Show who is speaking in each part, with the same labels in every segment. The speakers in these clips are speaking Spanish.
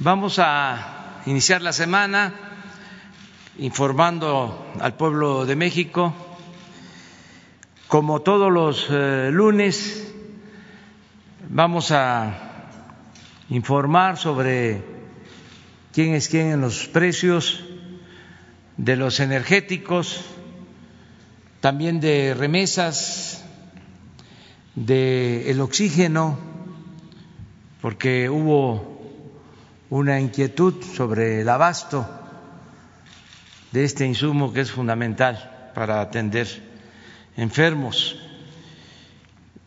Speaker 1: Vamos a iniciar la semana informando al pueblo de México. Como todos los eh, lunes, vamos a informar sobre quién es quién en los precios de los energéticos, también de remesas, de el oxígeno, porque hubo una inquietud sobre el abasto de este insumo que es fundamental para atender enfermos.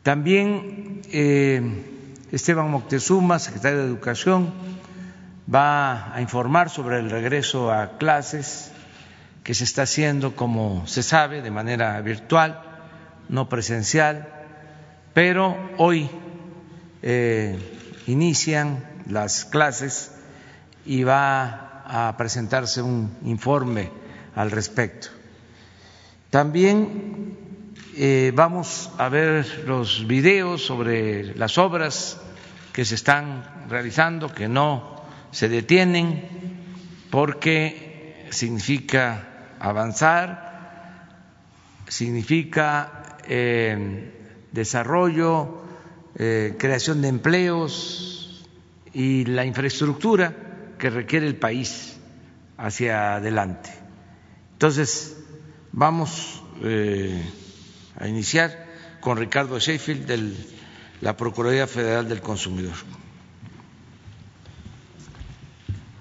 Speaker 1: También eh, Esteban Moctezuma, secretario de Educación, va a informar sobre el regreso a clases que se está haciendo, como se sabe, de manera virtual, no presencial, pero hoy eh, inician las clases y va a presentarse un informe al respecto. También eh, vamos a ver los videos sobre las obras que se están realizando, que no se detienen, porque significa avanzar, significa eh, desarrollo, eh, creación de empleos y la infraestructura que requiere el país hacia adelante. Entonces, vamos eh, a iniciar con Ricardo Sheffield de la Procuraduría Federal del Consumidor.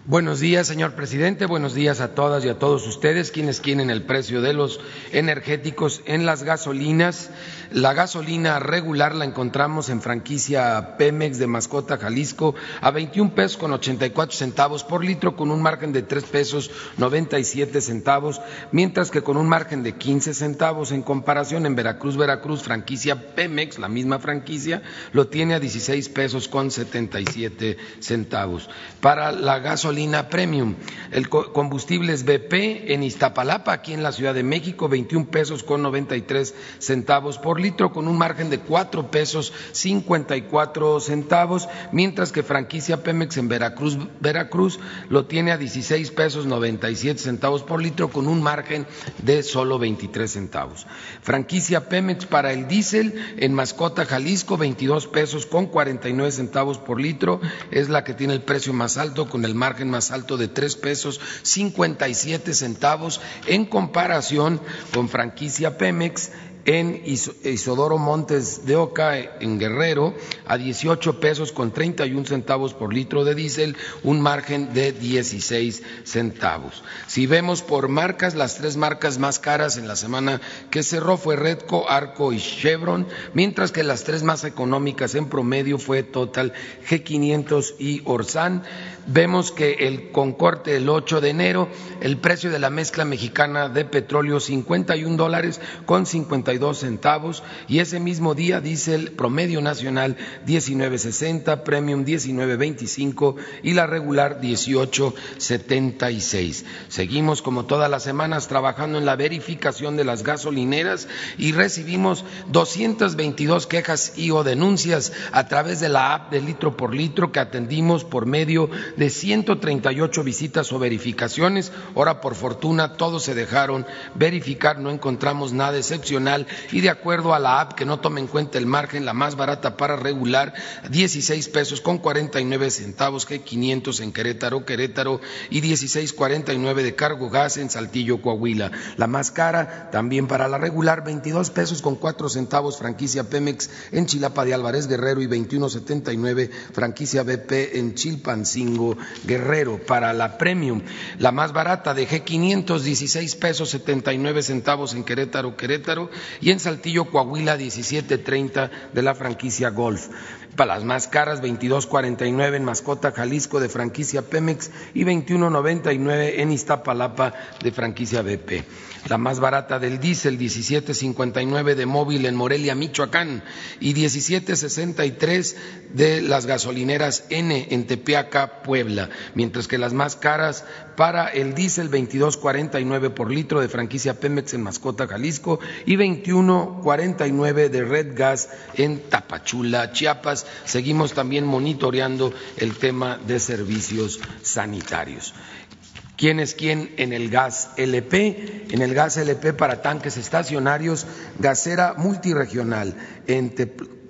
Speaker 2: Buenos días, señor presidente. Buenos días a todas y a todos ustedes quienes quieren el precio de los energéticos en las gasolinas. La gasolina regular la encontramos en franquicia Pemex de Mascota, Jalisco, a 21 pesos con 84 centavos por litro, con un margen de 3 pesos 97 centavos, mientras que con un margen de 15 centavos en comparación en Veracruz, Veracruz, franquicia Pemex, la misma franquicia, lo tiene a 16 pesos con 77 centavos. Para la gasolina premium. El combustible es BP en Iztapalapa, aquí en la Ciudad de México, 21 pesos con 93 centavos por litro, con un margen de 4 pesos 54 centavos, mientras que franquicia Pemex en Veracruz, Veracruz lo tiene a 16 pesos 97 centavos por litro, con un margen de solo 23 centavos. Franquicia Pemex para el diésel en Mascota, Jalisco, 22 pesos con 49 centavos por litro, es la que tiene el precio más alto con el margen más alto de tres pesos 57 centavos en comparación con franquicia Pemex en Isodoro Montes de Oca, en Guerrero, a 18 pesos con 31 centavos por litro de diésel, un margen de 16 centavos. Si vemos por marcas, las tres marcas más caras en la semana que cerró fue Redco, Arco y Chevron, mientras que las tres más económicas en promedio fue Total, G500 y Orsan vemos que el concorte del 8 de enero, el precio de la mezcla mexicana de petróleo 51 dólares con 52 centavos y ese mismo día dice el promedio nacional 19.60, premium 19.25 y la regular 18.76. Seguimos como todas las semanas trabajando en la verificación de las gasolineras y recibimos 222 quejas y o denuncias a través de la app de litro por litro que atendimos por medio de 138 visitas o verificaciones. Ahora, por fortuna, todos se dejaron verificar, no encontramos nada excepcional y de acuerdo a la app que no toma en cuenta el margen, la más barata para regular, 16 pesos con 49 centavos, que 500 en Querétaro, Querétaro y 16.49 de cargo gas en Saltillo, Coahuila. La más cara también para la regular, 22 pesos con 4 centavos franquicia Pemex en Chilapa de Álvarez Guerrero y 21.79 franquicia BP en Chilpancingo Guerrero para la Premium, la más barata de G500, 16 pesos 79 centavos en Querétaro, Querétaro, y en Saltillo, Coahuila, 17.30 de la franquicia Golf. Para las más caras, 22.49 en Mascota, Jalisco, de franquicia Pemex, y 21.99 en Iztapalapa, de franquicia BP la más barata del diésel, 17.59 de móvil en Morelia, Michoacán, y 17.63 de las gasolineras N en Tepeaca, Puebla, mientras que las más caras para el diésel 22.49 por litro de franquicia Pemex en Mascota, Jalisco, y 21.49 de Red Gas en Tapachula, Chiapas, seguimos también monitoreando el tema de servicios sanitarios. ¿Quién es quién en el gas LP? En el gas LP para tanques estacionarios, gasera multiregional en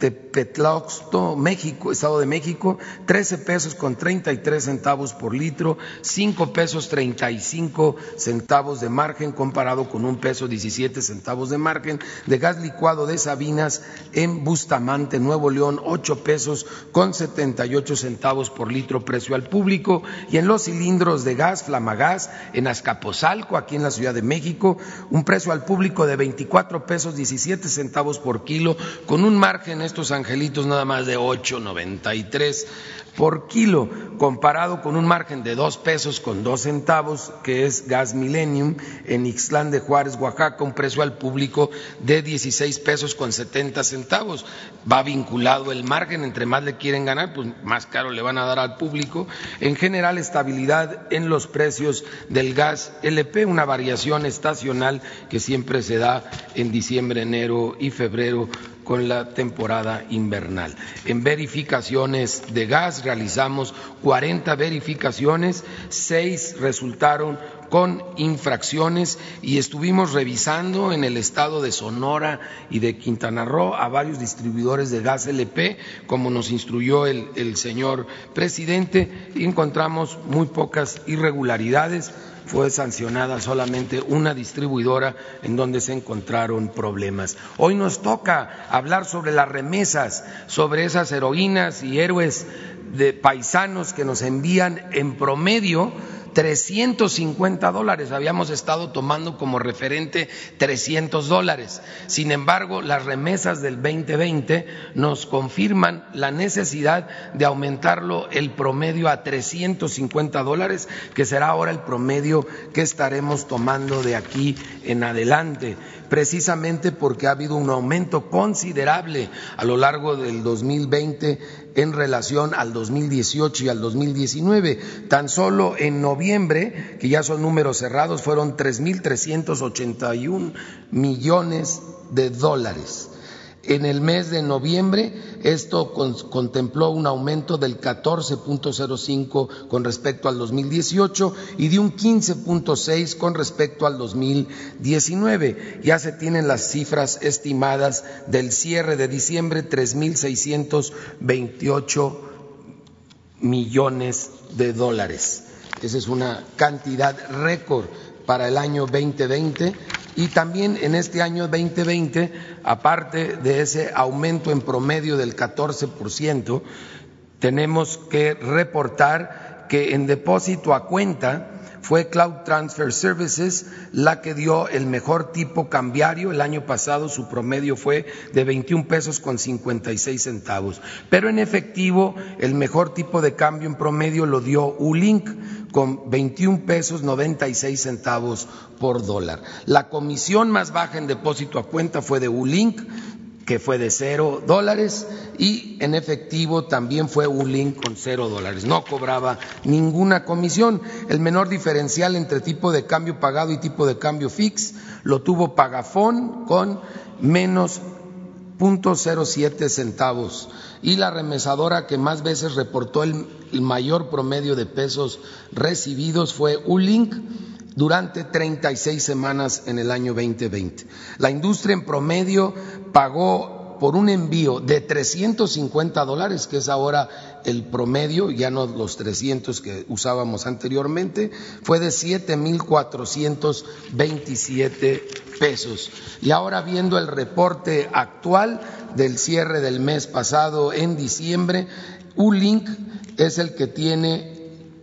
Speaker 2: Tepetlaxto, México, Estado de México, 13 pesos con 33 centavos por litro, 5 pesos 35 centavos de margen comparado con un peso 17 centavos de margen de gas licuado de Sabinas en Bustamante, Nuevo León, 8 pesos con 78 centavos por litro precio al público. Y en los cilindros de gas Flamagas en Azcapotzalco, aquí en la Ciudad de México, un precio al público de 24 pesos 17 centavos por kilo con un margen estos angelitos nada más de 8.93 por kilo, comparado con un margen de dos pesos con dos centavos, que es Gas Millennium en Ixtlán de Juárez, Oaxaca, un precio al público de 16 pesos con 70 centavos. Va vinculado el margen, entre más le quieren ganar, pues más caro le van a dar al público. En general, estabilidad en los precios del gas LP, una variación estacional que siempre se da en diciembre, enero y febrero con la temporada invernal. En verificaciones de gas realizamos 40 verificaciones, seis resultaron con infracciones y estuvimos revisando en el estado de Sonora y de Quintana Roo a varios distribuidores de gas LP, como nos instruyó el, el señor presidente, y encontramos muy pocas irregularidades fue sancionada solamente una distribuidora en donde se encontraron problemas. Hoy nos toca hablar sobre las remesas, sobre esas heroínas y héroes de paisanos que nos envían en promedio 350 dólares. Habíamos estado tomando como referente 300 dólares. Sin embargo, las remesas del 2020 nos confirman la necesidad de aumentarlo el promedio a 350 dólares, que será ahora el promedio que estaremos tomando de aquí en adelante precisamente porque ha habido un aumento considerable a lo largo del 2020 en relación al 2018 y al 2019. Tan solo en noviembre, que ya son números cerrados, fueron 3.381 millones de dólares. En el mes de noviembre esto contempló un aumento del 14.05 con respecto al 2018 y de un 15.6 con respecto al 2019. Ya se tienen las cifras estimadas del cierre de diciembre, 3.628 millones de dólares. Esa es una cantidad récord para el año 2020 y también en este año 2020, aparte de ese aumento en promedio del 14%, tenemos que reportar que en depósito a cuenta fue Cloud Transfer Services la que dio el mejor tipo cambiario. El año pasado su promedio fue de 21 pesos con 56 centavos. Pero en efectivo, el mejor tipo de cambio en promedio lo dio Ulink con 21 pesos 96 centavos por dólar. La comisión más baja en depósito a cuenta fue de Ulink que fue de cero dólares y en efectivo también fue un link con cero dólares. No cobraba ninguna comisión. El menor diferencial entre tipo de cambio pagado y tipo de cambio fix lo tuvo Pagafón con menos siete centavos y la remesadora que más veces reportó el mayor promedio de pesos recibidos fue Ulink durante 36 semanas en el año 2020. La industria en promedio pagó por un envío de 350 dólares, que es ahora el promedio, ya no los 300 que usábamos anteriormente, fue de 7.427 pesos. Y ahora viendo el reporte actual del cierre del mes pasado en diciembre, Ulink es el que tiene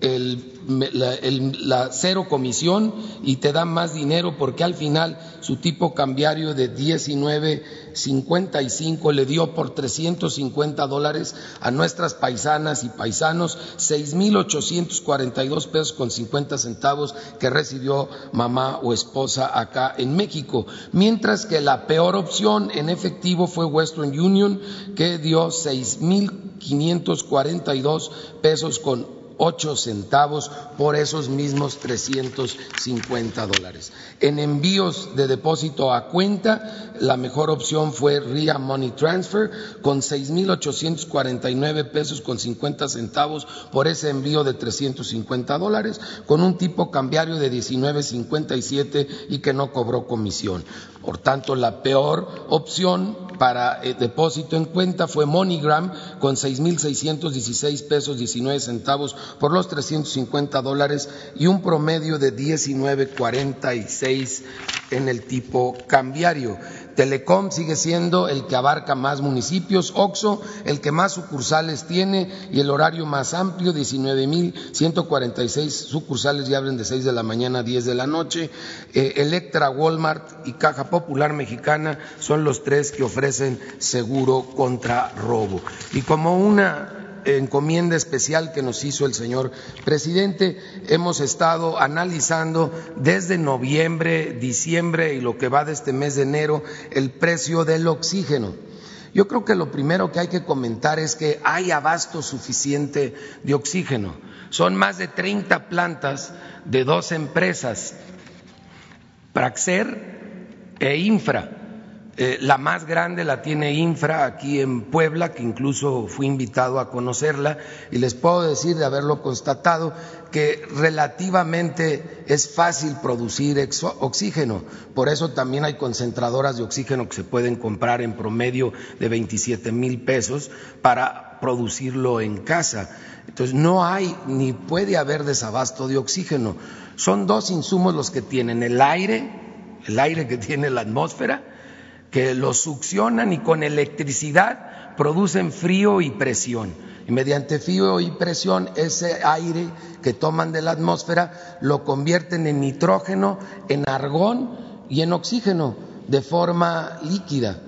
Speaker 2: el la, cero comisión y te dan más dinero porque al final su tipo cambiario de 19.55 le dio por 350 dólares a nuestras paisanas y paisanos 6.842 pesos con 50 centavos que recibió mamá o esposa acá en México. Mientras que la peor opción en efectivo fue Western Union que dio 6.542 pesos con ocho centavos por esos mismos 350 dólares. En envíos de depósito a cuenta, la mejor opción fue RIA Money Transfer con 6.849 pesos con 50 centavos por ese envío de 350 dólares, con un tipo cambiario de 19.57 y que no cobró comisión. Por tanto, la peor opción para eh, depósito en cuenta fue MoneyGram con 6.616 pesos 19 centavos por los 350 dólares y un promedio de 19.46 en el tipo cambiario. Telecom sigue siendo el que abarca más municipios, OXO el que más sucursales tiene y el horario más amplio, 19.146 sucursales y abren de 6 de la mañana a 10 de la noche. Eh, Electra, Walmart y Caja Popular Mexicana son los tres que ofrecen seguro contra robo. Y como una encomienda especial que nos hizo el señor presidente. Hemos estado analizando desde noviembre, diciembre y lo que va de este mes de enero el precio del oxígeno. Yo creo que lo primero que hay que comentar es que hay abasto suficiente de oxígeno. Son más de 30 plantas de dos empresas, Praxer e Infra eh, la más grande la tiene Infra aquí en Puebla, que incluso fui invitado a conocerla, y les puedo decir de haberlo constatado que relativamente es fácil producir oxígeno. Por eso también hay concentradoras de oxígeno que se pueden comprar en promedio de 27 mil pesos para producirlo en casa. Entonces no hay ni puede haber desabasto de oxígeno. Son dos insumos los que tienen el aire, el aire que tiene la atmósfera, que lo succionan y con electricidad producen frío y presión. Y mediante frío y presión ese aire que toman de la atmósfera lo convierten en nitrógeno, en argón y en oxígeno de forma líquida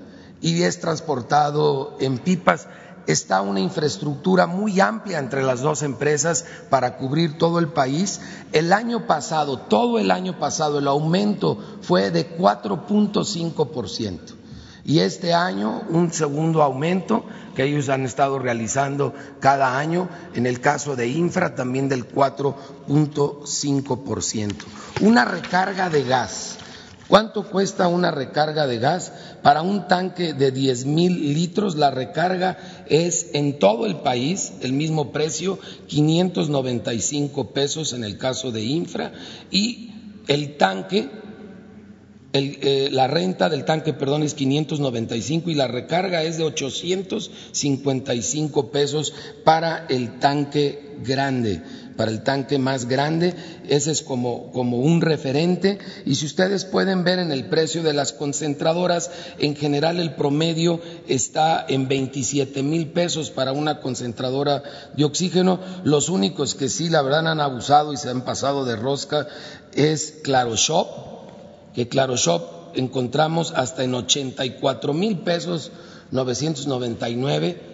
Speaker 2: y es transportado en pipas. Está una infraestructura muy amplia entre las dos empresas para cubrir todo el país. El año pasado, todo el año pasado, el aumento fue de 4.5% y este año un segundo aumento que ellos han estado realizando cada año, en el caso de infra también del 4.5%. Una recarga de gas. ¿Cuánto cuesta una recarga de gas? Para un tanque de 10 mil litros, la recarga es en todo el país el mismo precio, 595 pesos en el caso de infra, y el tanque eh, la renta del tanque, perdón, es 595 y la recarga es de 855 pesos para el tanque grande, para el tanque más grande. Ese es como, como un referente. Y si ustedes pueden ver en el precio de las concentradoras, en general el promedio está en 27 mil pesos para una concentradora de oxígeno. Los únicos que sí, la verdad, han abusado y se han pasado de rosca es Claro Shop que Claro Shop encontramos hasta en 84 mil pesos 999,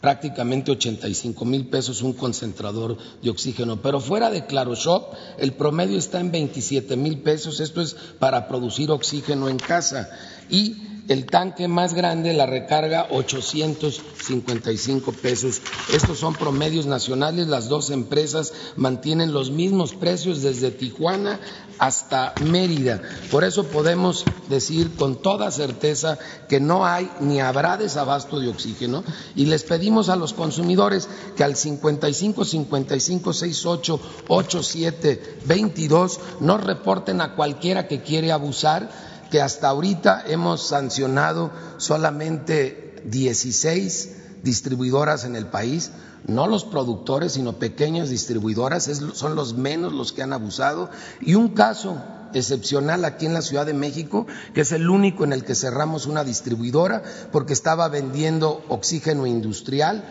Speaker 2: prácticamente 85 mil pesos un concentrador de oxígeno. Pero fuera de Claro Shop, el promedio está en 27 mil pesos. Esto es para producir oxígeno en casa. Y el tanque más grande, la recarga 855 pesos. Estos son promedios nacionales, las dos empresas mantienen los mismos precios desde Tijuana hasta Mérida. Por eso podemos decir con toda certeza que no hay ni habrá desabasto de oxígeno y les pedimos a los consumidores que al 55 55 68 87 22 nos reporten a cualquiera que quiere abusar que hasta ahorita hemos sancionado solamente 16 distribuidoras en el país, no los productores, sino pequeñas distribuidoras, son los menos los que han abusado, y un caso excepcional aquí en la Ciudad de México, que es el único en el que cerramos una distribuidora porque estaba vendiendo oxígeno industrial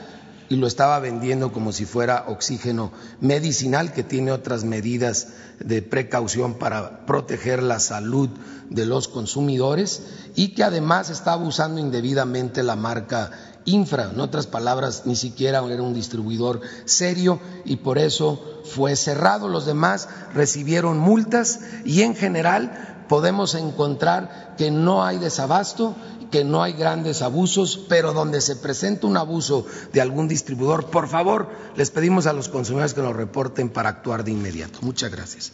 Speaker 2: y lo estaba vendiendo como si fuera oxígeno medicinal, que tiene otras medidas de precaución para proteger la salud de los consumidores y que además estaba usando indebidamente la marca Infra, en otras palabras, ni siquiera era un distribuidor serio y por eso fue cerrado. Los demás recibieron multas y en general podemos encontrar que no hay desabasto, que no hay grandes abusos, pero donde se presenta un abuso de algún distribuidor, por favor, les pedimos a los consumidores que nos reporten para actuar de inmediato. Muchas gracias.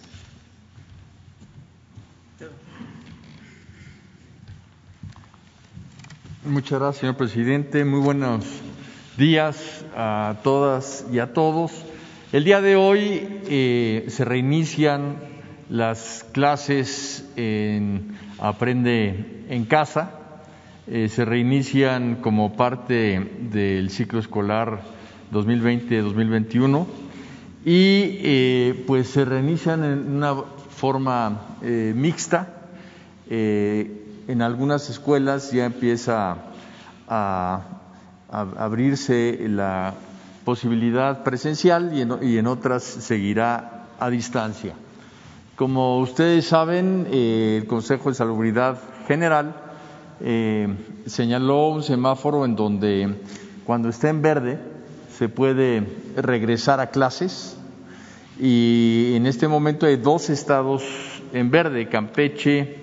Speaker 3: Muchas gracias, señor presidente. Muy buenos días a todas y a todos. El día de hoy eh, se reinician las clases en Aprende en Casa. Eh, se reinician como parte del ciclo escolar 2020-2021 y eh, pues se reinician en una forma mixta en algunas escuelas ya empieza a, abrirse la posibilidad presencial y en, otras seguirá a distancia. Como ustedes saben, eh, el Consejo de Salubridad General eh, señaló un semáforo en donde cuando esté en verde se puede regresar a clases y en este momento hay dos estados en verde, Campeche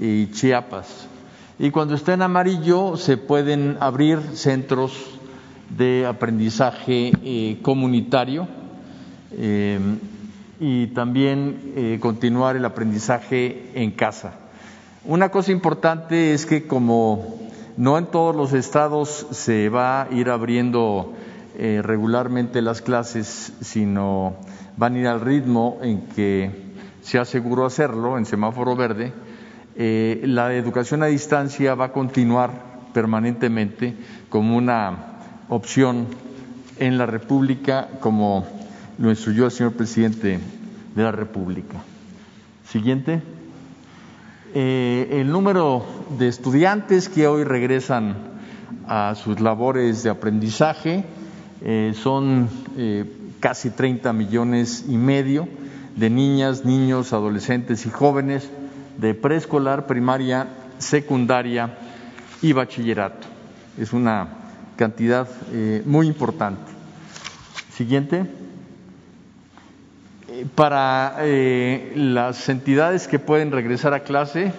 Speaker 3: y Chiapas. Y cuando está en amarillo se pueden abrir centros de aprendizaje eh, comunitario eh, y también continuar el aprendizaje en casa. Una cosa importante es que como no en todos los estados se va a ir abriendo regularmente las clases, sino van a ir al ritmo en que se aseguró hacerlo en semáforo verde, eh, la educación a distancia va a continuar permanentemente como una opción en la República, como lo instruyó el señor presidente de la República. Siguiente. Eh, el número de estudiantes que hoy regresan a sus labores de aprendizaje eh, son casi 30 millones y medio de niñas, niños, adolescentes y jóvenes de preescolar, primaria, secundaria y bachillerato. Es una cantidad eh, muy importante. Siguiente. Eh, para eh, las entidades que pueden regresar a clase,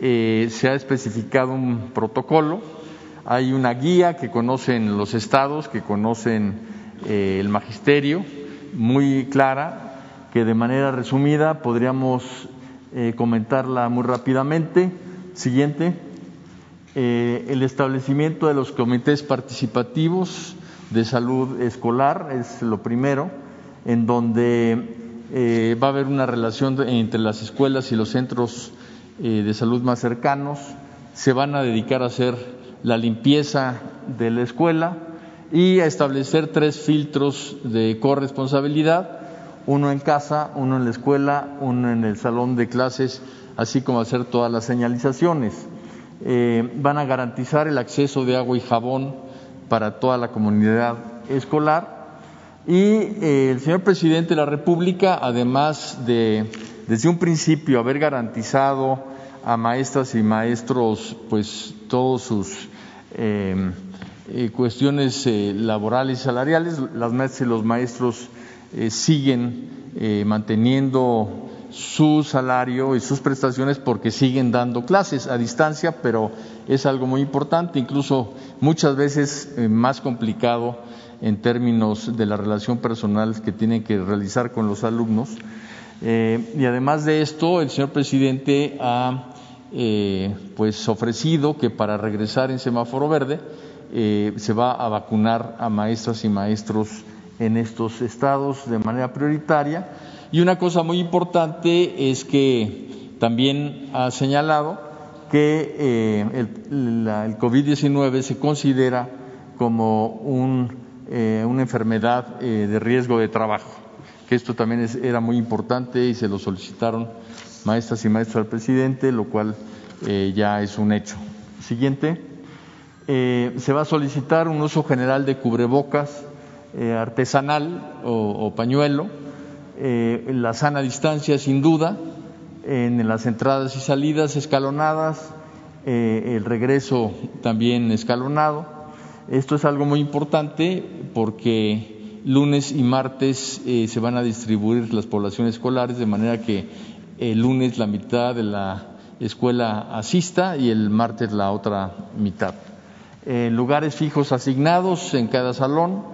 Speaker 3: se ha especificado un protocolo, hay una guía que conocen los estados, que conocen el magisterio, muy clara, que de manera resumida podríamos eh, comentarla muy rápidamente. Siguiente, eh, el establecimiento de los comités participativos de salud escolar es lo primero, en donde eh, va a haber una relación entre las escuelas y los centros de salud más cercanos, se van a dedicar a hacer la limpieza de la escuela y a establecer tres filtros de corresponsabilidad uno en casa, uno en la escuela, uno en el salón de clases, así como hacer todas las señalizaciones. Eh, van a garantizar el acceso de agua y jabón para toda la comunidad escolar y eh, el señor presidente de la República, además de desde un principio haber garantizado a maestras y maestros pues todos sus eh, cuestiones laborales y salariales, las maestras y los maestros eh, siguen eh, manteniendo su salario y sus prestaciones porque siguen dando clases a distancia, pero es algo muy importante, incluso muchas veces eh, más complicado en términos de la relación personal que tienen que realizar con los alumnos. y además de esto, el señor presidente ha pues ofrecido que para regresar en semáforo verde se va a vacunar a maestras y maestros en estos estados de manera prioritaria. Y una cosa muy importante es que también ha señalado que eh, el, el COVID-19 se considera como un, eh, una enfermedad eh, de riesgo de trabajo, que esto también era muy importante y se lo solicitaron maestras y maestros al presidente, lo cual ya es un hecho. Siguiente. se va a solicitar un uso general de cubrebocas eh, artesanal o, pañuelo, eh, la sana distancia sin duda, en las entradas y salidas escalonadas, eh, el regreso también escalonado. Esto es algo muy importante porque lunes y martes se van a distribuir las poblaciones escolares de manera que el lunes la mitad de la escuela asista y el martes la otra mitad. Eh, lugares fijos asignados en cada salón,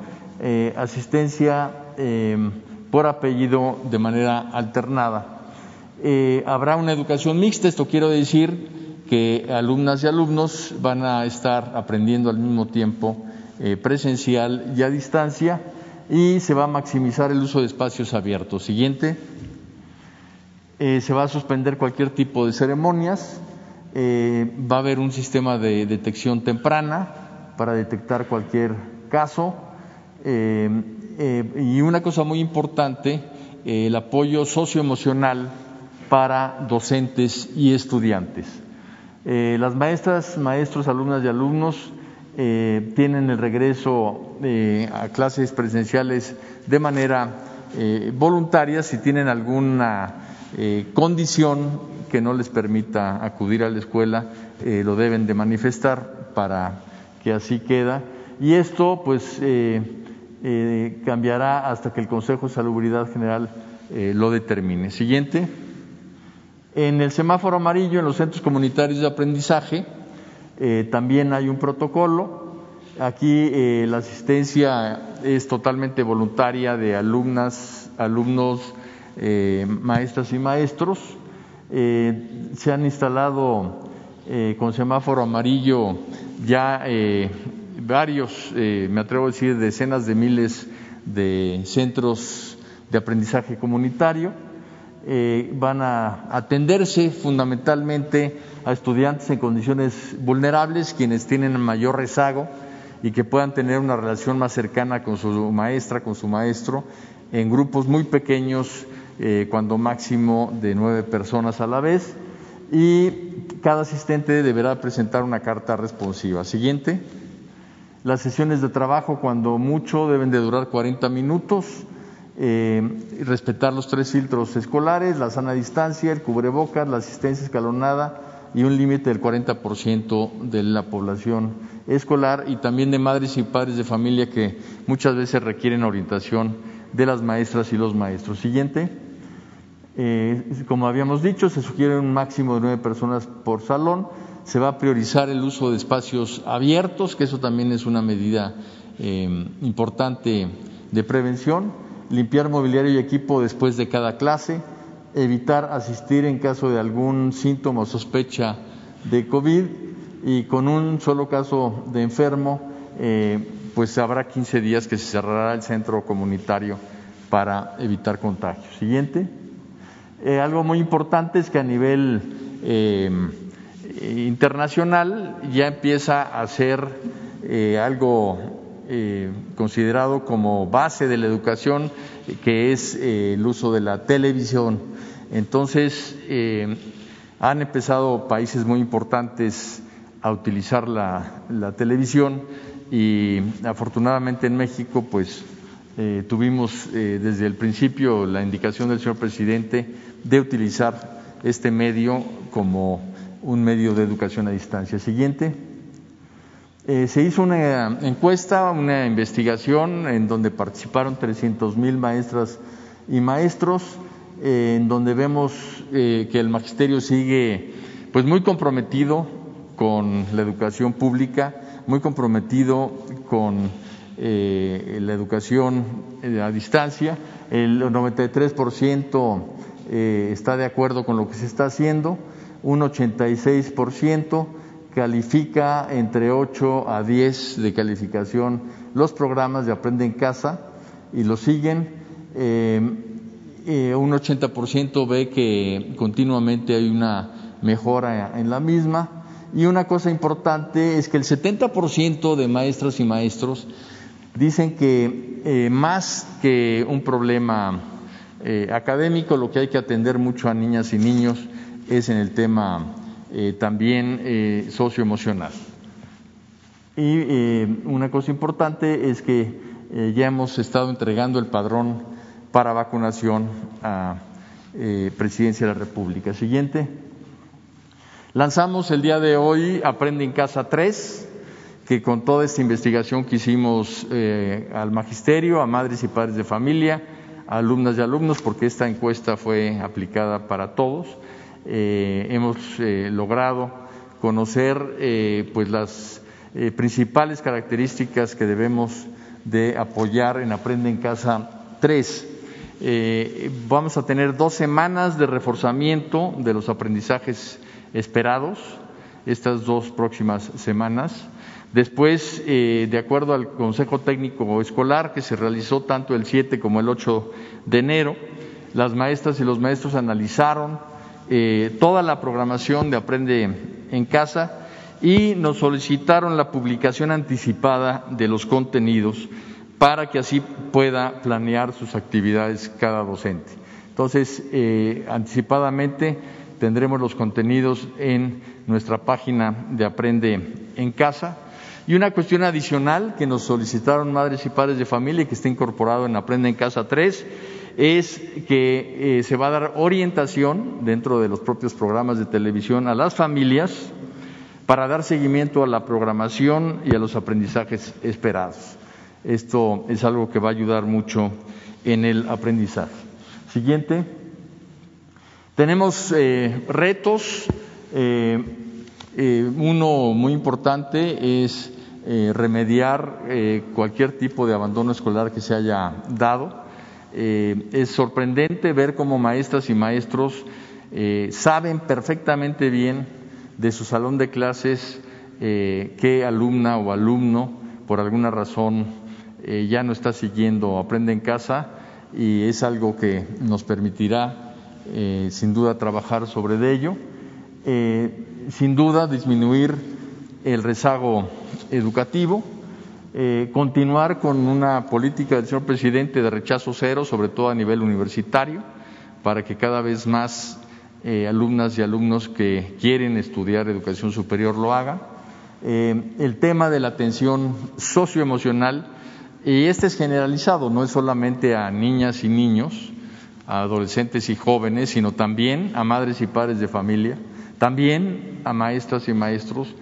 Speaker 3: eh, asistencia por apellido de manera alternada. habrá una educación mixta, esto quiero decir que alumnas y alumnos van a estar aprendiendo al mismo tiempo presencial y a distancia y se va a maximizar el uso de espacios abiertos. Siguiente. Eh, se va a suspender cualquier tipo de ceremonias. Eh, va a haber un sistema de detección temprana para detectar cualquier caso. Eh, y una cosa muy importante, el apoyo socioemocional para docentes y estudiantes. Las maestras, maestros, alumnas y alumnos eh, tienen el regreso eh, a clases presenciales de manera eh, voluntaria si tienen alguna condición que no les permita acudir a la escuela, lo deben de manifestar para que así queda. Y esto pues cambiará hasta que el Consejo de Salubridad General lo determine. Siguiente. En el semáforo amarillo, en los centros comunitarios de aprendizaje, eh, también hay un protocolo. Aquí eh, la asistencia es totalmente voluntaria de alumnas, alumnos, eh, maestras y maestros. se han instalado con semáforo amarillo ya varios, me atrevo a decir, decenas de miles de centros de aprendizaje comunitario. Van a atenderse fundamentalmente a estudiantes en condiciones vulnerables, quienes tienen mayor rezago y que puedan tener una relación más cercana con su maestra, con su maestro, en grupos muy pequeños, eh, cuando máximo de nueve personas a la vez, y cada asistente deberá presentar una carta responsiva. Siguiente. Las sesiones de trabajo, cuando mucho, deben de durar 40 minutos. Eh, respetar los tres filtros escolares, la sana distancia, el cubrebocas, la asistencia escalonada y un límite del 40% de la población escolar y también de madres y padres de familia que muchas veces requieren orientación de las maestras y los maestros. Siguiente. Eh, como habíamos dicho, se sugiere un máximo de nueve personas por salón. Se va a priorizar el uso de espacios abiertos, que eso también es una medida eh, importante de prevención. Limpiar mobiliario y equipo después de cada clase evitar asistir en caso de algún síntoma o sospecha de COVID y con un solo caso de enfermo, eh, pues habrá 15 días que se cerrará el centro comunitario para evitar contagios. Siguiente. Eh, algo muy importante es que a nivel eh, internacional ya empieza a ser algo considerado como base de la educación, que es el uso de la televisión entonces, eh, han empezado países muy importantes a utilizar la, televisión y afortunadamente en México, pues eh, tuvimos eh, desde el principio la indicación del señor presidente de utilizar este medio como un medio de educación a distancia. Siguiente. Se hizo una encuesta, una investigación en donde participaron 300 mil maestras y maestros en donde vemos eh, que el magisterio sigue pues muy comprometido con la educación pública, muy comprometido con eh, la educación eh, a distancia. El 93% está de acuerdo con lo que se está haciendo, un 86% califica entre 8 a 10 de calificación los programas de Aprende en Casa y lo siguen eh, un 80% ve que continuamente hay una mejora en la misma. Y una cosa importante es que el 70% de maestras y maestros dicen que eh, más que un problema eh, académico, lo que hay que atender mucho a niñas y niños es en el tema también socioemocional. Y una cosa importante es que ya hemos estado entregando el padrón para vacunación a eh, Presidencia de la República. Siguiente. Lanzamos el día de hoy Aprende en Casa 3, que con toda esta investigación que hicimos eh, al magisterio, a madres y padres de familia, a alumnas y alumnos porque esta encuesta fue aplicada para todos. Eh, hemos eh, logrado conocer eh, pues las principales características que debemos de apoyar en Aprende en Casa 3. vamos a tener dos semanas de reforzamiento de los aprendizajes esperados estas dos próximas semanas. Después, de acuerdo al Consejo Técnico Escolar, que se realizó tanto el 7 como el 8 de enero, las maestras y los maestros analizaron eh, toda la programación de Aprende en Casa y nos solicitaron la publicación anticipada de los contenidos para que así pueda planear sus actividades cada docente. Entonces, eh, anticipadamente tendremos los contenidos en nuestra página de Aprende en Casa. Y una cuestión adicional que nos solicitaron madres y padres de familia y que está incorporado en Aprende en Casa 3 es que eh, se va a dar orientación dentro de los propios programas de televisión a las familias para dar seguimiento a la programación y a los aprendizajes esperados. Esto es algo que va a ayudar mucho en el aprendizaje. Siguiente. Tenemos eh, retos. Eh, uno muy importante es remediar cualquier tipo de abandono escolar que se haya dado eh, es sorprendente ver cómo maestras y maestros eh, saben perfectamente bien de su salón de clases eh, qué alumna o alumno por alguna razón ya no está siguiendo Aprende en casa y es algo que nos permitirá sin duda trabajar sobre ello, sin duda disminuir el rezago educativo eh, continuar con una política del señor presidente de rechazo cero, sobre todo a nivel universitario, para que cada vez más eh, alumnas y alumnos que quieren estudiar educación superior lo hagan. Eh, el tema de la atención socioemocional, y este es generalizado, no es solamente a niñas y niños, a adolescentes y jóvenes, sino también a madres y padres de familia, también a maestras y maestros,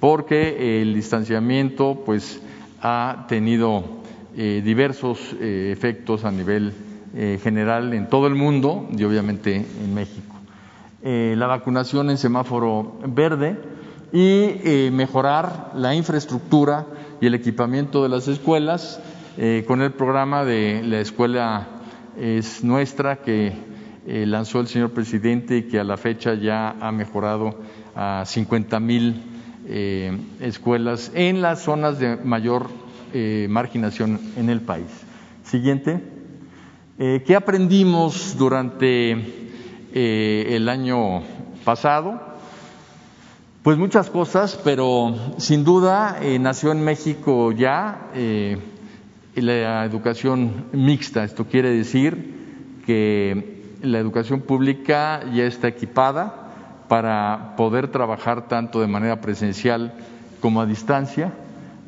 Speaker 3: porque el distanciamiento, pues, ha tenido eh, diversos eh, efectos a nivel eh, general en todo el mundo y obviamente en México. la vacunación en semáforo verde y mejorar la infraestructura y el equipamiento de las escuelas con el programa de la escuela es nuestra que lanzó el señor presidente y que a la fecha ya ha mejorado a 50 mil eh, escuelas en las zonas de mayor eh, marginación en el país. Siguiente. Eh, ¿Qué aprendimos durante el año pasado? Pues muchas cosas, pero sin duda nació en México ya la educación mixta. Esto quiere decir que la educación pública ya está equipada para poder trabajar tanto de manera presencial como a distancia.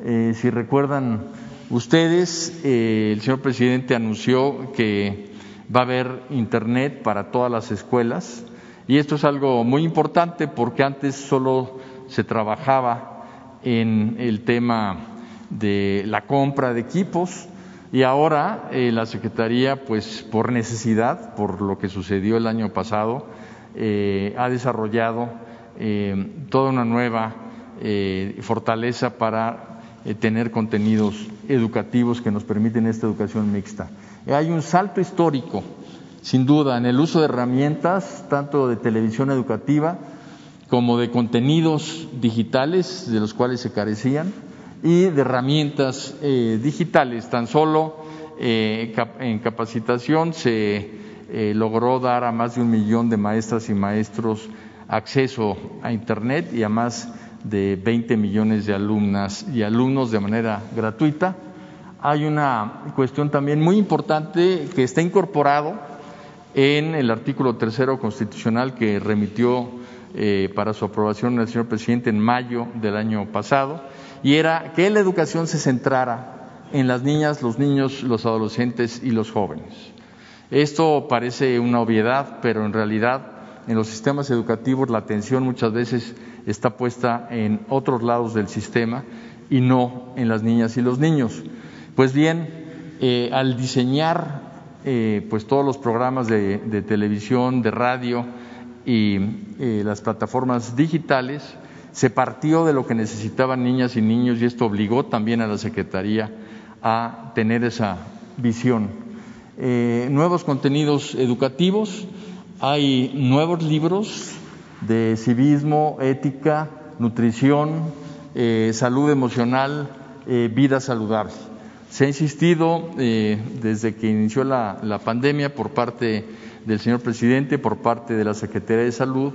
Speaker 3: Eh, si recuerdan ustedes, eh, el señor presidente anunció que va a haber Internet para todas las escuelas y esto es algo muy importante porque antes solo se trabajaba en el tema de la compra de equipos y ahora eh, la Secretaría, pues por necesidad, por lo que sucedió el año pasado, eh, ha desarrollado eh, toda una nueva eh, fortaleza para tener contenidos educativos que nos permiten esta educación mixta. Hay un salto histórico, sin duda, en el uso de herramientas, tanto de televisión educativa como de contenidos digitales, de los cuales se carecían, y de herramientas digitales. Tan solo en capacitación se eh, logró dar a más de un millón de maestras y maestros acceso a Internet y a más de 20 millones de alumnas y alumnos de manera gratuita. Hay una cuestión también muy importante que está incorporado en el artículo tercero constitucional que remitió eh, para su aprobación el señor presidente en mayo del año pasado, y era que la educación se centrara en las niñas, los niños, los adolescentes y los jóvenes. Esto parece una obviedad, pero en realidad en los sistemas educativos la atención muchas veces está puesta en otros lados del sistema y no en las niñas y los niños. Pues bien, eh, al diseñar eh, pues todos los programas de, televisión, de radio y eh, las plataformas digitales, se partió de lo que necesitaban niñas y niños y esto obligó también a la Secretaría a tener esa visión. Eh, nuevos contenidos educativos, hay nuevos libros de civismo, ética, nutrición, salud emocional, vida saludable. Se ha insistido eh, desde que inició la, pandemia por parte del señor presidente, por parte de la Secretaría de Salud,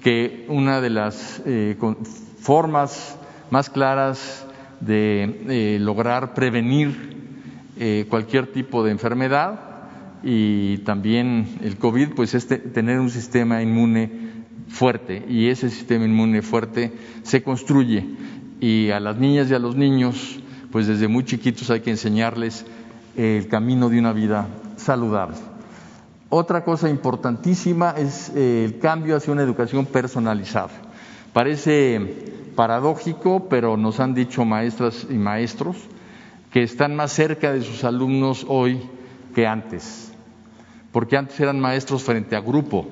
Speaker 3: que una de las eh, formas más claras de eh, lograr prevenir cualquier tipo de enfermedad y también el COVID, pues es tener un sistema inmune fuerte y ese sistema inmune fuerte se construye y a las niñas y a los niños pues desde muy chiquitos hay que enseñarles el camino de una vida saludable. Otra cosa importantísima es eh, el cambio hacia una educación personalizada. Parece paradójico, pero nos han dicho maestras y maestros que están más cerca de sus alumnos hoy que antes, porque antes eran maestros frente a grupo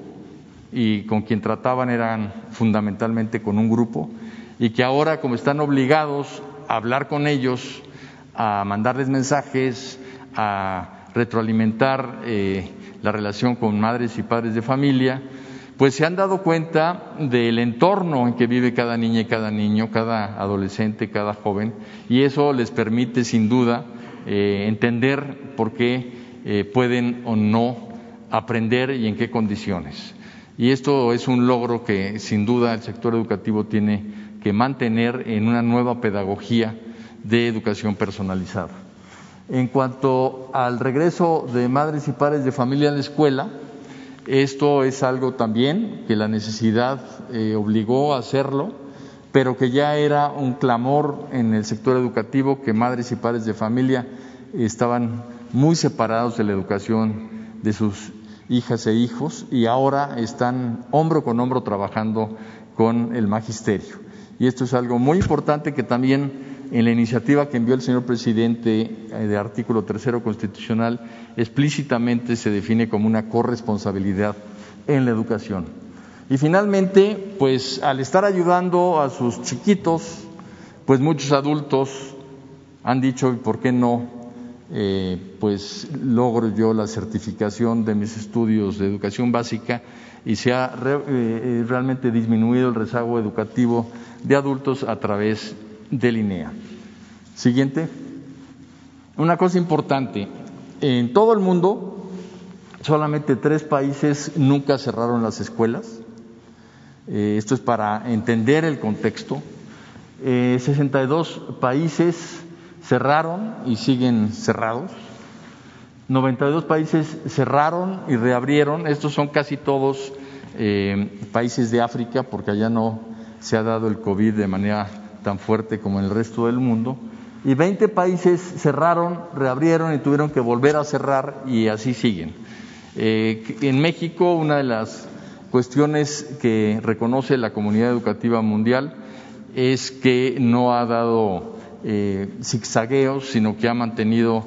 Speaker 3: y con quien trataban eran fundamentalmente con un grupo, y que ahora como están obligados hablar con ellos, a mandarles mensajes, a retroalimentar eh, la relación con madres y padres de familia, pues se han dado cuenta del entorno en que vive cada niña y cada niño, cada adolescente, cada joven, y eso les permite sin duda eh, entender por qué eh, pueden o no aprender y en qué condiciones. Y esto es un logro que sin duda el sector educativo tiene que mantener en una nueva pedagogía de educación personalizada. En cuanto al regreso de madres y padres de familia a la escuela, esto es algo también que la necesidad eh, obligó a hacerlo, pero que ya era un clamor en el sector educativo que madres y padres de familia estaban muy separados de la educación de sus hijas e hijos y ahora están hombro con hombro trabajando con el magisterio. Y esto es algo muy importante que también en la iniciativa que envió el señor presidente eh, de artículo tercero constitucional explícitamente se define como una corresponsabilidad en la educación. Y finalmente, pues al estar ayudando a sus chiquitos, pues muchos adultos han dicho, ¿por qué no? Eh, pues logro yo la certificación de mis estudios de educación básica y se ha eh, realmente disminuido el rezago educativo de adultos a través del INEA. Siguiente. Una cosa importante, en todo el mundo solamente tres países nunca cerraron las escuelas. Eh, esto es para entender el contexto. Eh, 62 países cerraron y siguen cerrados. 92 países cerraron y reabrieron. Estos son casi todos eh, países de África, porque allá no se ha dado el COVID de manera tan fuerte como en el resto del mundo. Y 20 países cerraron, reabrieron y tuvieron que volver a cerrar y así siguen. Eh, en México, una de las cuestiones que reconoce la comunidad educativa mundial es que no ha dado eh, zigzagueos, sino que ha mantenido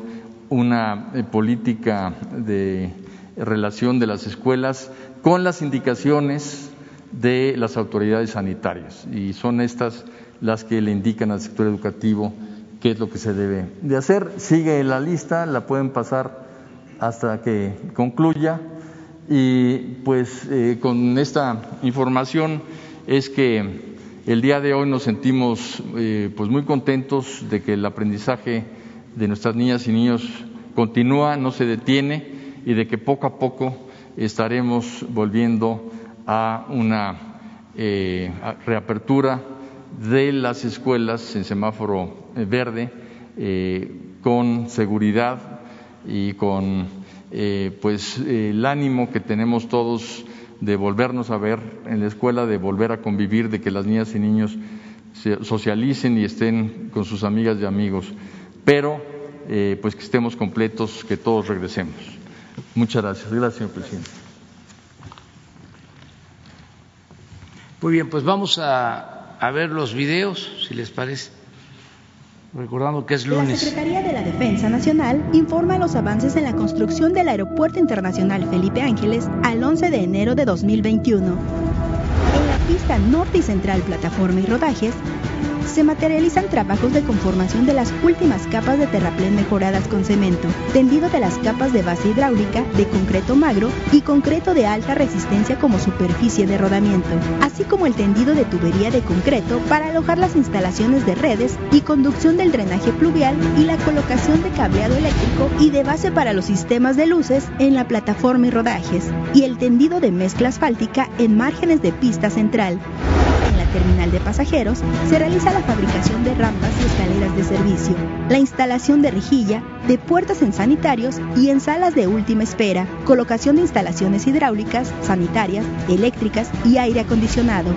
Speaker 3: una eh, política de relación de las escuelas con las indicaciones de las autoridades sanitarias y son estas las que le indican al sector educativo qué es lo que se debe de hacer. Sigue la lista, la pueden pasar hasta que concluya y pues eh, con esta información es que el día de hoy nos sentimos eh, pues muy contentos de que el aprendizaje de nuestras niñas y niños continúa, no se detiene y de que poco a poco estaremos volviendo a una eh, reapertura de las escuelas en semáforo eh, verde eh, con seguridad y con pues el ánimo que tenemos todos de volvernos a ver en la escuela, de volver a convivir, de que las niñas y niños se socialicen y estén con sus amigas y amigos, pero pues que estemos completos, que todos regresemos. Muchas gracias. Gracias, señor presidente.
Speaker 1: Muy bien, pues vamos a, ver los videos, si les parece. recordando que es lunes.
Speaker 4: La Secretaría de la Defensa Nacional informa los avances en la construcción del Aeropuerto Internacional Felipe Ángeles al 11 de enero de 2021. En la pista norte y central plataforma y rodajes, se materializan trabajos de conformación de las últimas capas de terraplén mejoradas con cemento, tendido de las capas de base hidráulica, de concreto magro y concreto de alta resistencia como superficie de rodamiento, así como el tendido de tubería de concreto para alojar las instalaciones de redes y conducción del drenaje pluvial y la colocación de cableado eléctrico y de base para los sistemas de luces en la plataforma y rodajes, y el tendido de mezcla asfáltica en márgenes de pista central terminal de pasajeros, se realiza la fabricación de rampas y escaleras de servicio, la instalación de rejilla, de puertas en sanitarios y en salas de última espera, colocación de instalaciones hidráulicas, sanitarias, eléctricas y aire acondicionado.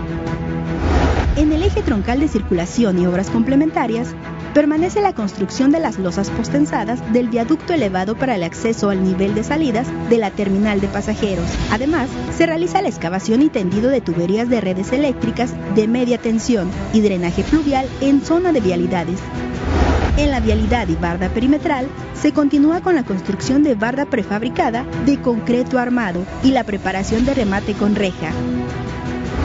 Speaker 4: En el eje troncal de circulación y obras complementarias, permanece la construcción de las losas postensadas del viaducto elevado para el acceso al nivel de salidas de la terminal de pasajeros. Además, se realiza la excavación y tendido de tuberías de redes eléctricas de media tensión y drenaje pluvial en zona de vialidades. En la vialidad y barda perimetral se continúa con la construcción de barda prefabricada de concreto armado y la preparación de remate con reja.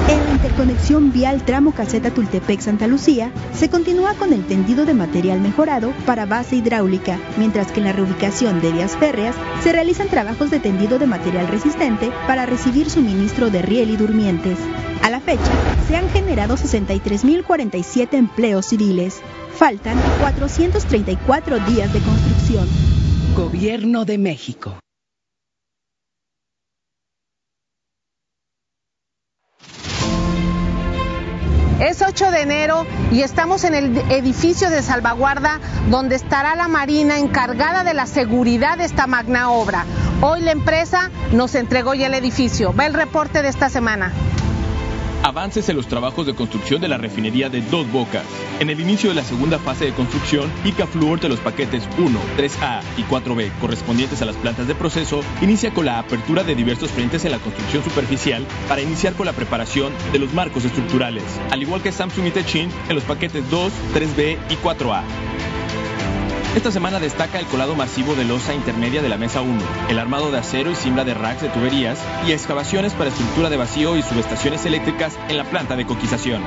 Speaker 4: En la interconexión vial tramo caseta Tultepec-Santa Lucía, se continúa con el tendido de material mejorado para base hidráulica, mientras que en la reubicación de vías férreas se realizan trabajos de tendido de material resistente para recibir suministro de riel y durmientes. A la fecha, se han generado 63.047 empleos civiles. Faltan 434 días de construcción.
Speaker 5: Gobierno de México.
Speaker 6: Es 8 de enero y estamos en el edificio de salvaguarda donde estará la Marina encargada de la seguridad de esta magna obra. Hoy la empresa nos entregó ya el edificio. Ve el reporte de esta semana
Speaker 7: avances en los trabajos de construcción de la refinería de Dos Bocas. En el inicio de la segunda fase de construcción, Icafluor de los paquetes 1, 3A y 4B correspondientes a las plantas de proceso inicia con la apertura de diversos frentes en la construcción superficial para iniciar con la preparación de los marcos estructurales, al igual que Samsung y Techin en los paquetes 2, 3B y 4A. Esta semana destaca el colado masivo de losa intermedia de la mesa 1, el armado de acero y cimbra de racks de tuberías y excavaciones para estructura de vacío y subestaciones eléctricas en la planta de coquización.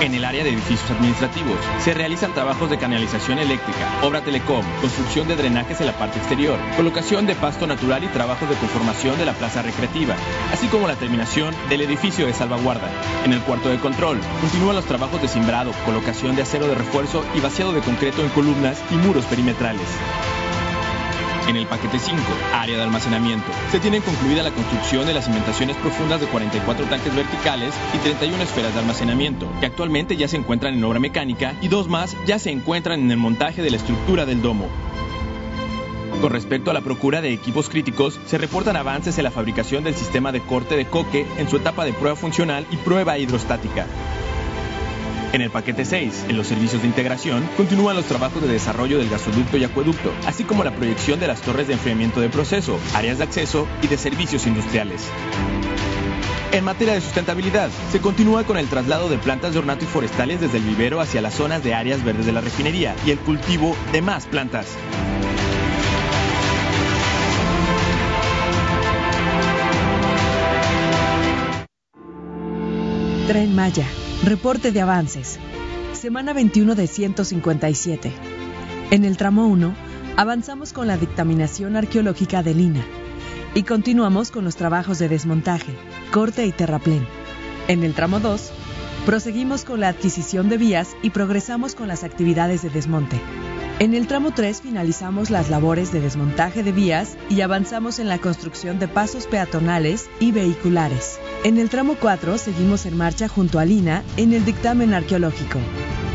Speaker 7: En el área de edificios administrativos se realizan trabajos de canalización eléctrica, obra telecom, construcción de drenajes en la parte exterior, colocación de pasto natural y trabajos de conformación de la plaza recreativa, así como la terminación del edificio de salvaguarda. En el cuarto de control continúan los trabajos de cimbrado, colocación de acero de refuerzo y vaciado de concreto en columnas y muros perimetrales. En el paquete 5, área de almacenamiento, se tiene concluida la construcción de las cimentaciones profundas de 44 tanques verticales y 31 esferas de almacenamiento, que actualmente ya se encuentran en obra mecánica y dos más ya se encuentran en el montaje de la estructura del domo. Con respecto a la procura de equipos críticos, se reportan avances en la fabricación del sistema de corte de coque en su etapa de prueba funcional y prueba hidrostática. En el paquete 6, en los servicios de integración, continúan los trabajos de desarrollo del gasoducto y acueducto, así como la proyección de las torres de enfriamiento de proceso, áreas de acceso y de servicios industriales. En materia de sustentabilidad, se continúa con el traslado de plantas de ornato y forestales desde el vivero hacia las zonas de áreas verdes de la refinería y el cultivo de más plantas.
Speaker 5: Tren Maya Reporte de avances. Semana 21 de 157. En el tramo 1, avanzamos con la dictaminación arqueológica de Lina y continuamos con los trabajos de desmontaje, corte y terraplén. En el tramo 2, proseguimos con la adquisición de vías y progresamos con las actividades de desmonte. En el tramo 3 finalizamos las labores de desmontaje de vías y avanzamos en la construcción de pasos peatonales y vehiculares. En el tramo 4 seguimos en marcha junto a Lina en el dictamen arqueológico.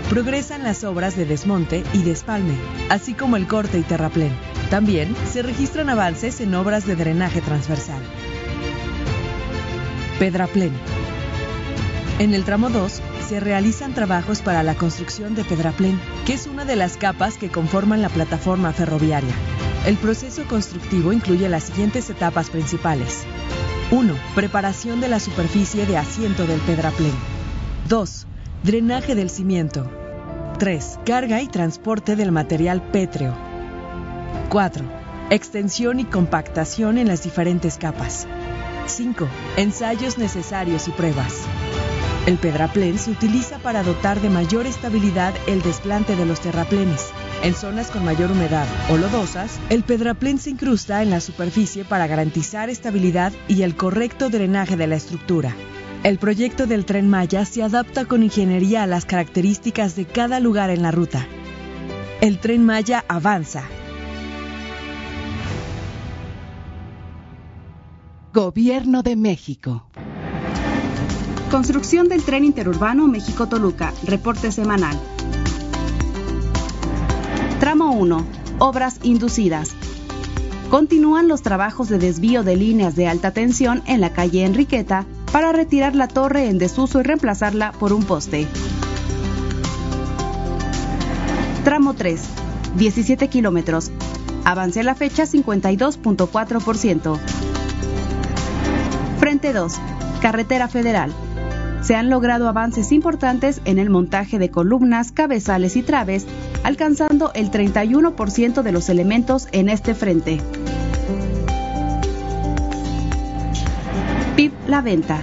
Speaker 5: Progresan las obras de desmonte y despalme, así como el corte y terraplén. También se registran avances en obras de drenaje transversal. Pedraplén. En el tramo 2 se realizan trabajos para la construcción de Pedraplén, que es una de las capas que conforman la plataforma ferroviaria. El proceso constructivo incluye las siguientes etapas principales. 1. Preparación de la superficie de asiento del pedraplén. 2. Drenaje del cimiento. 3. Carga y transporte del material pétreo. 4. Extensión y compactación en las diferentes capas. 5. Ensayos necesarios y pruebas. El pedraplén se utiliza para dotar de mayor estabilidad el desplante de los terraplenes. En zonas con mayor humedad o lodosas, el pedraplén se incrusta en la superficie para garantizar estabilidad y el correcto drenaje de la estructura. El proyecto del tren Maya se adapta con ingeniería a las características de cada lugar en la ruta. El tren Maya avanza.
Speaker 8: Gobierno de México.
Speaker 9: Construcción del tren interurbano México-Toluca. Reporte semanal. Tramo 1. Obras inducidas. Continúan los trabajos de desvío de líneas de alta tensión en la calle Enriqueta para retirar la torre en desuso y reemplazarla por un poste. Tramo 3, 17 kilómetros. Avance a la fecha 52.4%. Frente 2, Carretera Federal. Se han logrado avances importantes en el montaje de columnas, cabezales y traves, alcanzando el 31% de los elementos en este frente. PIB La Venta.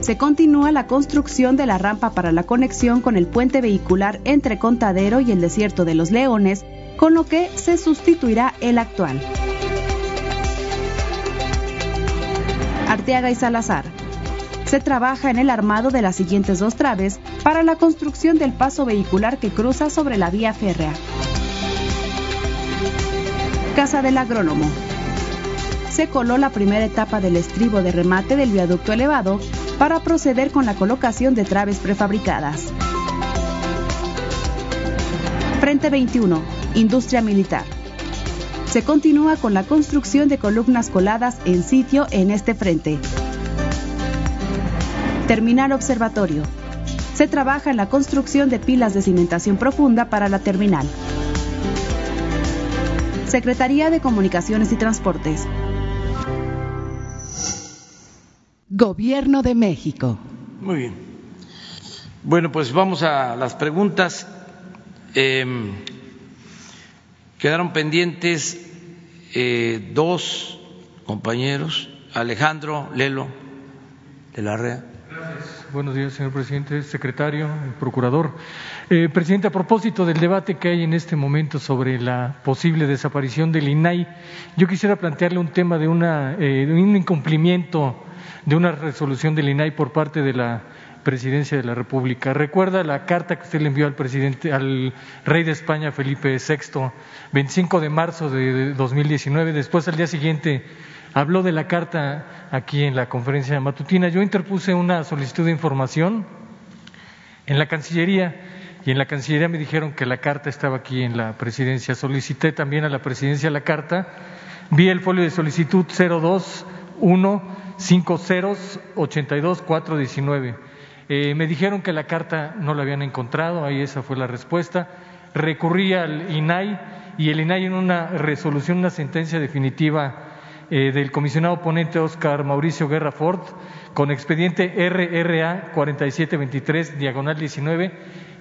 Speaker 9: Se continúa la construcción de la rampa para la conexión con el puente vehicular entre Contadero y el Desierto de los Leones, con lo que se sustituirá el actual. Arteaga y Salazar. Se trabaja en el armado de las siguientes dos traves para la construcción del paso vehicular que cruza sobre la vía férrea. Casa del Agrónomo se coló la primera etapa del estribo de remate del viaducto elevado para proceder con la colocación de traves prefabricadas. Frente 21. Industria militar. Se continúa con la construcción de columnas coladas en sitio en este frente. Terminal Observatorio. Se trabaja en la construcción de pilas de cimentación profunda para la terminal. Secretaría de Comunicaciones y Transportes.
Speaker 8: Gobierno de México.
Speaker 1: Muy bien. Bueno, pues vamos a las preguntas. Eh, quedaron pendientes eh, dos compañeros, Alejandro Lelo de la REA.
Speaker 10: Buenos días, señor presidente, secretario, procurador. Eh, presidente, a propósito del debate que hay en este momento sobre la posible desaparición del INAI, yo quisiera plantearle un tema de, una, eh, un incumplimiento de una resolución del INAI por parte de la Presidencia de la República. Recuerda la carta que usted le envió al presidente, al rey de España, Felipe VI, 25 de marzo de 2019. Después, al día siguiente, habló de la carta aquí en la conferencia matutina. Yo interpuse una solicitud de información en la Cancillería y en la Cancillería me dijeron que la carta estaba aquí en la Presidencia. Solicité también a la Presidencia la carta. Vi el folio de solicitud 021 cinco ceros ochenta y dos cuatro diecinueve. Eh, me dijeron que la carta no la habían encontrado, ahí esa fue la respuesta. Recurrí al INAI y el INAI en una resolución, una sentencia definitiva eh, del comisionado ponente Oscar Mauricio Guerra Ford, con expediente RRA 4723, diagonal 19,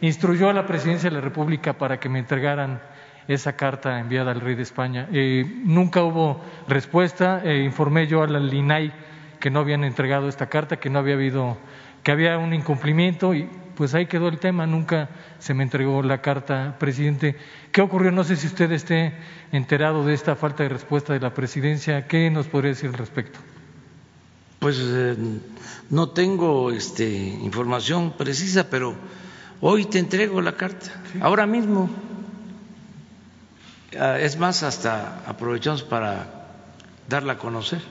Speaker 10: instruyó a la Presidencia de la República para que me entregaran esa carta enviada al rey de España. Eh, nunca hubo respuesta, informé yo al INAI que no habían entregado esta carta, que no había habido, que había un incumplimiento y pues ahí quedó el tema, nunca se me entregó la carta, presidente. ¿Qué ocurrió? No sé si usted esté enterado de esta falta de respuesta de la presidencia. ¿Qué nos podría decir al respecto?
Speaker 1: Pues eh, no tengo este, información precisa, pero hoy te entrego la carta, ahora mismo. Ah, es más, hasta aprovechamos para darla a conocer.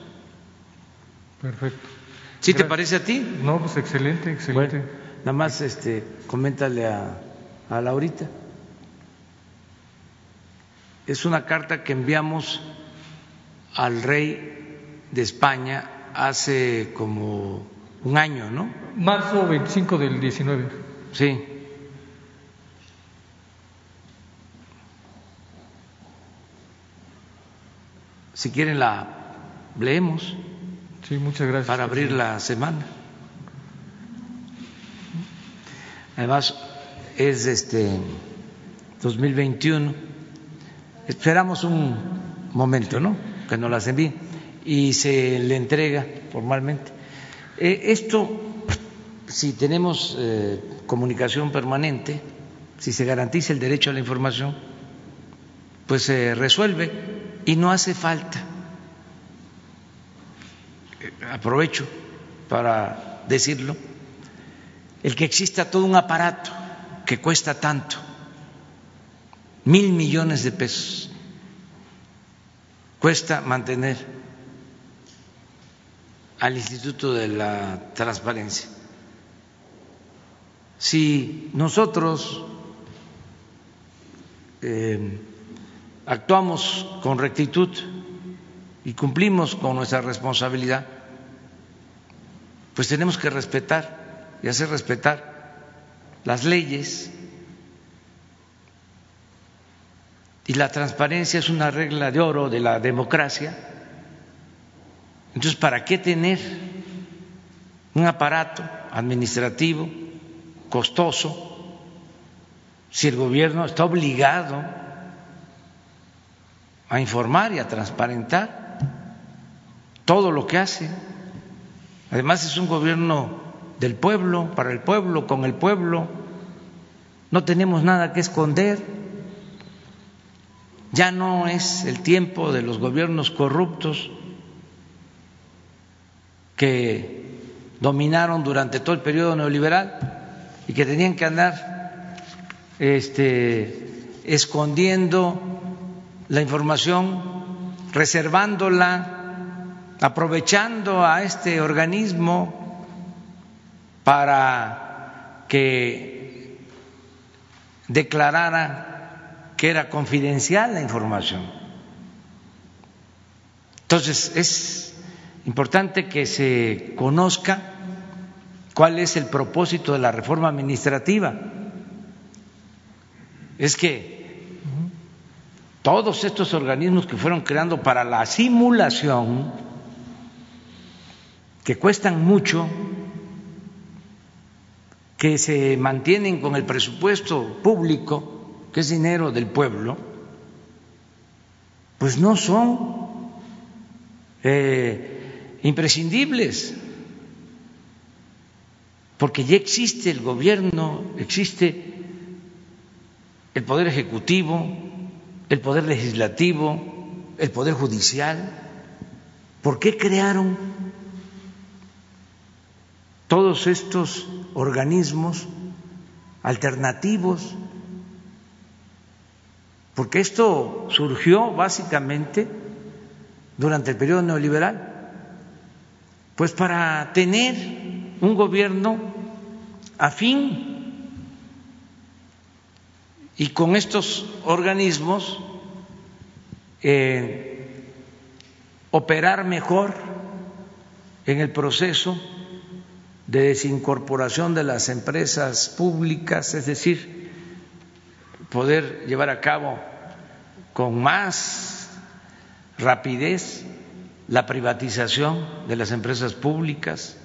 Speaker 10: Perfecto.
Speaker 1: ¿Sí te parece a ti?
Speaker 10: No, pues excelente, excelente.
Speaker 1: nada más este, coméntale a, a Laurita. Es una carta que enviamos al rey de España hace como un año, ¿no?
Speaker 10: Marzo 25 del 19.
Speaker 1: Sí. Si quieren la leemos.
Speaker 10: Sí, muchas gracias.
Speaker 1: Para abrir la semana. Además, es este 2021. Esperamos un momento, ¿no? Que nos las envíen y se le entrega formalmente. Eh, esto, si tenemos eh, comunicación permanente, si se garantiza el derecho a la información, pues se resuelve y no hace falta. Aprovecho para decirlo, el que exista todo un aparato que cuesta tanto, mil millones de pesos, cuesta mantener al Instituto de la Transparencia. Si nosotros eh, actuamos con rectitud y cumplimos con nuestra responsabilidad, pues tenemos que respetar y hacer respetar las leyes. Y la transparencia es una regla de oro de la democracia. Entonces, ¿para qué tener un aparato administrativo costoso si el gobierno está obligado a informar y a transparentar todo lo que hace? Además es un gobierno del pueblo, para el pueblo, con el pueblo. No tenemos nada que esconder. Ya no es el tiempo de los gobiernos corruptos que dominaron durante todo el periodo neoliberal y que tenían que andar este, escondiendo la información, reservándola aprovechando a este organismo para que declarara que era confidencial la información. Entonces, es importante que se conozca cuál es el propósito de la reforma administrativa. Es que todos estos organismos que fueron creando para la simulación que cuestan mucho, que se mantienen con el presupuesto público, que es dinero del pueblo, pues no son eh, imprescindibles, porque ya existe el gobierno, existe el poder ejecutivo, el poder legislativo, el poder judicial. ¿Por qué crearon todos estos organismos alternativos, porque esto surgió básicamente durante el periodo neoliberal, pues para tener un gobierno afín y con estos organismos eh, operar mejor en el proceso de desincorporación de las empresas públicas, es decir, poder llevar a cabo con más rapidez la privatización de las empresas públicas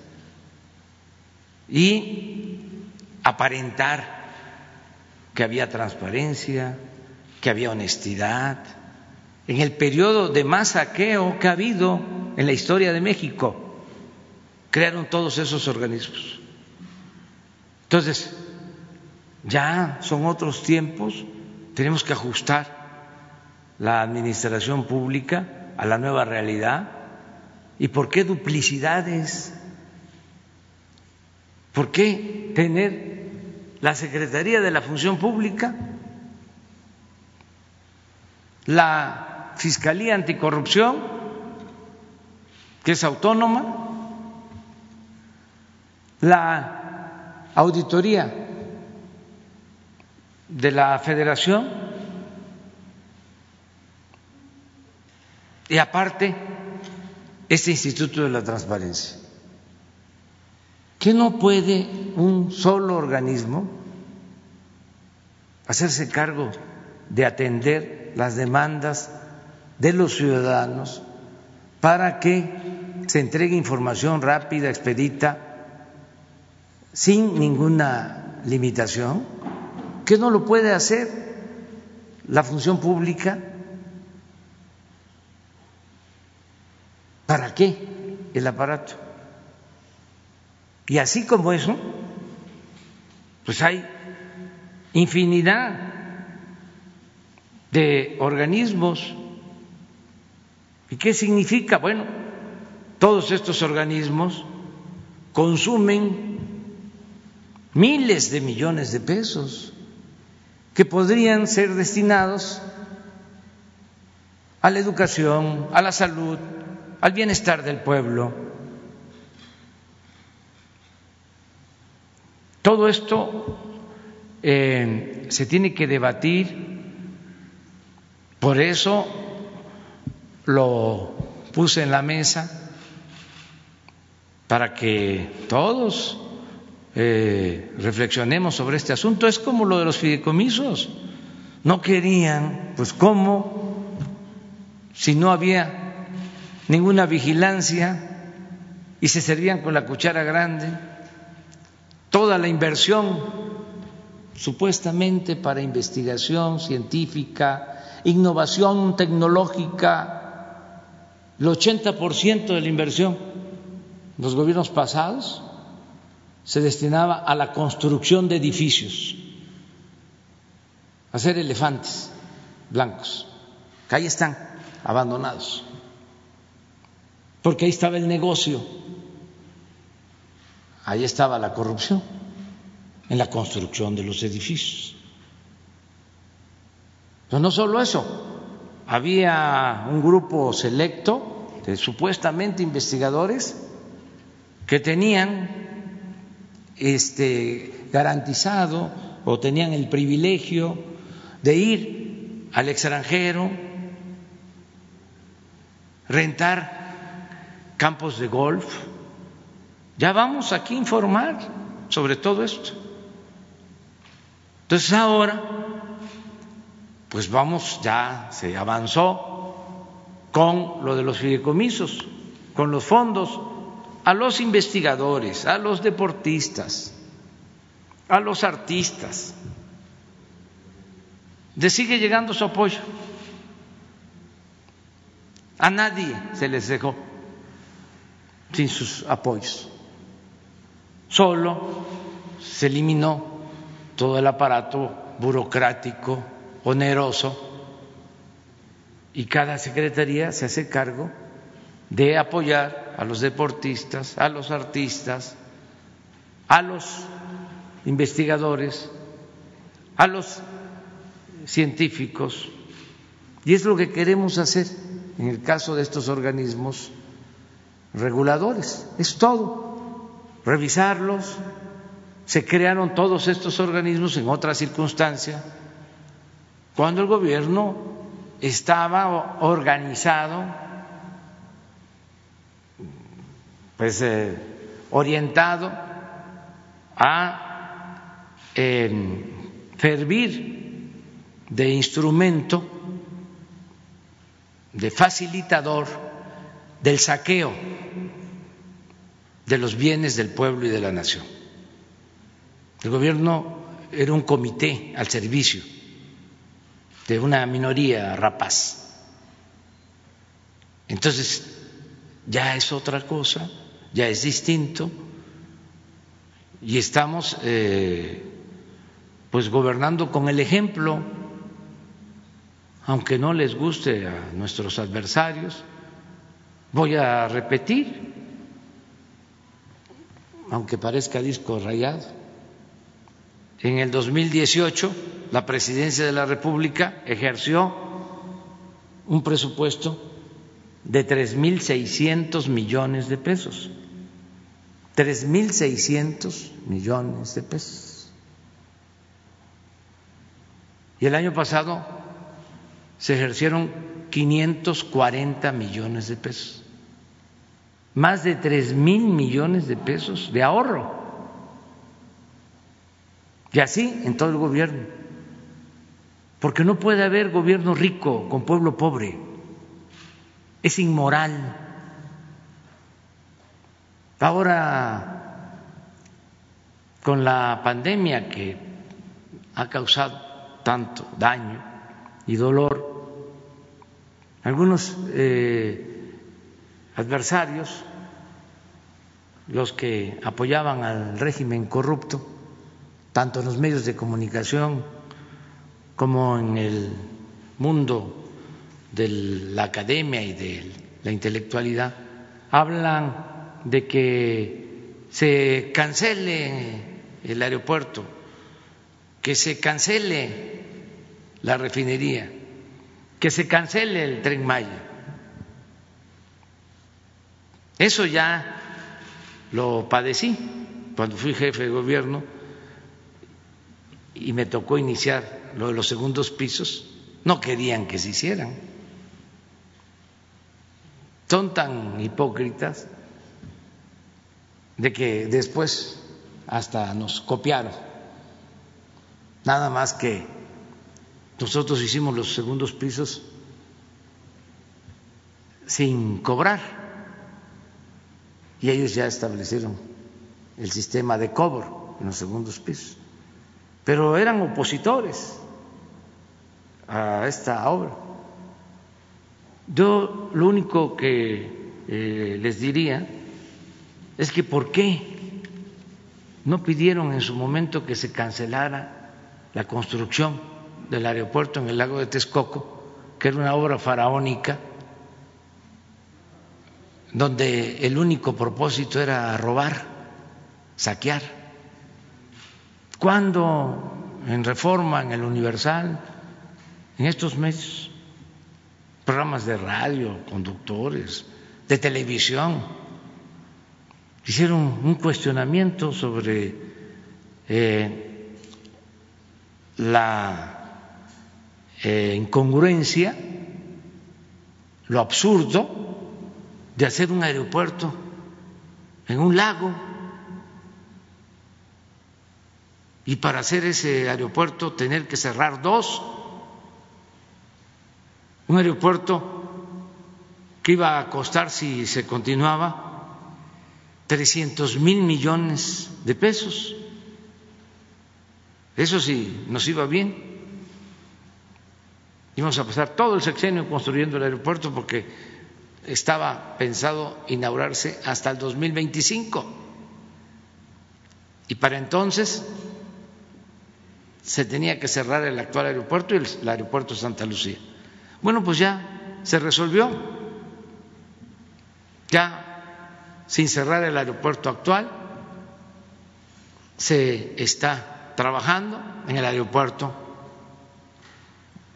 Speaker 1: y aparentar que había transparencia, que había honestidad, en el periodo de más saqueo que ha habido en la historia de México crearon todos esos organismos. Entonces, ya son otros tiempos, tenemos que ajustar la administración pública a la nueva realidad. ¿Y por qué duplicidades? ¿Por qué tener la Secretaría de la Función Pública, la Fiscalía Anticorrupción, que es autónoma, la auditoría de la federación y aparte este Instituto de la Transparencia. ¿Qué no puede un solo organismo hacerse cargo de atender las demandas de los ciudadanos para que se entregue información rápida, expedita, sin ninguna limitación, que no lo puede hacer la función pública? ¿Para qué el aparato? Y así como eso, pues hay infinidad de organismos. ¿Y qué significa? Bueno, todos estos organismos consumen miles de millones de pesos que podrían ser destinados a la educación, a la salud, al bienestar del pueblo. Todo esto eh, se tiene que debatir, por eso lo puse en la mesa para que todos eh, reflexionemos sobre este asunto. Es como lo de los fideicomisos. No querían, pues cómo, si no había ninguna vigilancia y se servían con la cuchara grande, toda la inversión supuestamente para investigación científica, innovación tecnológica, el 80% de la inversión los gobiernos pasados se destinaba a la construcción de edificios, a hacer elefantes blancos, que ahí están abandonados, porque ahí estaba el negocio, ahí estaba la corrupción, en la construcción de los edificios. Pero no solo eso, había un grupo selecto de supuestamente investigadores que tenían este, garantizado o tenían el privilegio de ir al extranjero, rentar campos de golf. Ya vamos aquí a informar sobre todo esto. Entonces ahora, pues vamos, ya se avanzó con lo de los fideicomisos, con los fondos a los investigadores, a los deportistas, a los artistas. Le sigue llegando su apoyo. A nadie se les dejó sin sus apoyos. Solo se eliminó todo el aparato burocrático, oneroso, y cada secretaría se hace cargo de apoyar a los deportistas, a los artistas, a los investigadores, a los científicos. Y es lo que queremos hacer en el caso de estos organismos reguladores. Es todo, revisarlos. Se crearon todos estos organismos en otra circunstancia, cuando el gobierno estaba organizado pues eh, orientado a servir de instrumento, de facilitador del saqueo de los bienes del pueblo y de la nación. El gobierno era un comité al servicio de una minoría rapaz. Entonces, ya es otra cosa ya es distinto. Y estamos eh, pues gobernando con el ejemplo, aunque no les guste a nuestros adversarios. Voy a repetir, aunque parezca disco rayado, en el 2018 la presidencia de la República ejerció un presupuesto de 3.600 millones de pesos tres mil seiscientos millones de pesos. Y el año pasado se ejercieron 540 millones de pesos, más de tres mil millones de pesos de ahorro. Y así en todo el gobierno, porque no puede haber gobierno rico con pueblo pobre, es inmoral. Ahora, con la pandemia que ha causado tanto daño y dolor. Algunos eh, adversarios, los que apoyaban al régimen corrupto, tanto en los medios de comunicación como en el mundo de la academia y de la intelectualidad, hablan de que se cancele el aeropuerto, que se cancele la refinería, que se cancele el tren Maya. Eso ya lo padecí cuando fui jefe de gobierno y me tocó iniciar lo de los segundos pisos. No querían que se hicieran. Son tan hipócritas de que después hasta nos copiaron. Nada más que nosotros hicimos los segundos pisos sin cobrar y ellos ya establecieron el sistema de cobro en los segundos pisos. Pero eran opositores a esta obra. Yo lo único que eh, les diría es que ¿por qué no pidieron en su momento que se cancelara la construcción del aeropuerto en el lago de Texcoco, que era una obra faraónica, donde el único propósito era robar, saquear. Cuando en Reforma, en el Universal, en estos medios, programas de radio, conductores, de televisión, hicieron un cuestionamiento sobre eh, la eh, incongruencia, lo absurdo de hacer un aeropuerto en un lago. Y para hacer ese aeropuerto tener que cerrar dos. Un aeropuerto que iba a costar, si se continuaba, 300 mil millones de pesos. Eso sí, nos iba bien. Íbamos a pasar todo el sexenio construyendo el aeropuerto porque estaba pensado inaugurarse hasta el 2025. Y para entonces se tenía que cerrar el actual aeropuerto y el, aeropuerto Santa Lucía. Bueno, pues ya se resolvió. Ya sin cerrar el aeropuerto actual, se está trabajando en el aeropuerto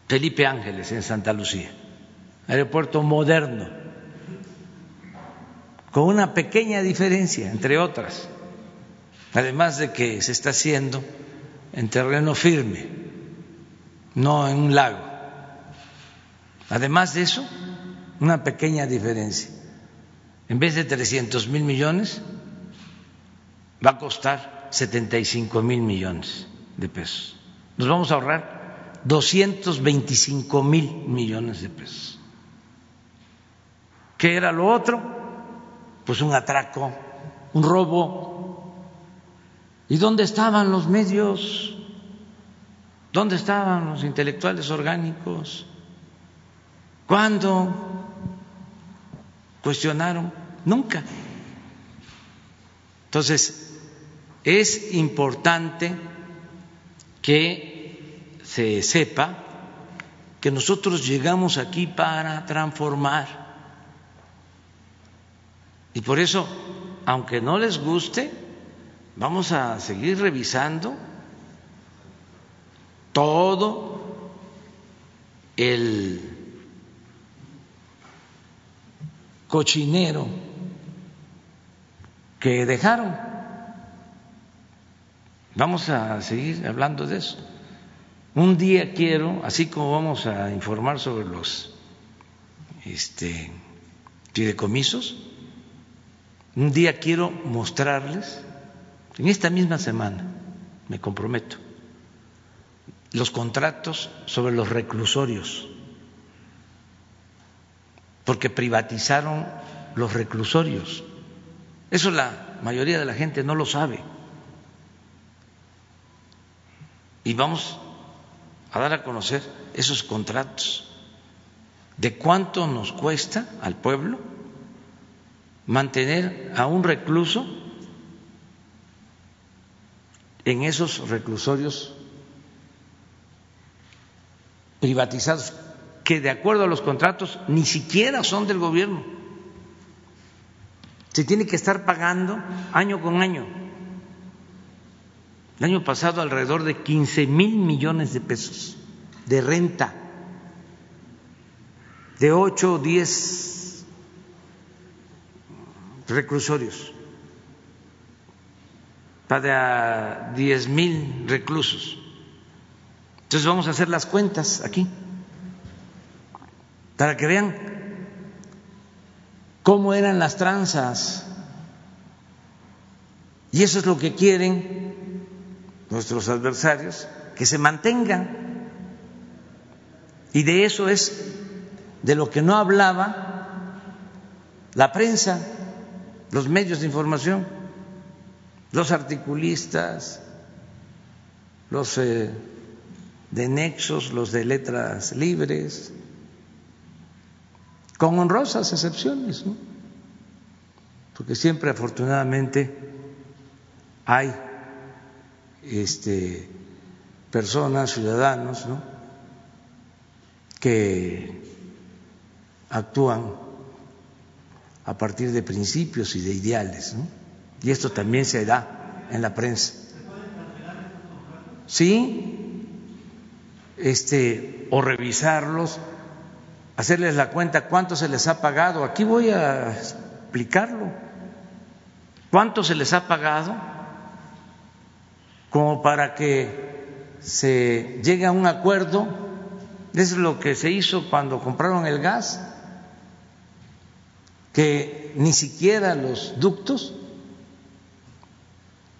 Speaker 1: Felipe Ángeles en Santa Lucía, aeropuerto moderno, con una pequeña diferencia, entre otras, además de que se está haciendo en terreno firme, no en un lago. Además de eso, una pequeña diferencia. En vez de 300 mil millones, va a costar 75 mil millones de pesos. Nos vamos a ahorrar 225 mil millones de pesos. ¿Qué era lo otro? Pues un atraco, un robo. ¿Y dónde estaban los medios? ¿Dónde estaban los intelectuales orgánicos? ¿Cuándo cuestionaron? Nunca. Entonces, es importante que se sepa que nosotros llegamos aquí para transformar. Y por eso, aunque no les guste, vamos a seguir revisando todo el cochinero que dejaron. Vamos a seguir hablando de eso. Un día quiero, así como vamos a informar sobre los este, fideicomisos, un día quiero mostrarles, en esta misma semana, me comprometo, los contratos sobre los reclusorios, porque privatizaron los reclusorios. Eso la mayoría de la gente no lo sabe. Y vamos a dar a conocer esos contratos, de cuánto nos cuesta al pueblo mantener a un recluso en esos reclusorios privatizados que de acuerdo a los contratos ni siquiera son del gobierno. Se tiene que estar pagando año con año. El año pasado alrededor de 15 mil millones de pesos de renta de 8 o 10 reclusorios para 10 mil reclusos. Entonces vamos a hacer las cuentas aquí para que vean cómo eran las tranzas. Y eso es lo que quieren nuestros adversarios, que se mantengan. Y de eso es de lo que no hablaba la prensa, los medios de información, los articulistas, los eh, de nexos, los de letras libres, con honrosas excepciones, ¿no? porque siempre afortunadamente hay este, personas, ciudadanos, ¿no? que actúan a partir de principios y de ideales, y esto también se da en la prensa. Sí, este, o revisarlos hacerles la cuenta cuánto se les ha pagado. Aquí voy a explicarlo. ¿Cuánto se les ha pagado? Como para que se llegue a un acuerdo. Es lo que se hizo cuando compraron el gas, que ni siquiera los ductos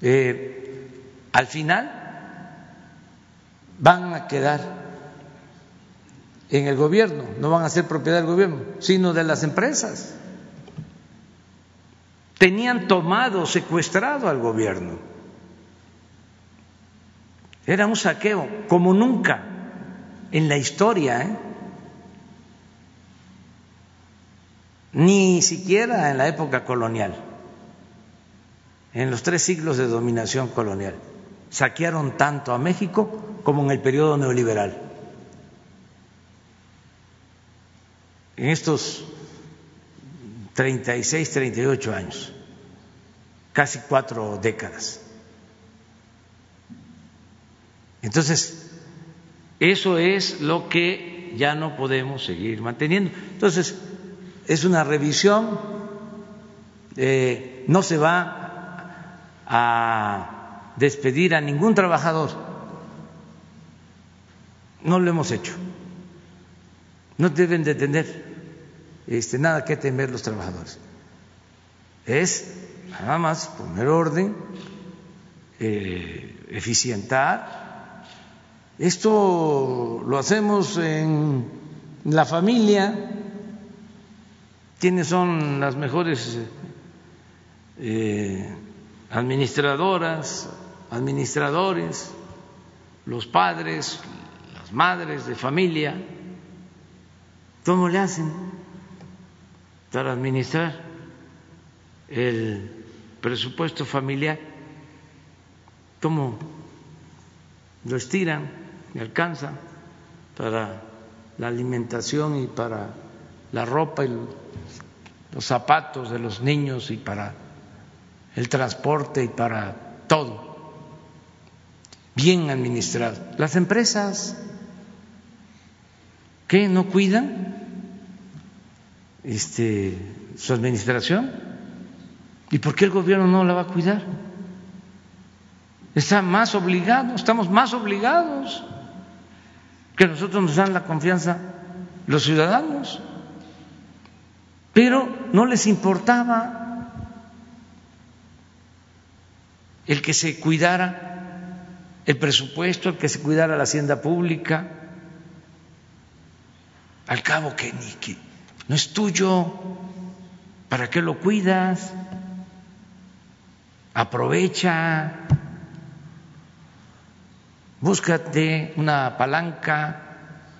Speaker 1: eh, al final van a quedar en el gobierno, no van a ser propiedad del gobierno, sino de las empresas. Tenían tomado, secuestrado al gobierno. Era un saqueo como nunca en la historia, ¿eh? ni siquiera en la época colonial, en los tres siglos de dominación colonial. Saquearon tanto a México como en el periodo neoliberal. En estos 36, 38 años, casi cuatro décadas. Entonces, eso es lo que ya no podemos seguir manteniendo. Entonces, es una revisión, eh, no se va a despedir a ningún trabajador, no lo hemos hecho. No deben de tener este, nada que temer los trabajadores. Es nada más poner orden, eh, eficientar. Esto lo hacemos en la familia. ¿Quiénes son las mejores eh, administradoras, administradores? Los padres, las madres de familia. ¿Cómo le hacen para administrar el presupuesto familiar? ¿Cómo lo estiran y alcanza para la alimentación y para la ropa y los zapatos de los niños y para el transporte y para todo? Bien administrado. Las empresas, ¿qué no cuidan? Este, su administración. ¿Y por qué el gobierno no la va a cuidar? Está más obligado, estamos más obligados que nosotros nos dan la confianza los ciudadanos. Pero no les importaba el que se cuidara el presupuesto, el que se cuidara la hacienda pública. Al cabo que ni que no es tuyo, ¿para qué lo cuidas? Aprovecha. búscate una palanca,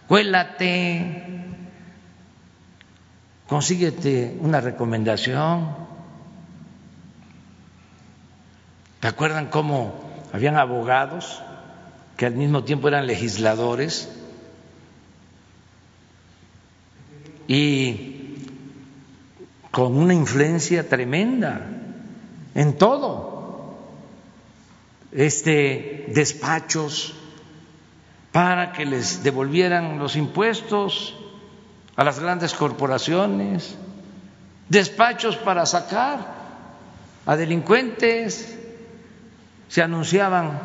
Speaker 1: cuélate, consíguete una recomendación. ¿Te acuerdan cómo habían abogados que al mismo tiempo eran legisladores? Y con una influencia tremenda en todo. Este, despachos para que les devolvieran los impuestos a las grandes corporaciones, despachos para sacar a delincuentes, se anunciaban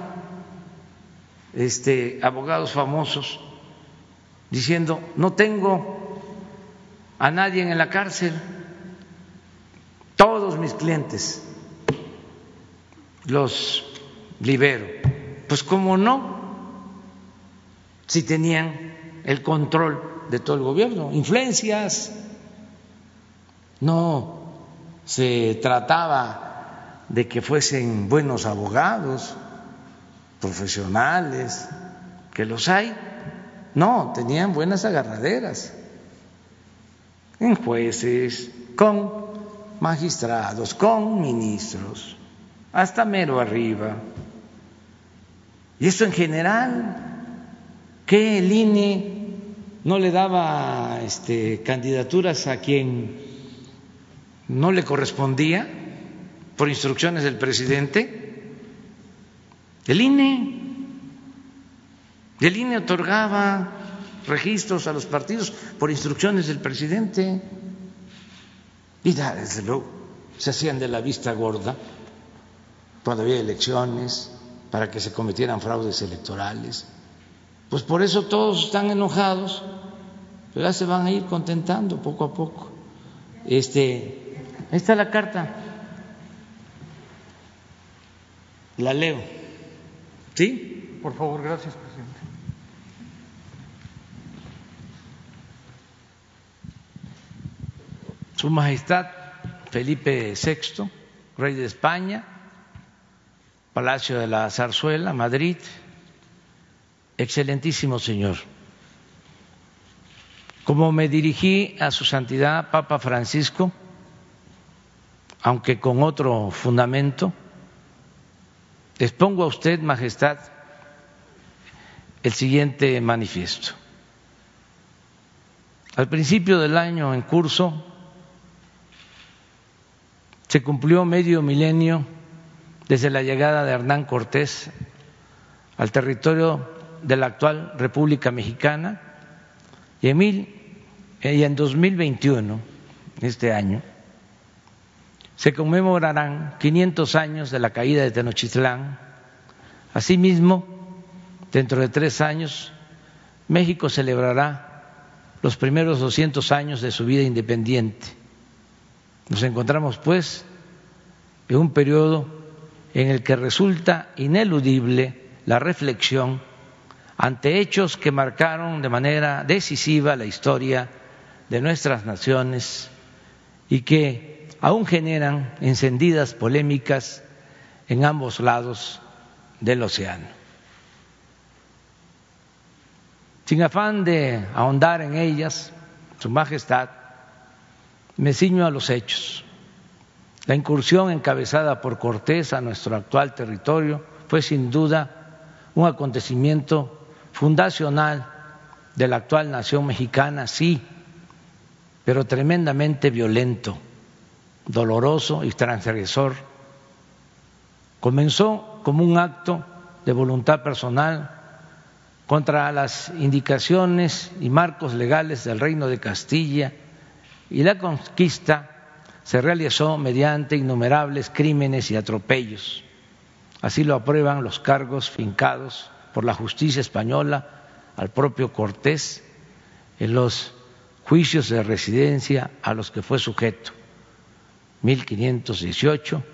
Speaker 1: este, abogados famosos diciendo, no tengo a nadie en la cárcel, todos mis clientes los libero. Pues cómo no, si tenían el control de todo el gobierno, influencias. No se trataba de que fuesen buenos abogados, profesionales, que los hay. No, tenían buenas agarraderas en jueces, con magistrados, con ministros, hasta mero arriba. Y esto en general, que el INE no le daba este, candidaturas a quien no le correspondía por instrucciones del presidente. El INE, el INE otorgaba registros a los partidos por instrucciones del presidente y desde luego se hacían de la vista gorda cuando había elecciones para que se cometieran fraudes electorales. Pues por eso todos están enojados, pero ya se van a ir contentando poco a poco. Este, ahí está la carta. La leo. ¿Sí?
Speaker 10: Por favor, gracias, presidente.
Speaker 1: Su Majestad Felipe VI, rey de España, Palacio de la Zarzuela, Madrid. Excelentísimo Señor, como me dirigí a su santidad Papa Francisco, aunque con otro fundamento, expongo a usted, Majestad, el siguiente manifiesto. Al principio del año en curso se cumplió medio milenio desde la llegada de Hernán Cortés al territorio de la actual República Mexicana y en, mil, y en 2021, este año, se conmemorarán 500 años de la caída de Tenochtitlán. Asimismo, dentro de tres años, México celebrará los primeros 200 años de su vida independiente. Nos encontramos, pues, en un periodo en el que resulta ineludible la reflexión ante hechos que marcaron de manera decisiva la historia de nuestras naciones y que aún generan encendidas polémicas en ambos lados del océano. Sin afán de ahondar en ellas, Su Majestad, me ciño a los hechos la incursión encabezada por Cortés a nuestro actual territorio fue sin duda un acontecimiento fundacional de la actual nación mexicana, sí, pero tremendamente violento, doloroso y transgresor. Comenzó como un acto de voluntad personal contra las indicaciones y marcos legales del Reino de Castilla y la conquista se realizó mediante innumerables crímenes y atropellos. Así lo aprueban los cargos fincados por la justicia española al propio Cortés en los juicios de residencia a los que fue sujeto, 1518,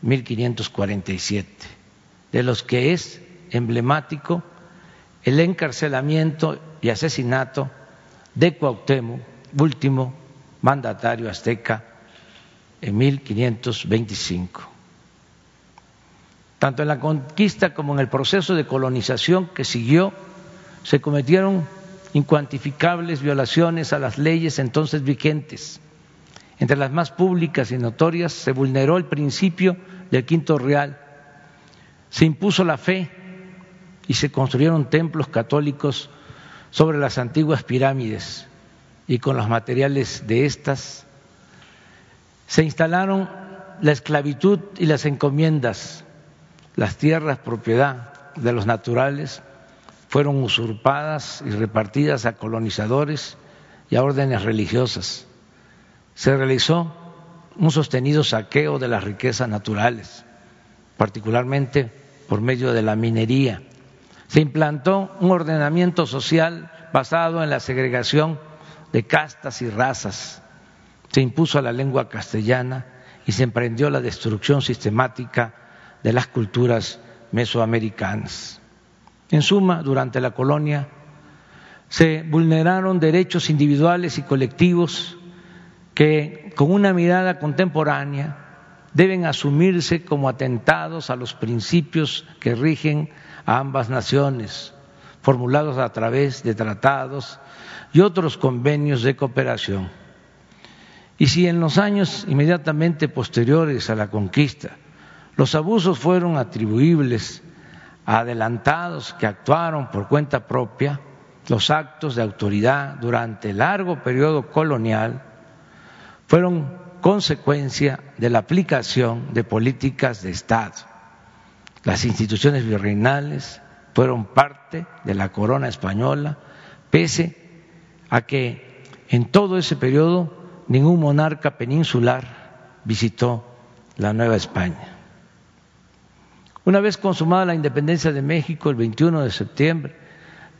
Speaker 1: 1547, de los que es emblemático el encarcelamiento y asesinato de Cuauhtémoc, último mandatario azteca en 1525. Tanto en la conquista como en el proceso de colonización que siguió, se cometieron incuantificables violaciones a las leyes entonces vigentes. Entre las más públicas y notorias se vulneró el principio del quinto real, se impuso la fe y se construyeron templos católicos sobre las antiguas pirámides y con los materiales de estas se instalaron la esclavitud y las encomiendas, las tierras propiedad de los naturales fueron usurpadas y repartidas a colonizadores y a órdenes religiosas. Se realizó un sostenido saqueo de las riquezas naturales, particularmente por medio de la minería. Se implantó un ordenamiento social basado en la segregación de castas y razas. Se impuso la lengua castellana y se emprendió la destrucción sistemática de las culturas mesoamericanas. En suma, durante la colonia se vulneraron derechos individuales y colectivos que, con una mirada contemporánea, deben asumirse como atentados a los principios que rigen a ambas naciones, formulados a través de tratados y otros convenios de cooperación. Y si en los años inmediatamente posteriores a la conquista los abusos fueron atribuibles a adelantados que actuaron por cuenta propia, los actos de autoridad durante el largo periodo colonial fueron consecuencia de la aplicación de políticas de Estado. Las instituciones virreinales fueron parte de la corona española, pese a que en todo ese periodo ningún monarca peninsular visitó la Nueva España. Una vez consumada la independencia de México el 21 de septiembre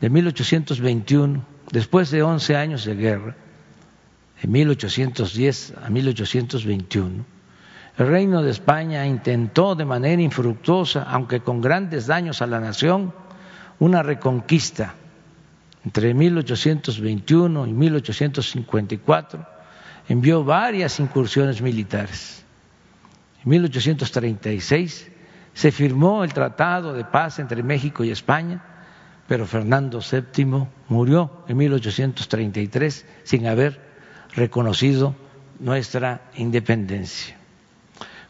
Speaker 1: de 1821, después de 11 años de guerra, de 1810 a 1821, el reino de España intentó de manera infructuosa, aunque con grandes daños a la nación, una reconquista entre 1821 y 1854 envió varias incursiones militares. En 1836 se firmó el Tratado de Paz entre México y España, pero Fernando VII murió en 1833 sin haber reconocido nuestra independencia.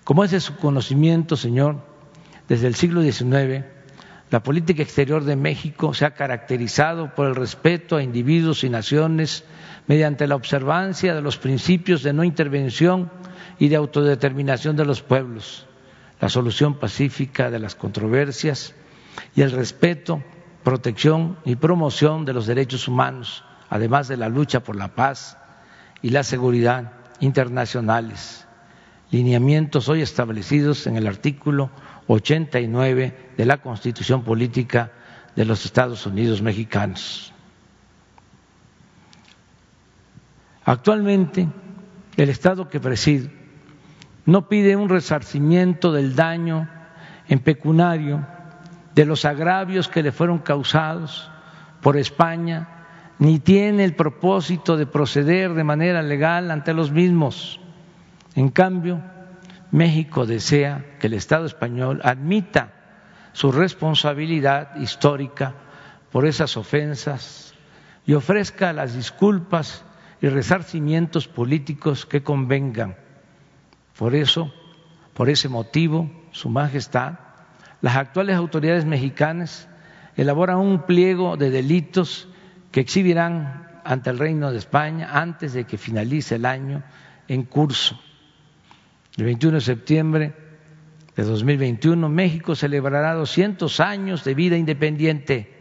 Speaker 1: Como es de su conocimiento, señor, desde el siglo XIX, la política exterior de México se ha caracterizado por el respeto a individuos y naciones mediante la observancia de los principios de no intervención y de autodeterminación de los pueblos, la solución pacífica de las controversias y el respeto, protección y promoción de los derechos humanos, además de la lucha por la paz y la seguridad internacionales, lineamientos hoy establecidos en el artículo 89 de la Constitución Política de los Estados Unidos Mexicanos. Actualmente, el Estado que presido no pide un resarcimiento del daño en pecunario de los agravios que le fueron causados por España, ni tiene el propósito de proceder de manera legal ante los mismos. En cambio, México desea que el Estado español admita su responsabilidad histórica por esas ofensas y ofrezca las disculpas y resarcimientos políticos que convengan. Por eso, por ese motivo, Su Majestad, las actuales autoridades mexicanas elaboran un pliego de delitos que exhibirán ante el Reino de España antes de que finalice el año en curso. El 21 de septiembre de 2021, México celebrará 200 años de vida independiente.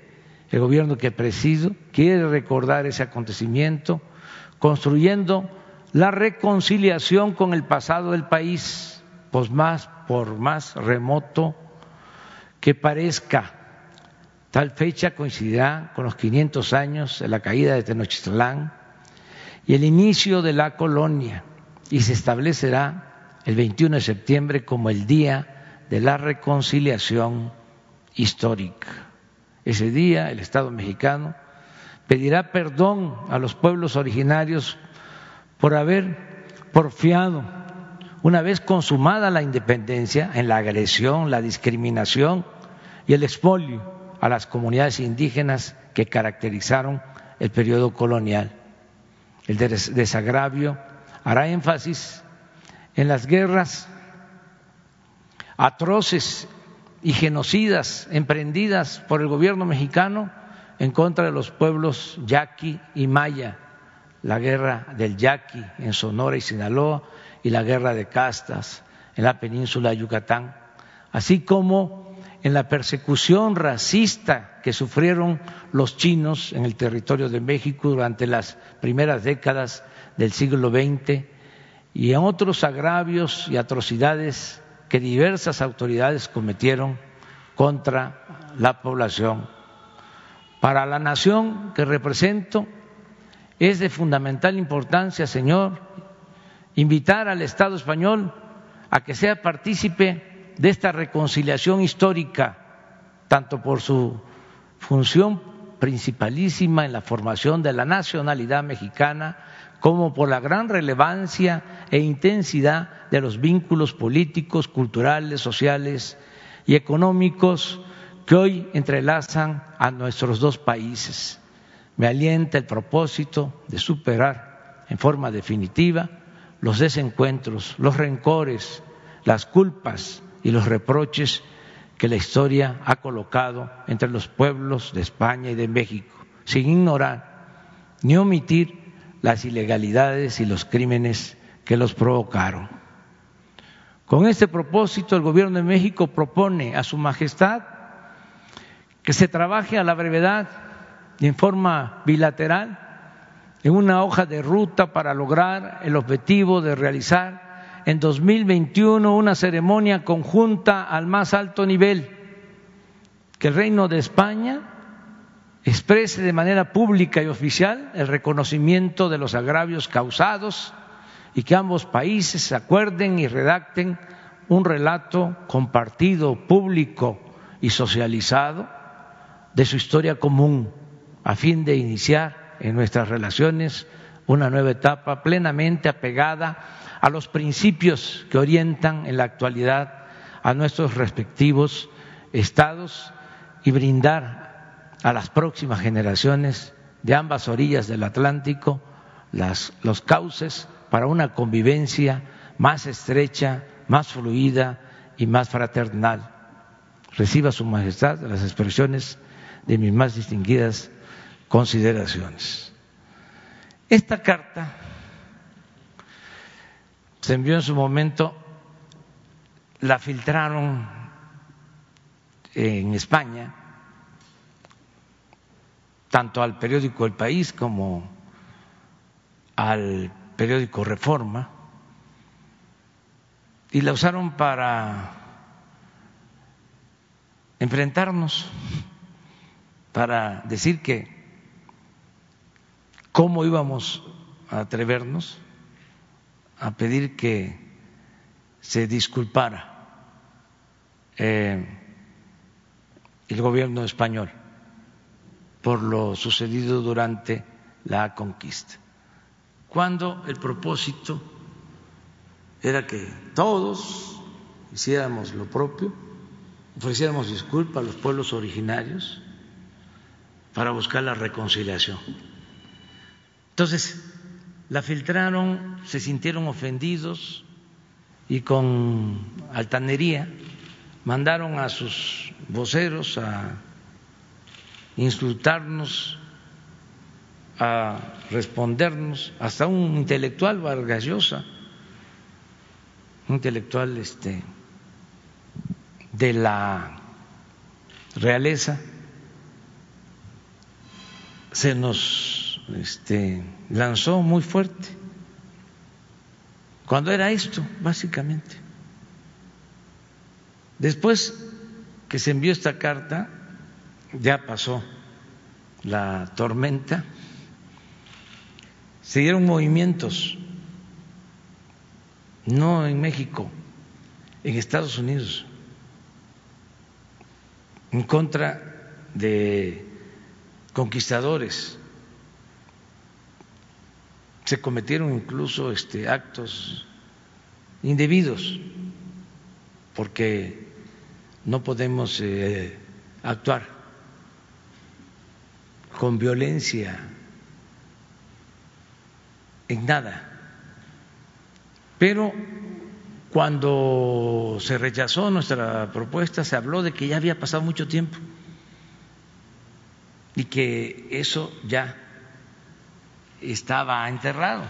Speaker 1: El gobierno que presido quiere recordar ese acontecimiento construyendo la reconciliación con el pasado del país, pues más por más remoto que parezca. Tal fecha coincidirá con los 500 años de la caída de Tenochtitlán y el inicio de la colonia y se establecerá el 21 de septiembre como el día de la reconciliación histórica. Ese día el Estado mexicano pedirá perdón a los pueblos originarios por haber porfiado una vez consumada la independencia, en la agresión, la discriminación y el expolio a las comunidades indígenas que caracterizaron el periodo colonial. El desagravio hará énfasis en las guerras atroces y genocidas emprendidas por el gobierno mexicano en contra de los pueblos yaqui y maya, la guerra del yaqui en Sonora y Sinaloa y la guerra de castas en la península de Yucatán, así como en la persecución racista que sufrieron los chinos en el territorio de México durante las primeras décadas del siglo XX y en otros agravios y atrocidades que diversas autoridades cometieron contra la población. Para la nación que represento es de fundamental importancia, señor, invitar al Estado español a que sea partícipe de esta reconciliación histórica, tanto por su función principalísima en la formación de la nacionalidad mexicana, como por la gran relevancia e intensidad de los vínculos políticos, culturales, sociales y económicos que hoy entrelazan a nuestros dos países. Me alienta el propósito de superar en forma definitiva los desencuentros, los rencores, las culpas y los reproches que la historia ha colocado entre los pueblos de España y de México, sin ignorar ni omitir las ilegalidades y los crímenes que los provocaron. Con este propósito, el Gobierno de México propone a Su Majestad que se trabaje a la brevedad y en forma bilateral en una hoja de ruta para lograr el objetivo de realizar en 2021 una ceremonia conjunta al más alto nivel, que el Reino de España exprese de manera pública y oficial el reconocimiento de los agravios causados y que ambos países se acuerden y redacten un relato compartido, público y socializado de su historia común a fin de iniciar en nuestras relaciones una nueva etapa plenamente apegada a los principios que orientan en la actualidad a nuestros respectivos estados y brindar a las próximas generaciones de ambas orillas del Atlántico los cauces para una convivencia más estrecha, más fluida y más fraternal. Reciba Su Majestad las expresiones de mis más distinguidas consideraciones. Esta carta se envió en su momento, la filtraron en España tanto al periódico El País como al periódico Reforma y la usaron para enfrentarnos, para decir que cómo íbamos a atrevernos a pedir que se disculpara eh, el gobierno español por lo sucedido durante la conquista, cuando el propósito era que todos hiciéramos lo propio, ofreciéramos disculpas a los pueblos originarios para buscar la reconciliación. Entonces, la filtraron, se sintieron ofendidos y con altanería mandaron a sus voceros a insultarnos, a respondernos, hasta un intelectual Vargas Llosa, un intelectual este, de la realeza, se nos este, lanzó muy fuerte. Cuando era esto, básicamente. Después que se envió esta carta, ya pasó la tormenta, se dieron movimientos, no en México, en Estados Unidos, en contra de conquistadores. Se cometieron incluso este, actos indebidos, porque no podemos eh, actuar con violencia en nada. Pero cuando se rechazó nuestra propuesta se habló de que ya había pasado mucho tiempo y que eso ya estaba enterrado,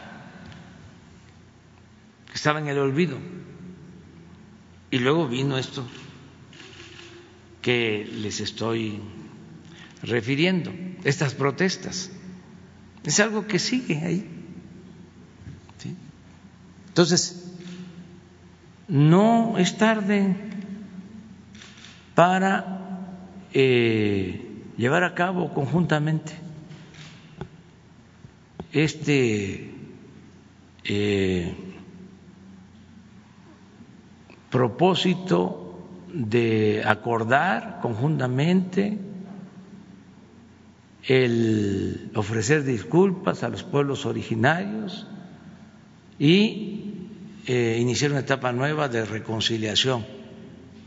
Speaker 1: estaba en el olvido. Y luego vino esto que les estoy refiriendo, estas protestas. Es algo que sigue ahí. Entonces, no es tarde para eh, llevar a cabo conjuntamente este eh, propósito de acordar conjuntamente el ofrecer disculpas a los pueblos originarios y eh, iniciar una etapa nueva de reconciliación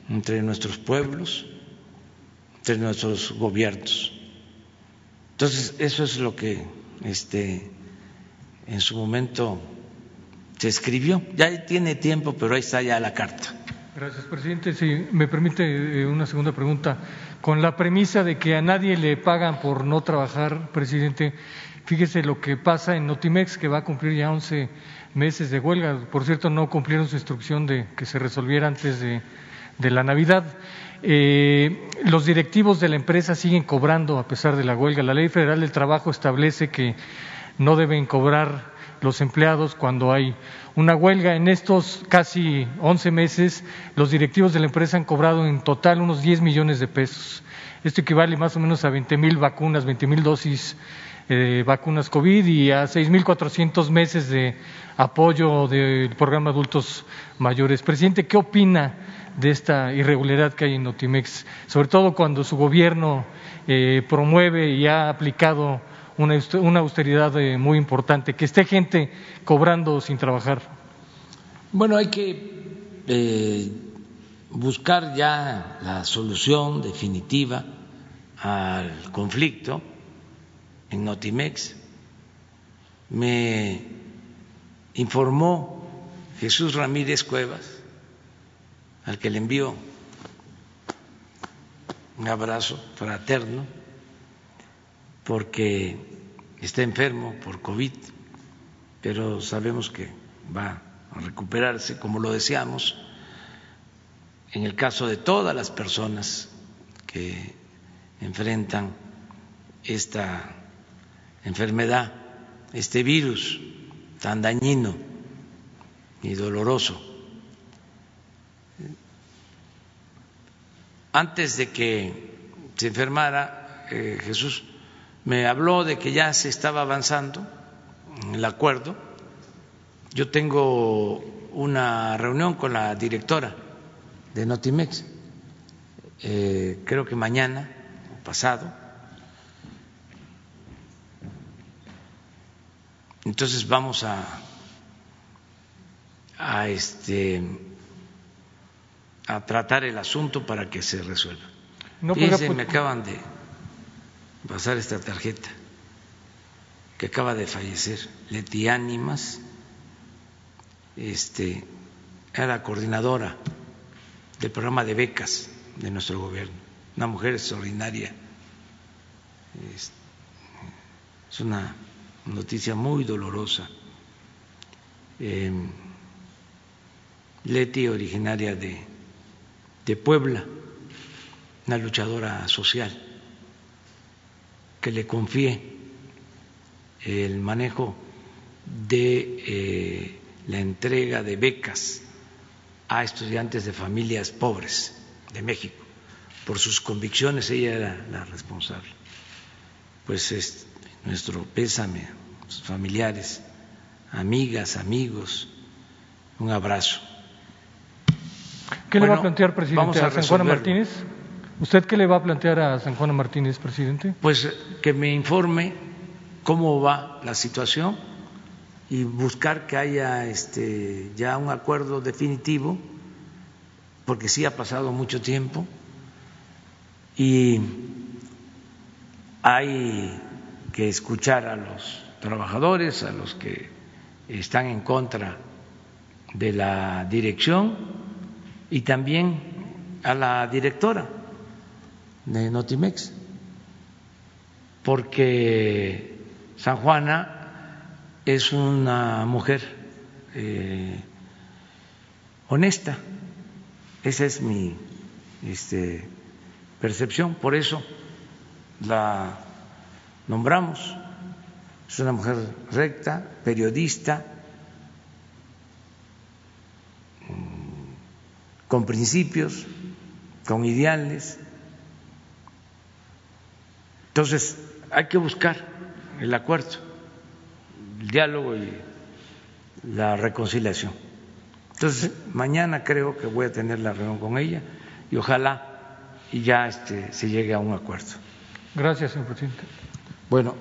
Speaker 1: entre nuestros pueblos, entre nuestros gobiernos. Entonces, eso es lo que este, en su momento se escribió. Ya tiene tiempo, pero ahí está ya la carta.
Speaker 10: Gracias, presidente. Si me permite eh, una segunda pregunta. Con la premisa de que a nadie le pagan por no trabajar, presidente, fíjese lo que pasa en Notimex, que va a cumplir ya 11 meses de huelga. Por cierto, no cumplieron su instrucción de que se resolviera antes de, la Navidad. Eh, los directivos de la empresa siguen cobrando a pesar de la huelga. La Ley Federal del Trabajo establece que no deben cobrar los empleados cuando hay una huelga. En estos casi 11 meses, los directivos de la empresa han cobrado en total unos 10 millones de pesos. Esto equivale más o menos a 20 mil vacunas, 20 mil dosis de vacunas COVID y a 6.400 meses de apoyo del programa adultos mayores. Presidente, ¿qué opina de esta irregularidad que hay en Notimex, sobre todo cuando su gobierno eh, promueve y ha aplicado una, austeridad eh, muy importante, que esté gente cobrando sin trabajar?
Speaker 1: Bueno, hay que eh, buscar ya la solución definitiva al conflicto en Notimex. Me informó Jesús Ramírez Cuevas, al que le envío un abrazo fraterno, porque está enfermo por COVID, pero sabemos que va a recuperarse como lo deseamos. En el caso de todas las personas que enfrentan esta enfermedad, este virus, tan dañino y doloroso. Antes de que se enfermara, eh, Jesús me habló de que ya se estaba avanzando en el acuerdo. Yo tengo una reunión con la directora de Notimex, eh, creo que mañana o pasado, Entonces vamos a, a, este, a tratar el asunto para que se resuelva. No Fíjense, me acaban de pasar esta tarjeta que acaba de fallecer, Leti Ánimas, este, era la coordinadora del programa de becas de nuestro gobierno, una mujer extraordinaria, es una noticia muy dolorosa. Leti, originaria de, de Puebla, una luchadora social, que le confié el manejo de eh, la entrega de becas a estudiantes de familias pobres de México. Por sus convicciones ella era la responsable. Pues es nuestro pésame sus familiares, amigas, amigos, un abrazo.
Speaker 10: ¿Qué le va a plantear, presidente, a, San Juan Martínez? ¿Usted qué le va a plantear a San Juan Martínez, presidente?
Speaker 1: Pues que me informe cómo va la situación y buscar que haya este, ya un acuerdo definitivo, porque sí ha pasado mucho tiempo y hay que escuchar a los trabajadores, a los que están en contra de la dirección y también a la directora de Notimex, porque San Juana es una mujer eh, honesta, esa es mi este, percepción, por eso la nombramos, es una mujer recta, periodista, con principios, con ideales. Entonces, hay que buscar el acuerdo el diálogo y la reconciliación. Entonces, mañana creo que voy a tener la reunión con ella y ojalá y ya este, se llegue a un acuerdo.
Speaker 10: Gracias, señor presidente.
Speaker 1: Bueno,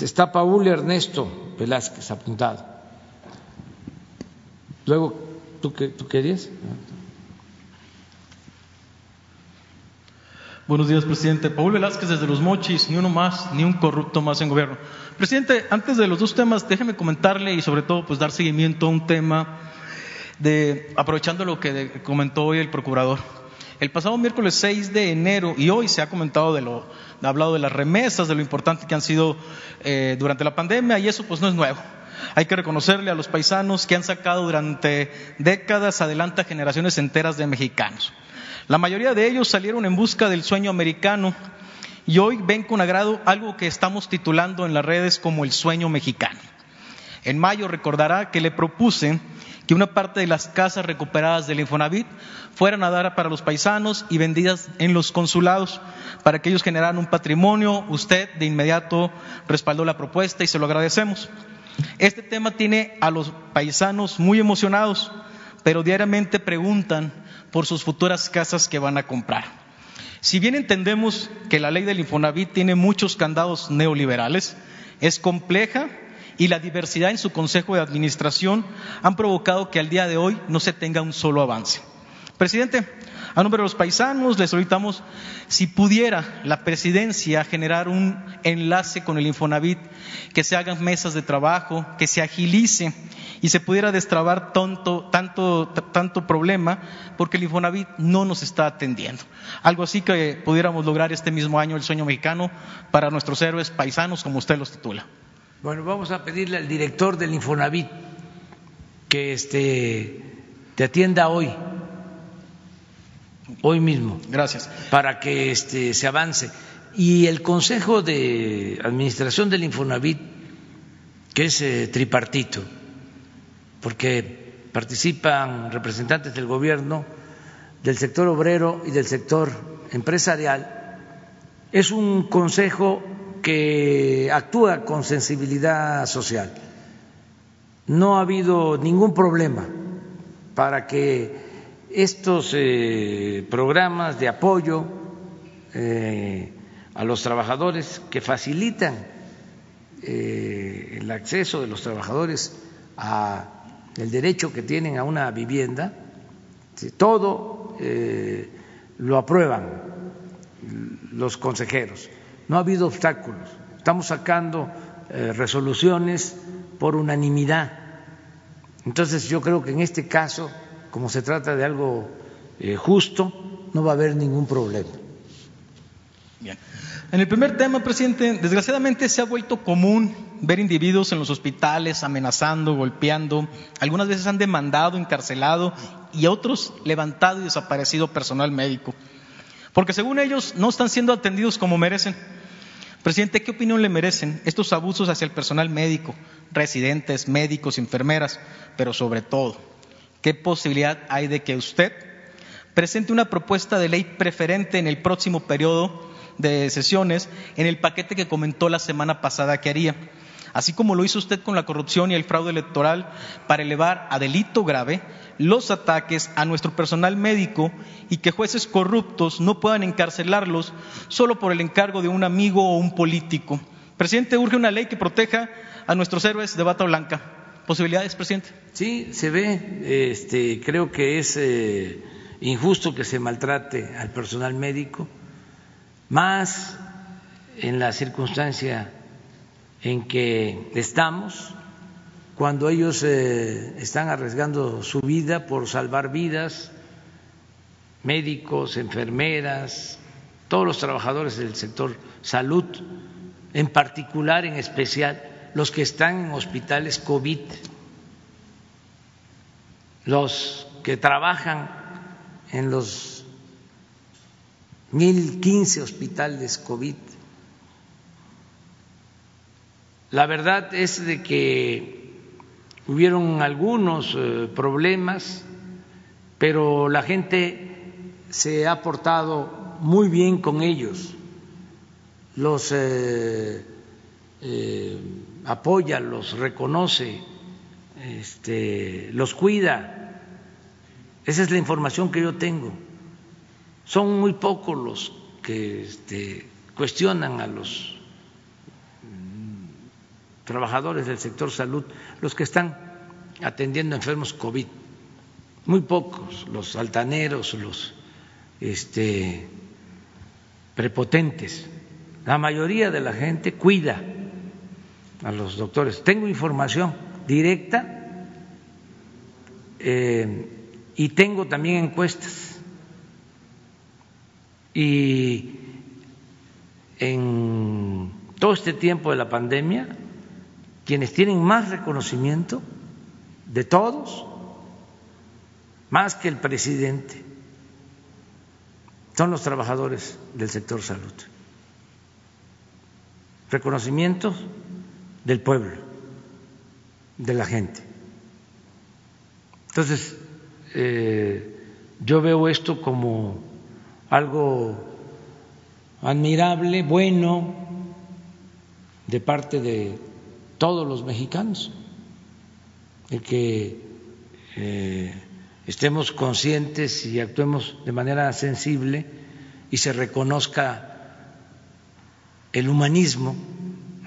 Speaker 1: está Paul Ernesto Velázquez apuntado. Luego, ¿tú, qué, tú querías?
Speaker 11: Buenos días, presidente. Paul Velázquez desde Los Mochis, ni uno más, ni un corrupto más en gobierno. Presidente, antes de los dos temas, déjeme comentarle y sobre todo pues dar seguimiento a un tema de, aprovechando lo que comentó hoy el procurador. El pasado miércoles 6 de enero, y hoy se ha comentado de lo, ha hablado de las remesas, de lo importante que han sido eh, durante la pandemia, y eso pues no es nuevo. Hay que reconocerle a los paisanos que han sacado durante décadas adelante generaciones enteras de mexicanos. La mayoría de ellos salieron en busca del sueño americano y hoy ven con agrado algo que estamos titulando en las redes como el sueño mexicano. En mayo recordará que le propuse que una parte de las casas recuperadas del Infonavit fueran a dar para los paisanos y vendidas en los consulados para que ellos generaran un patrimonio. Usted de inmediato respaldó la propuesta y se lo agradecemos. Este tema tiene a los paisanos muy emocionados, pero diariamente preguntan por sus futuras casas que van a comprar. Si bien entendemos que la ley del Infonavit tiene muchos candados neoliberales, es compleja y la diversidad en su consejo de administración han provocado que al día de hoy no se tenga un solo avance. Presidente, a nombre de los paisanos le solicitamos si pudiera la presidencia generar un enlace con el Infonavit, que se hagan mesas de trabajo, que se agilice y se pudiera destrabar tanto, tanto, tanto problema porque el Infonavit no nos está atendiendo. Algo así que pudiéramos lograr este mismo año el sueño mexicano para nuestros héroes paisanos, como usted los titula.
Speaker 1: Bueno, vamos a pedirle al director del Infonavit que este, te atienda hoy, hoy mismo.
Speaker 11: Gracias.
Speaker 1: Para que este, se avance. Y el Consejo de Administración del Infonavit, que es eh, tripartito, porque participan representantes del gobierno, del sector obrero y del sector empresarial, es un consejo que actúa con sensibilidad social. No ha habido ningún problema para que estos eh, programas de apoyo eh, a los trabajadores que facilitan eh, el acceso de los trabajadores a el derecho que tienen a una vivienda, todo lo aprueban los consejeros. No ha habido obstáculos. Estamos sacando resoluciones por unanimidad. Entonces yo creo que en este caso, como se trata de algo eh, justo, no va a haber ningún problema.
Speaker 11: Bien. En el primer tema, presidente, desgraciadamente se ha vuelto común ver individuos en los hospitales amenazando, golpeando, algunas veces han demandado, encarcelado y otros levantado y desaparecido personal médico, porque según ellos no están siendo atendidos como merecen. Presidente, ¿qué opinión le merecen estos abusos hacia el personal médico, residentes, médicos, enfermeras, pero sobre todo, qué posibilidad hay de que usted presente una propuesta de ley preferente en el próximo periodo de sesiones en el paquete que comentó la semana pasada que haría, así como lo hizo usted con la corrupción y el fraude electoral para elevar a delito grave los ataques a nuestro personal médico y que jueces corruptos no puedan encarcelarlos solo por el encargo de un amigo o un político. Presidente, urge una ley que proteja a nuestros héroes de bata blanca. Posibilidades, presidente.
Speaker 1: Sí, se ve. Este, creo que es eh, injusto que se maltrate al personal médico, más en la circunstancia en que estamos, cuando ellos eh, están arriesgando su vida por salvar vidas, médicos, enfermeras, todos los trabajadores del sector salud, en particular, en especial, los que están en hospitales COVID, los que trabajan en los 1015 hospitales COVID. La verdad es de que hubieron algunos eh, problemas, pero la gente se ha portado muy bien con ellos, los eh, eh, apoya, los reconoce, este, los cuida. Esa es la información que yo tengo. Son muy pocos los que este, cuestionan a los trabajadores del sector salud, los que están atendiendo enfermos COVID. Muy pocos, los altaneros, los este, prepotentes. La mayoría de la gente cuida a los doctores. Tengo información directa eh, y tengo también encuestas. Y en todo este tiempo de la pandemia, quienes tienen más reconocimiento de todos, más que el presidente, son los trabajadores del sector salud. Reconocimientos del pueblo, de la gente. Entonces, eh, yo veo esto como algo admirable, bueno, de parte de todos los mexicanos, de que eh, estemos conscientes y actuemos de manera sensible y se reconozca el humanismo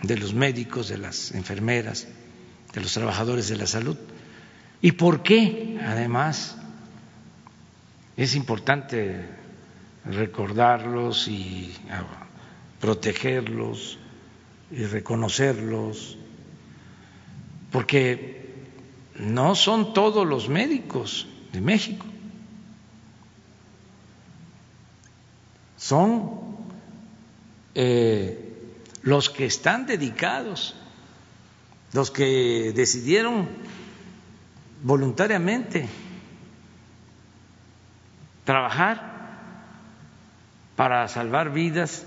Speaker 1: de los médicos, de las enfermeras, de los trabajadores de la salud. ¿Y por qué, además, es importante recordarlos y ah, protegerlos y reconocerlos? Porque no son todos los médicos de México. Son eh, los que están dedicados, los que decidieron voluntariamente trabajar para salvar vidas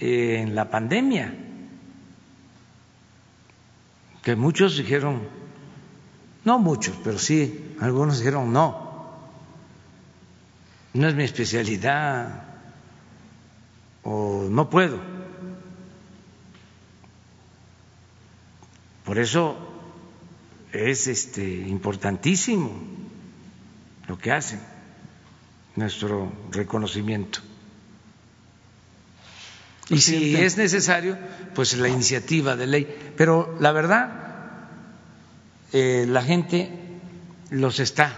Speaker 1: en la pandemia, que muchos dijeron, no muchos, pero sí, algunos dijeron no, no es mi especialidad o no puedo. Por eso es este, importantísimo lo que hacen, nuestro reconocimiento. Y si es necesario, pues la iniciativa de ley. Pero la verdad, eh, la gente los está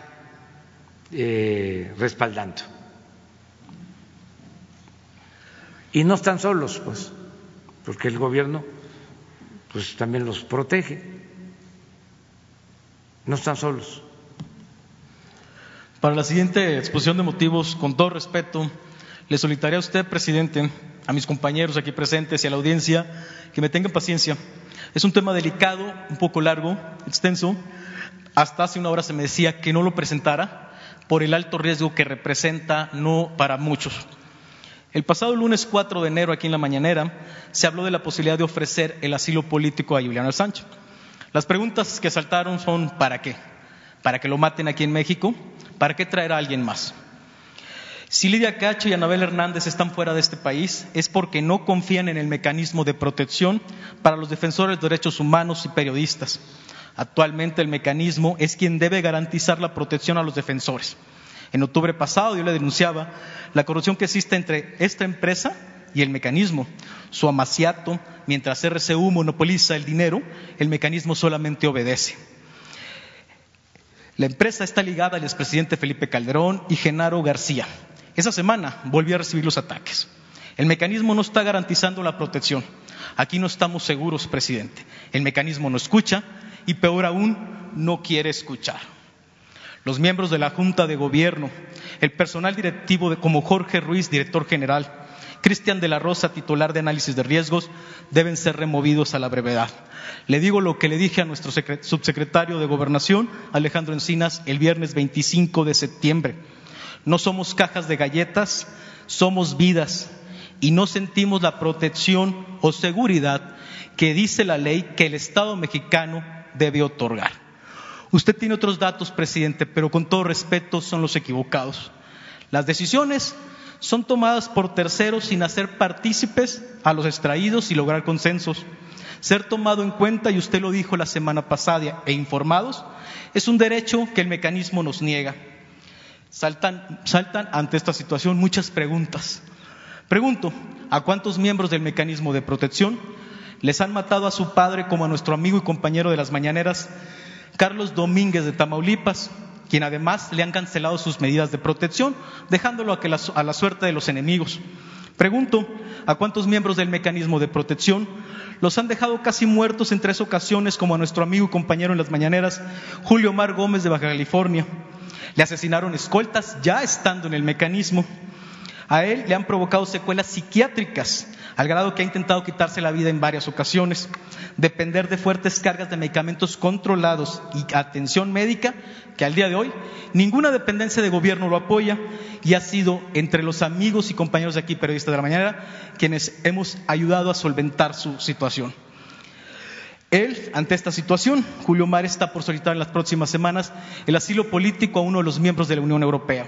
Speaker 1: eh, respaldando. Y no están solos, pues, porque el gobierno pues también los protege. No están solos.
Speaker 11: Para la siguiente exposición de motivos, con todo respeto, le solicitaría a usted, presidente, a mis compañeros aquí presentes y a la audiencia que me tengan paciencia. Es un tema delicado, un poco largo, extenso. Hasta hace una hora se me decía que no lo presentara por el alto riesgo que representa no para muchos. El pasado lunes 4 de enero, aquí en la mañanera, se habló de la posibilidad de ofrecer el asilo político a Juliano Sánchez. Las preguntas que saltaron son ¿para qué? ¿Para que lo maten aquí en México? ¿Para qué traer a alguien más? Si Lidia Cacho y Anabel Hernández están fuera de este país es porque no confían en el mecanismo de protección para los defensores de derechos humanos y periodistas. Actualmente el mecanismo es quien debe garantizar la protección a los defensores. En octubre pasado yo le denunciaba la corrupción que existe entre esta empresa y el mecanismo. Su amaciato, mientras RCU monopoliza el dinero, el mecanismo solamente obedece. La empresa está ligada al expresidente Felipe Calderón y Genaro García. Esa semana volvió a recibir los ataques. El mecanismo no está garantizando la protección. Aquí no estamos seguros, presidente. El mecanismo no escucha y peor aún, no quiere escuchar. Los miembros de la Junta de Gobierno, el personal directivo como Jorge Ruiz, director general, Cristian de la Rosa, titular de análisis de riesgos, deben ser removidos a la brevedad. Le digo lo que le dije a nuestro subsecretario de Gobernación, Alejandro Encinas, el viernes 25 de septiembre. No somos cajas de galletas, somos vidas y no sentimos la protección o seguridad que dice la ley que el Estado mexicano debe otorgar. Usted tiene otros datos, presidente, pero con todo respeto son los equivocados. Las decisiones son tomadas por terceros sin hacer partícipes a los extraídos y lograr consensos. Ser tomado en cuenta, y usted lo dijo la semana pasada, e informados, es un derecho que el mecanismo nos niega. Saltan, saltan ante esta situación muchas preguntas. Pregunto, ¿a cuántos miembros del mecanismo de protección les han matado a su padre como a nuestro amigo y compañero de las mañaneras, Carlos Domínguez de Tamaulipas, quien además le han cancelado sus medidas de protección, dejándolo a, la, la suerte de los enemigos. Pregunto, ¿a cuántos miembros del mecanismo de protección los han dejado casi muertos en tres ocasiones, como a nuestro amigo y compañero en las mañaneras, Julio Omar Gómez de Baja California? Le asesinaron escoltas ya estando en el mecanismo. A él le han provocado secuelas psiquiátricas, al grado que ha intentado quitarse la vida en varias ocasiones. Depender de fuertes cargas de medicamentos controlados y atención médica, que al día de hoy ninguna dependencia de gobierno lo apoya y ha sido entre los amigos y compañeros de aquí, periodistas de la mañana, quienes hemos ayudado a solventar su situación. Él, ante esta situación, Julio Mar está por solicitar en las próximas semanas el asilo político a uno de los miembros de la Unión Europea.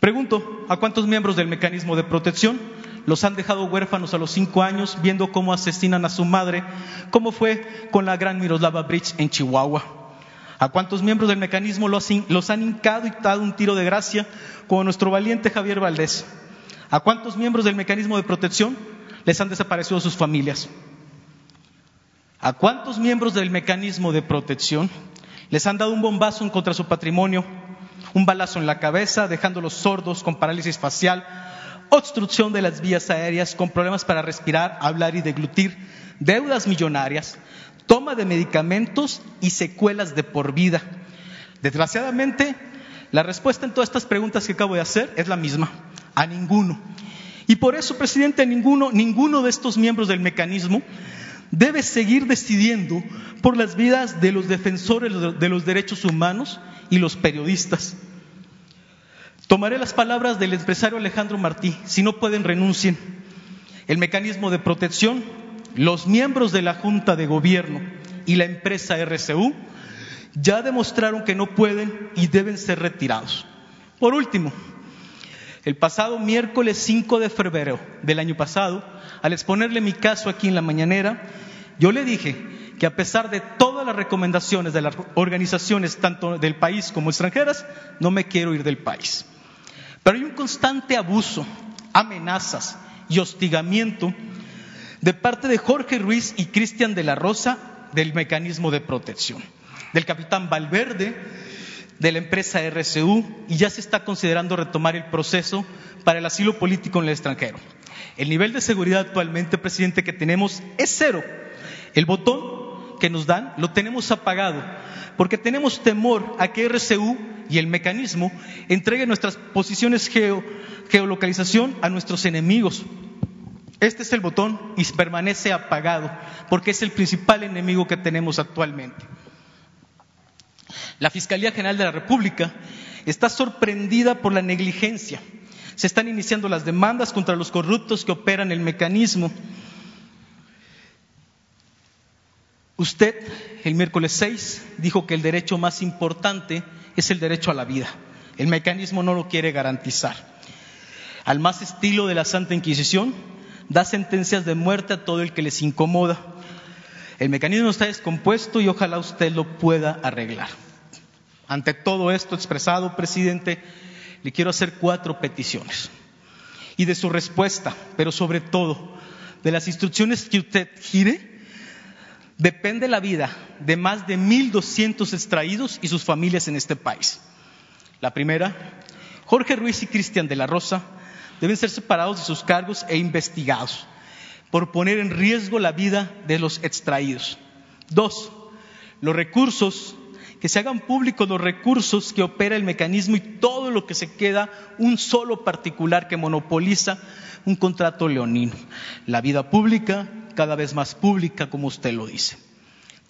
Speaker 11: Pregunto, ¿a cuántos miembros del mecanismo de protección los han dejado huérfanos a los cinco años viendo cómo asesinan a su madre, como fue con la gran Miroslava Bridge en Chihuahua? ¿A cuántos miembros del mecanismo los, han hincado y dado un tiro de gracia, como nuestro valiente Javier Valdés? ¿A cuántos miembros del mecanismo de protección les han desaparecido sus familias? ¿A cuántos miembros del mecanismo de protección les han dado un bombazo contra su patrimonio un balazo en la cabeza, dejándolos sordos con parálisis facial, obstrucción de las vías aéreas con problemas para respirar, hablar y deglutir, deudas millonarias, toma de medicamentos y secuelas de por vida. Desgraciadamente, la respuesta en todas estas preguntas que acabo de hacer es la misma, a ninguno. Y por eso, presidente, ninguno, ninguno de estos miembros del mecanismo debe seguir decidiendo por las vidas de los defensores de los derechos humanos y los periodistas. Tomaré las palabras del empresario Alejandro Martí, si no pueden renuncien. El mecanismo de protección, los miembros de la Junta de Gobierno y la empresa RCU ya demostraron que no pueden y deben ser retirados. Por último, el pasado miércoles 5 de febrero del año pasado, al exponerle mi caso aquí en la mañanera, yo le dije que a pesar de todas las recomendaciones de las organizaciones, tanto del país como extranjeras, no me quiero ir del país. Pero hay un constante abuso, amenazas y hostigamiento de parte de Jorge Ruiz y Cristian de la Rosa del mecanismo de protección, del capitán Valverde, de la empresa RCU, y ya se está considerando retomar el proceso para el asilo político en el extranjero. El nivel de seguridad actualmente, presidente, que tenemos es cero. El botón que nos dan lo tenemos apagado, porque tenemos temor a que RCU y el mecanismo entregue nuestras posiciones geo, geolocalización a nuestros enemigos. Este es el botón y permanece apagado porque es el principal enemigo que tenemos actualmente. La Fiscalía General de la República está sorprendida por la negligencia. Se están iniciando las demandas contra los corruptos que operan el mecanismo. Usted, el miércoles 6, dijo que el derecho más importante es el derecho a la vida. El mecanismo no lo quiere garantizar. Al más estilo de la Santa Inquisición, da sentencias de muerte a todo el que les incomoda. El mecanismo está descompuesto y ojalá usted lo pueda arreglar. Ante todo esto expresado, presidente, le quiero hacer cuatro peticiones. Y de su respuesta, pero sobre todo de las instrucciones que usted gire, depende la vida de más de 1.200 extraídos y sus familias en este país. La primera, Jorge Ruiz y Cristian de la Rosa deben ser separados de sus cargos e investigados por poner en riesgo la vida de los extraídos. Dos, los recursos, que se hagan públicos los recursos que opera el mecanismo y todo lo que se queda un solo particular que monopoliza un contrato leonino. La vida pública cada vez más pública, como usted lo dice.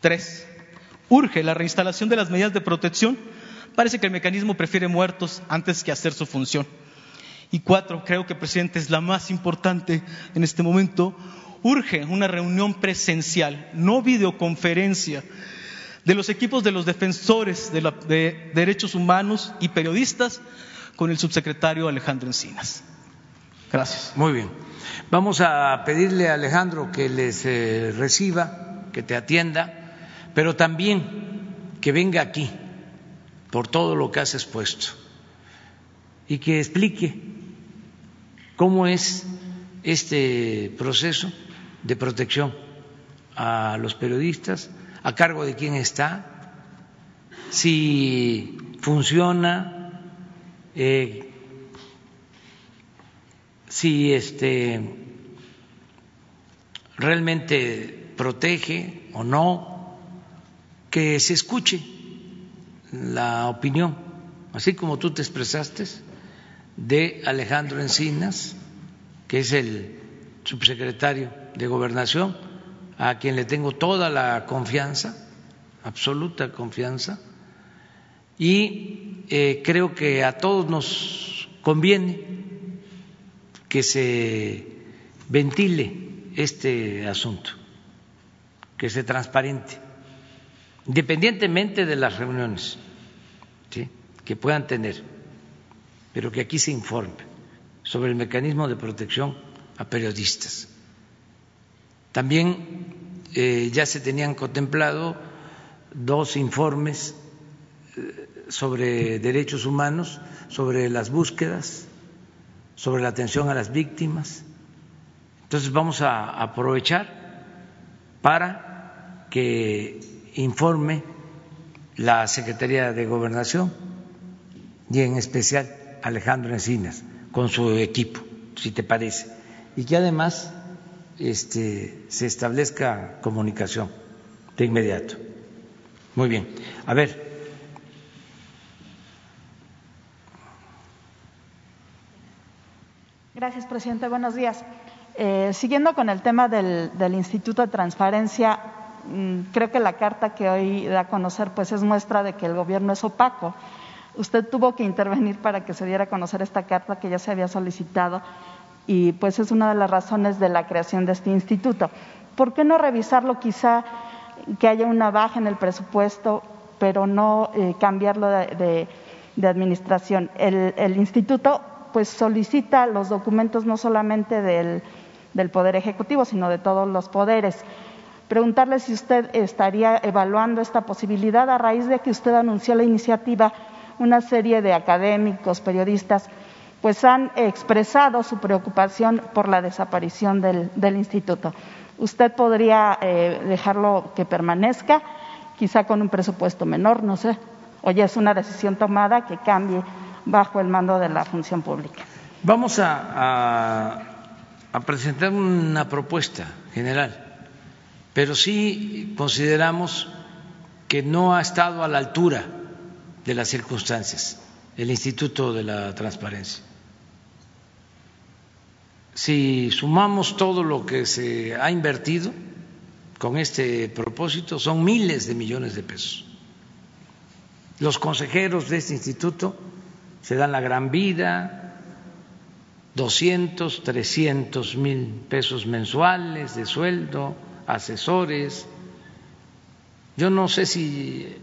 Speaker 11: Tres, urge la reinstalación de las medidas de protección. Parece que el mecanismo prefiere muertos antes que hacer su función. Y cuatro, creo que, presidente, es la más importante en este momento, urge una reunión presencial, no videoconferencia, de los equipos de los defensores de, de derechos humanos y periodistas con el subsecretario Alejandro Encinas. Gracias.
Speaker 1: Muy bien. Vamos a pedirle a Alejandro que les eh, reciba, que te atienda, pero también que venga aquí por todo lo que has expuesto y que explique cómo es este proceso de protección a los periodistas, a cargo de quién está, si funciona, eh, si este realmente protege o no, que se escuche la opinión, así como tú te expresaste, de Alejandro Encinas, que es el subsecretario de Gobernación, a quien le tengo toda la confianza, absoluta confianza, y eh, creo que a todos nos conviene que se ventile este asunto, que se transparente, independientemente de las reuniones que puedan tener, pero que aquí se informe sobre el mecanismo de protección a periodistas. También eh, ya se tenían contemplado dos informes eh, sobre derechos humanos, sobre las búsquedas sobre la atención a las víctimas. Entonces vamos a aprovechar para que informe la Secretaría de Gobernación y en especial Alejandro Encinas con su equipo, si te parece, y que además este, se establezca comunicación de inmediato. Muy bien. A ver,
Speaker 12: Gracias, presidente. Buenos días. Eh, siguiendo con el tema del, Instituto de Transparencia, mm, creo que la carta que hoy da a conocer pues es muestra de que el gobierno es opaco. Usted tuvo que intervenir para que se diera a conocer esta carta que ya se había solicitado y pues es una de las razones de la creación de este instituto. ¿Por qué no revisarlo quizá que haya una baja en el presupuesto, pero no eh, cambiarlo de, administración? El, instituto pues solicita los documentos no solamente del, Poder Ejecutivo, sino de todos los poderes. Preguntarle si usted estaría evaluando esta posibilidad a raíz de que usted anunció la iniciativa, una serie de académicos, periodistas, pues han expresado su preocupación por la desaparición del, instituto. Usted podría eh, dejarlo que permanezca, quizá con un presupuesto menor, no sé, o ya es una decisión tomada que cambie bajo el mando de la función pública.
Speaker 1: Vamos a, presentar una propuesta general, pero sí consideramos que no ha estado a la altura de las circunstancias el Instituto de la Transparencia. Si sumamos todo lo que se ha invertido con este propósito, son miles de millones de pesos. Los consejeros de este instituto se dan la gran vida, 200, 300 mil pesos mensuales de sueldo, asesores. Yo no sé si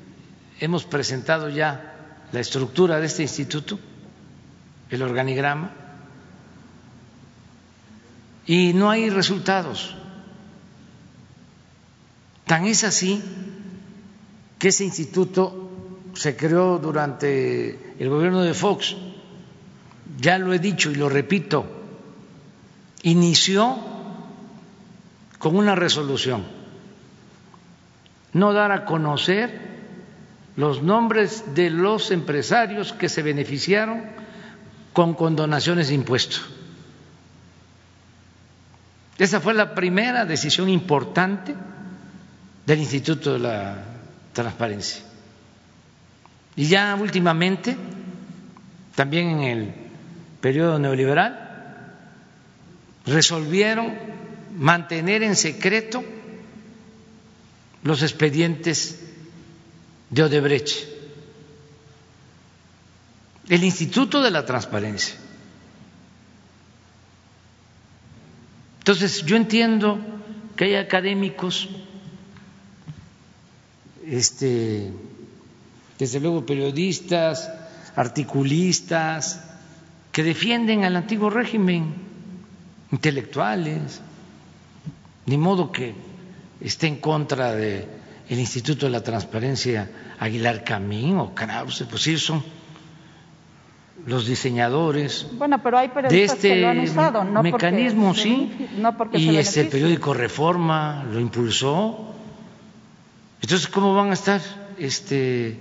Speaker 1: hemos presentado ya la estructura de este instituto, el organigrama, y no hay resultados. Tan es así que ese instituto se creó durante el gobierno de Fox, ya lo he dicho y lo repito, inició con una resolución no dar a conocer los nombres de los empresarios que se beneficiaron con condonaciones de impuestos. Esa fue la primera decisión importante del Instituto de la Transparencia. Y ya últimamente, también en el periodo neoliberal, resolvieron mantener en secreto los expedientes de Odebrecht, el Instituto de la Transparencia. Entonces, yo entiendo que hay académicos, este, desde luego periodistas, articulistas, que defienden al antiguo régimen, intelectuales, ni modo que esté en contra del Instituto de la Transparencia Aguilar Camín o Krause, pues sí, son los diseñadores
Speaker 12: bueno, pero hay
Speaker 1: de este
Speaker 12: que lo han usado, no
Speaker 1: mecanismo,
Speaker 12: porque,
Speaker 1: sí,
Speaker 12: no porque
Speaker 1: y este
Speaker 12: beneficien.
Speaker 1: periódico Reforma lo impulsó. Entonces, ¿cómo van a estar este,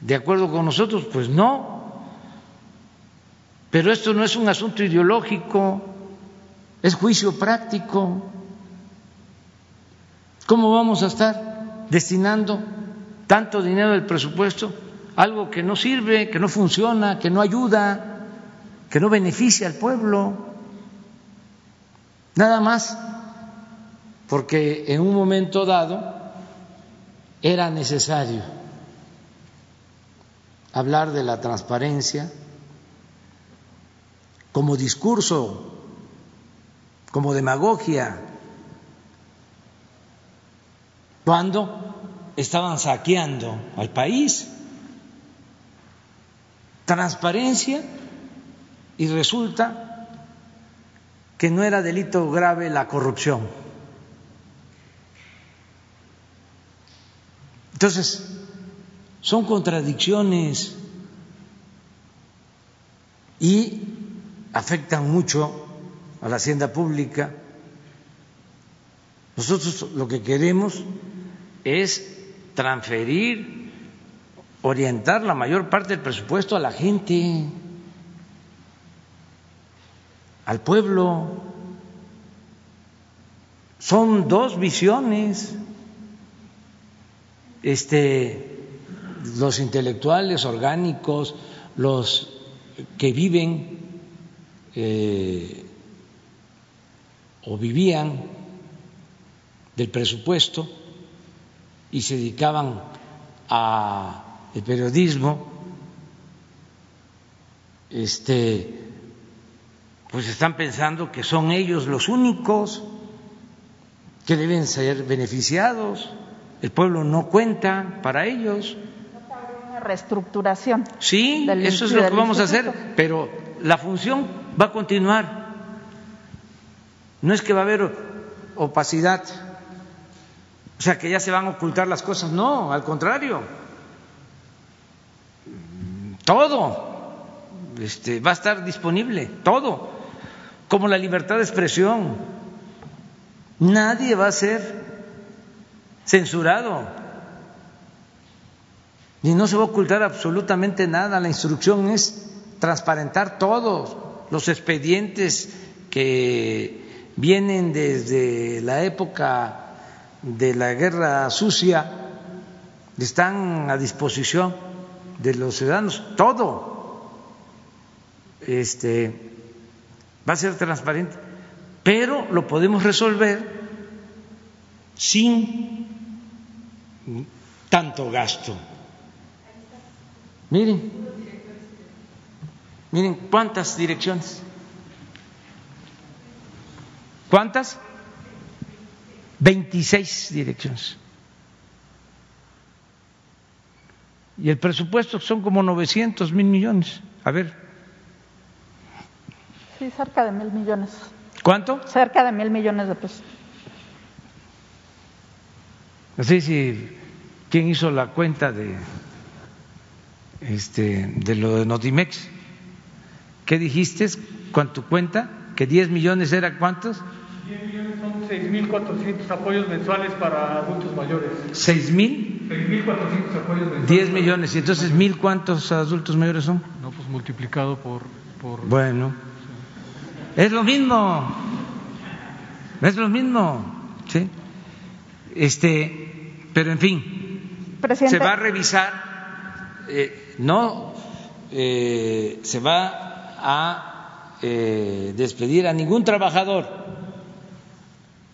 Speaker 1: de acuerdo con nosotros? Pues no. Pero esto no es un asunto ideológico, es juicio práctico. ¿Cómo vamos a estar destinando tanto dinero del presupuesto a algo que no sirve, que no funciona, que no ayuda, que no beneficia al pueblo? Nada más porque en un momento dado era necesario hablar de la transparencia como discurso, como demagogia, cuando estaban saqueando al país. Transparencia y resulta que no era delito grave la corrupción. Entonces, son contradicciones y afectan mucho a la hacienda pública. Nosotros lo que queremos es transferir, orientar la mayor parte del presupuesto a la gente, al pueblo. Son dos visiones. Este, los intelectuales orgánicos, los que viven eh, o vivían del presupuesto y se dedicaban al periodismo, este, pues están pensando que son ellos los únicos que deben ser beneficiados. El pueblo no cuenta para ellos.
Speaker 12: Una reestructuración.
Speaker 1: Sí,
Speaker 12: del-
Speaker 1: eso es lo que vamos a hacer, pero la función va a continuar. No es que va a haber opacidad, o sea, que ya se van a ocultar las cosas, no, al contrario. Todo este, va a estar disponible, todo, como la libertad de expresión. Nadie va a ser censurado y no se va a ocultar absolutamente nada. La instrucción es transparentar todos los expedientes que vienen desde la época de la guerra sucia, están a disposición de los ciudadanos, todo este va a ser transparente, pero lo podemos resolver sin tanto gasto. Miren, miren cuántas direcciones. ¿Cuántas? 26 direcciones. Y el presupuesto son como 900 mil millones. A ver,
Speaker 12: Sí, cerca de mil millones.
Speaker 1: ¿cuánto?
Speaker 12: Cerca de mil millones de pesos.
Speaker 1: Sé si quién hizo la cuenta de este de lo de Notimex. ¿Qué dijiste? ¿Cuánto cuenta? ¿Que 10 millones era cuántos?
Speaker 10: 10 millones son 6.400 apoyos mensuales para adultos mayores.
Speaker 1: ¿Seis mil?
Speaker 10: 6.400 apoyos mensuales.
Speaker 1: 10 millones. ¿Y entonces mil cuántos adultos mayores son?
Speaker 10: No, pues multiplicado por... por
Speaker 1: Bueno, es lo mismo, es lo mismo, ¿sí? Este, pero en fin,
Speaker 12: Presidente.
Speaker 1: se va a revisar, eh, no eh, se va a eh, despedir a ningún trabajador,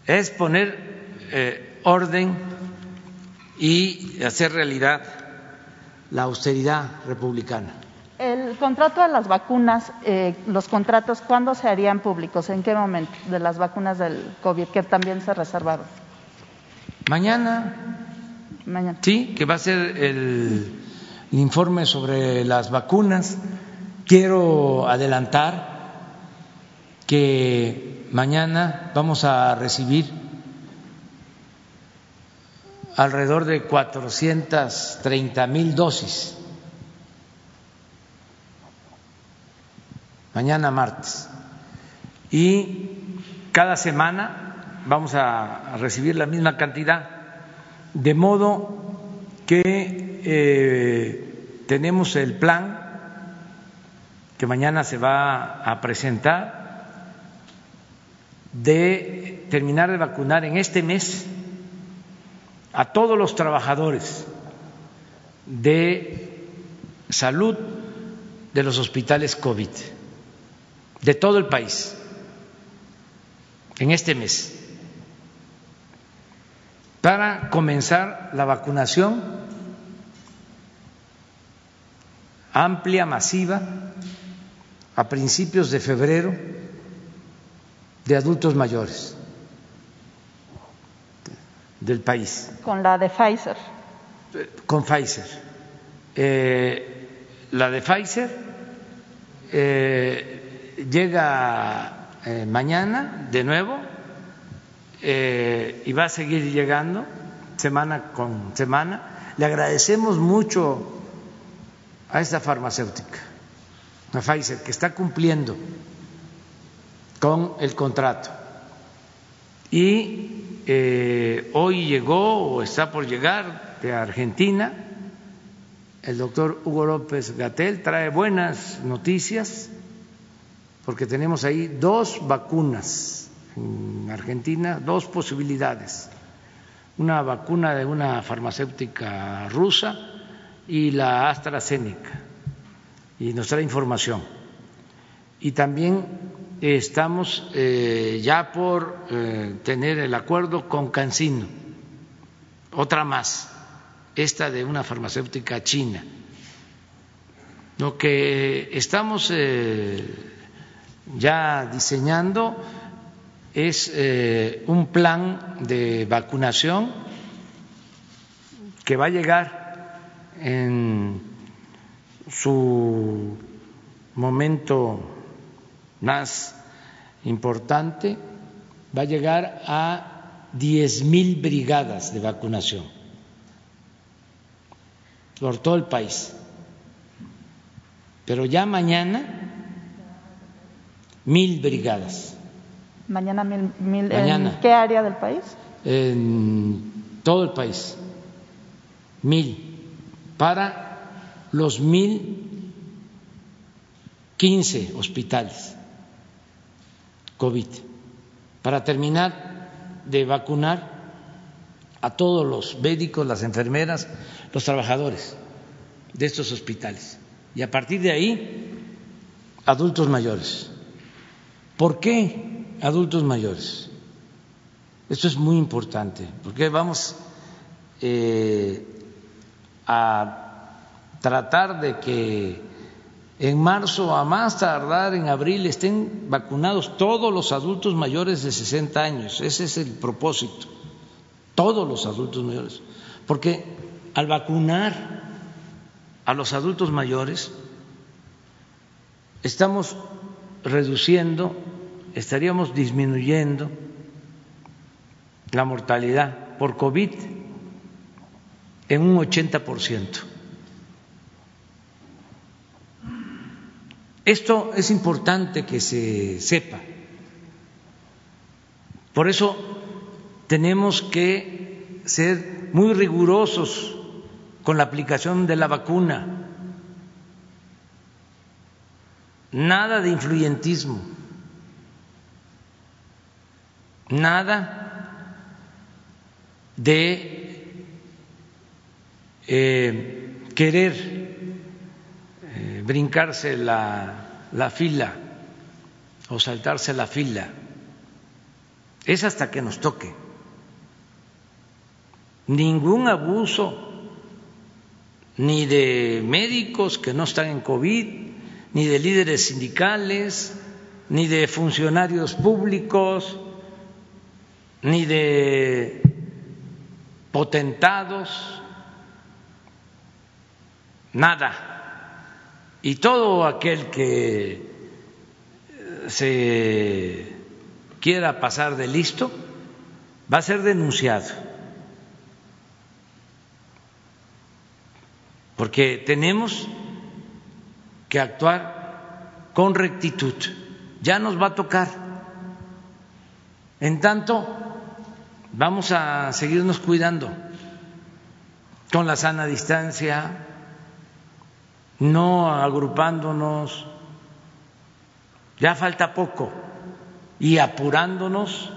Speaker 1: es poner eh, orden y hacer realidad la austeridad republicana.
Speaker 12: El contrato de las vacunas, eh, los contratos, ¿cuándo se harían públicos? ¿En qué momento? De las vacunas del COVID, que también se reservaron.
Speaker 1: Mañana,
Speaker 12: Mañana.
Speaker 1: sí, que va a ser el, el informe sobre las vacunas. Quiero adelantar que mañana vamos a recibir alrededor de 430 mil dosis. Mañana martes. Y cada semana vamos a recibir la misma cantidad, de modo que eh, tenemos el plan que mañana se va a presentar de terminar de vacunar en este mes a todos los trabajadores de salud de los hospitales COVID de todo el país en este mes para comenzar la vacunación amplia, masiva, a principios de febrero de adultos mayores del país
Speaker 12: Con la de Pfizer.
Speaker 1: con Pfizer. Eh, la de Pfizer eh, llega eh, mañana de nuevo y va a seguir llegando semana con semana. Le agradecemos mucho a esta farmacéutica, a Pfizer, que está cumpliendo con el contrato. Y eh, hoy llegó o está por llegar de Argentina el doctor Hugo López Gatel, trae buenas noticias porque tenemos ahí dos vacunas en Argentina, dos posibilidades. Una vacuna de una farmacéutica rusa y la AstraZeneca. Y nos trae información. Y también estamos eh, ya por eh, tener el acuerdo con Cancino, otra más, esta de una farmacéutica china. Lo que estamos eh, ya diseñando es un plan de vacunación que va a llegar en su momento más importante, va a llegar a diez mil brigadas de vacunación por todo el país. Pero ya mañana, mil brigadas
Speaker 12: Mañana mil, mil-
Speaker 1: Mañana.
Speaker 12: ¿En qué área del país?
Speaker 1: en todo el país, mil, para los mil quince hospitales COVID, para terminar de vacunar a todos los médicos, las enfermeras, los trabajadores de estos hospitales. Y a partir de ahí, adultos mayores. ¿Por qué adultos mayores? Esto es muy importante, porque vamos eh, a tratar de que en marzo, a más tardar en abril, estén vacunados todos los adultos mayores de 60 años. Ese es el propósito, todos los adultos mayores. Porque al vacunar a los adultos mayores, estamos reduciendo, estaríamos disminuyendo la mortalidad por COVID en un 80%. Esto es importante que se sepa, Por eso tenemos que ser muy rigurosos con la aplicación de la vacuna. Nada de influyentismo, nada de eh, querer brincarse la, la fila o saltarse la fila. Es hasta que nos toque. Ningún abuso ni de médicos que no están en COVID, ni de líderes sindicales, ni de funcionarios públicos, ni de potentados, nada. Y todo aquel que se quiera pasar de listo va a ser denunciado. porque tenemos que actuar con rectitud. Ya nos va a tocar. En tanto, vamos a seguirnos cuidando con la sana distancia, no agrupándonos, ya falta poco, y apurándonos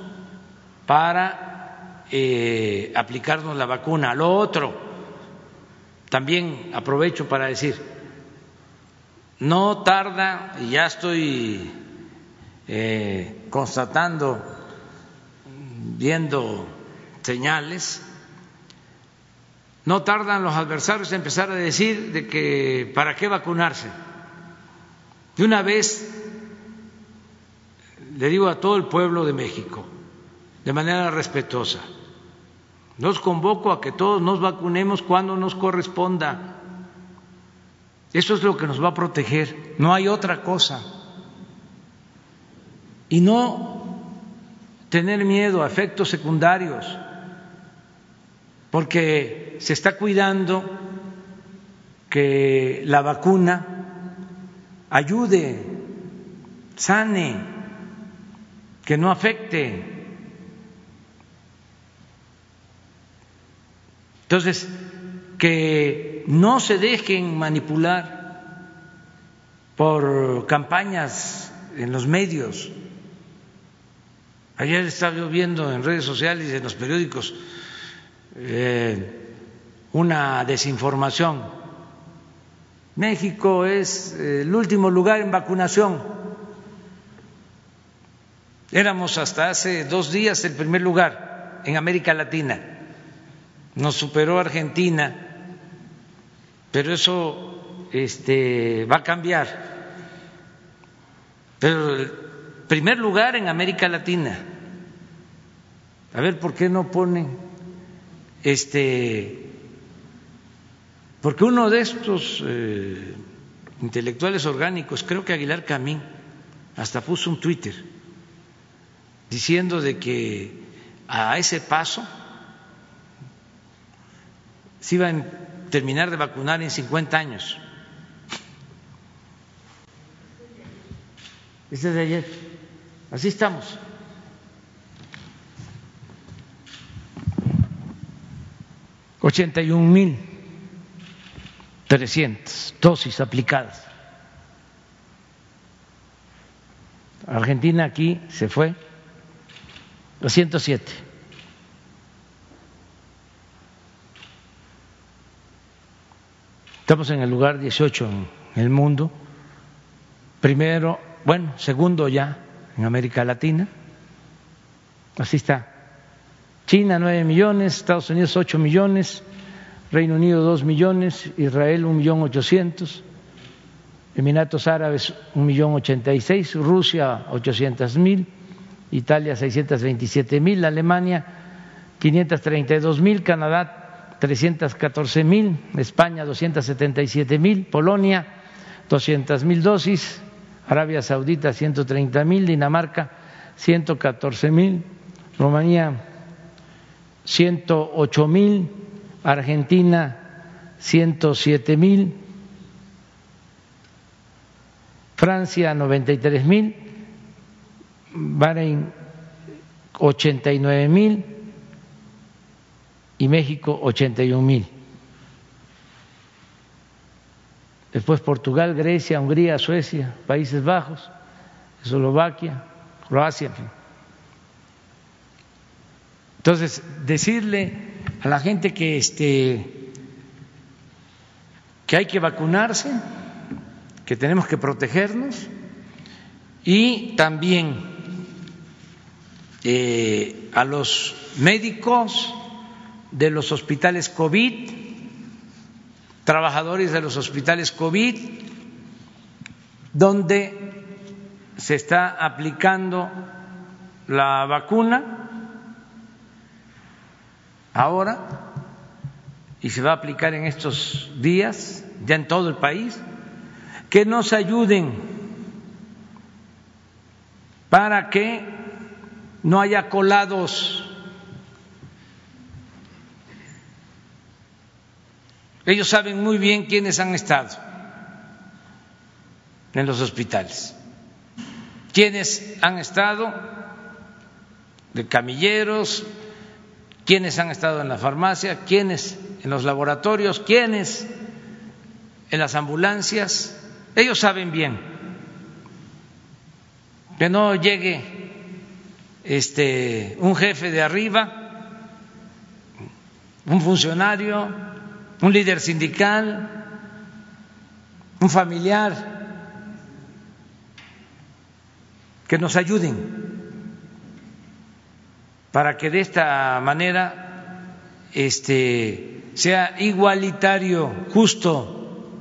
Speaker 1: para eh, aplicarnos la vacuna. Lo otro, también aprovecho para decir, no tarda, y ya estoy eh, constatando, viendo señales, no tardan los adversarios en empezar a decir de que para qué vacunarse. De una vez le digo a todo el pueblo de México, de manera respetuosa, los convoco a que todos nos vacunemos cuando nos corresponda. Eso es lo que nos va a proteger, no hay otra cosa. Y no tener miedo a efectos secundarios, porque se está cuidando que la vacuna ayude, sane, que no afecte Entonces, que no se dejen manipular por campañas en los medios. Ayer estaba viendo en redes sociales y en los periódicos eh, una desinformación. México es el último lugar en vacunación. Éramos hasta hace dos días el primer lugar en América Latina nos superó Argentina, pero eso este, va a cambiar. Pero el primer lugar en América Latina. A ver, ¿por qué no ponen este? Porque uno de estos eh, intelectuales orgánicos, creo que Aguilar Camín, hasta puso un Twitter diciendo de que a ese paso se iban a terminar de vacunar en 50 años. Este es de ayer. Así estamos. Ochenta y un mil trescientas dosis aplicadas. Argentina aquí se fue a 107. Estamos en el lugar 18 en el mundo, primero, bueno, segundo ya en América Latina. Así está. China 9 millones, Estados Unidos 8 millones, Reino Unido 2 millones, Israel 1 millón 800, Emiratos Árabes 1 millón 86, Rusia 800 mil, Italia 627 mil, Alemania 532 mil, Canadá 314 mil, España 277 mil, Polonia 200 mil dosis, Arabia Saudita 130 mil, Dinamarca 114 mil, Rumanía 108 mil, Argentina 107 mil, Francia 93 mil, Bahrein 89 mil y México 81 mil. Después Portugal, Grecia, Hungría, Suecia, Países Bajos, Eslovaquia, Croacia. Entonces, decirle a la gente que este que hay que vacunarse, que tenemos que protegernos y también eh, a los médicos de los hospitales COVID, trabajadores de los hospitales COVID, donde se está aplicando la vacuna ahora y se va a aplicar en estos días ya en todo el país, que nos ayuden para que no haya colados. Ellos saben muy bien quiénes han estado en los hospitales, quiénes han estado de camilleros, quiénes han estado en la farmacia, quiénes en los laboratorios, quiénes en las ambulancias, ellos saben bien. Que no llegue este un jefe de arriba, un funcionario, un líder sindical, un familiar que nos ayuden para que de esta manera este sea igualitario, justo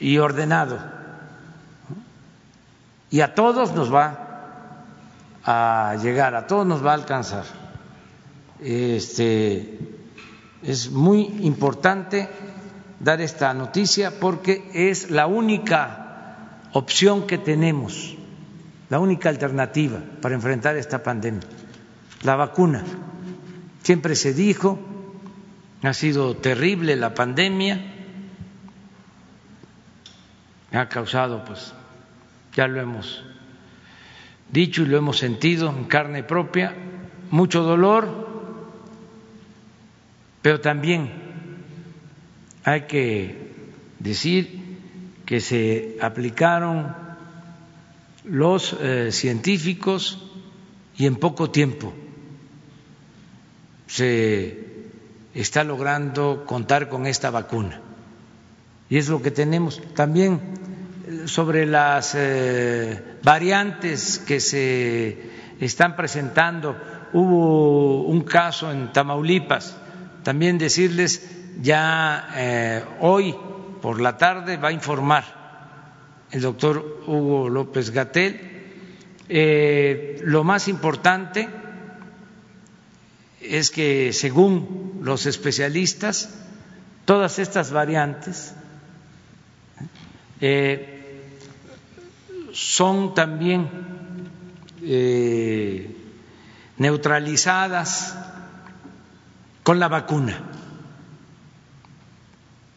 Speaker 1: y ordenado. Y a todos nos va a llegar, a todos nos va a alcanzar. Este, es muy importante dar esta noticia porque es la única opción que tenemos, la única alternativa para enfrentar esta pandemia, la vacuna. Siempre se dijo, ha sido terrible la pandemia, ha causado, pues ya lo hemos dicho y lo hemos sentido en carne propia, mucho dolor, pero también hay que decir que se aplicaron los eh, científicos y en poco tiempo se está logrando contar con esta vacuna. Y es lo que tenemos. También sobre las eh, variantes que se están presentando. Hubo un caso en Tamaulipas. También decirles, ya eh, hoy por la tarde va a informar el doctor Hugo López Gatel. Eh, lo más importante es que, según los especialistas, todas estas variantes son también eh, neutralizadas con la vacuna.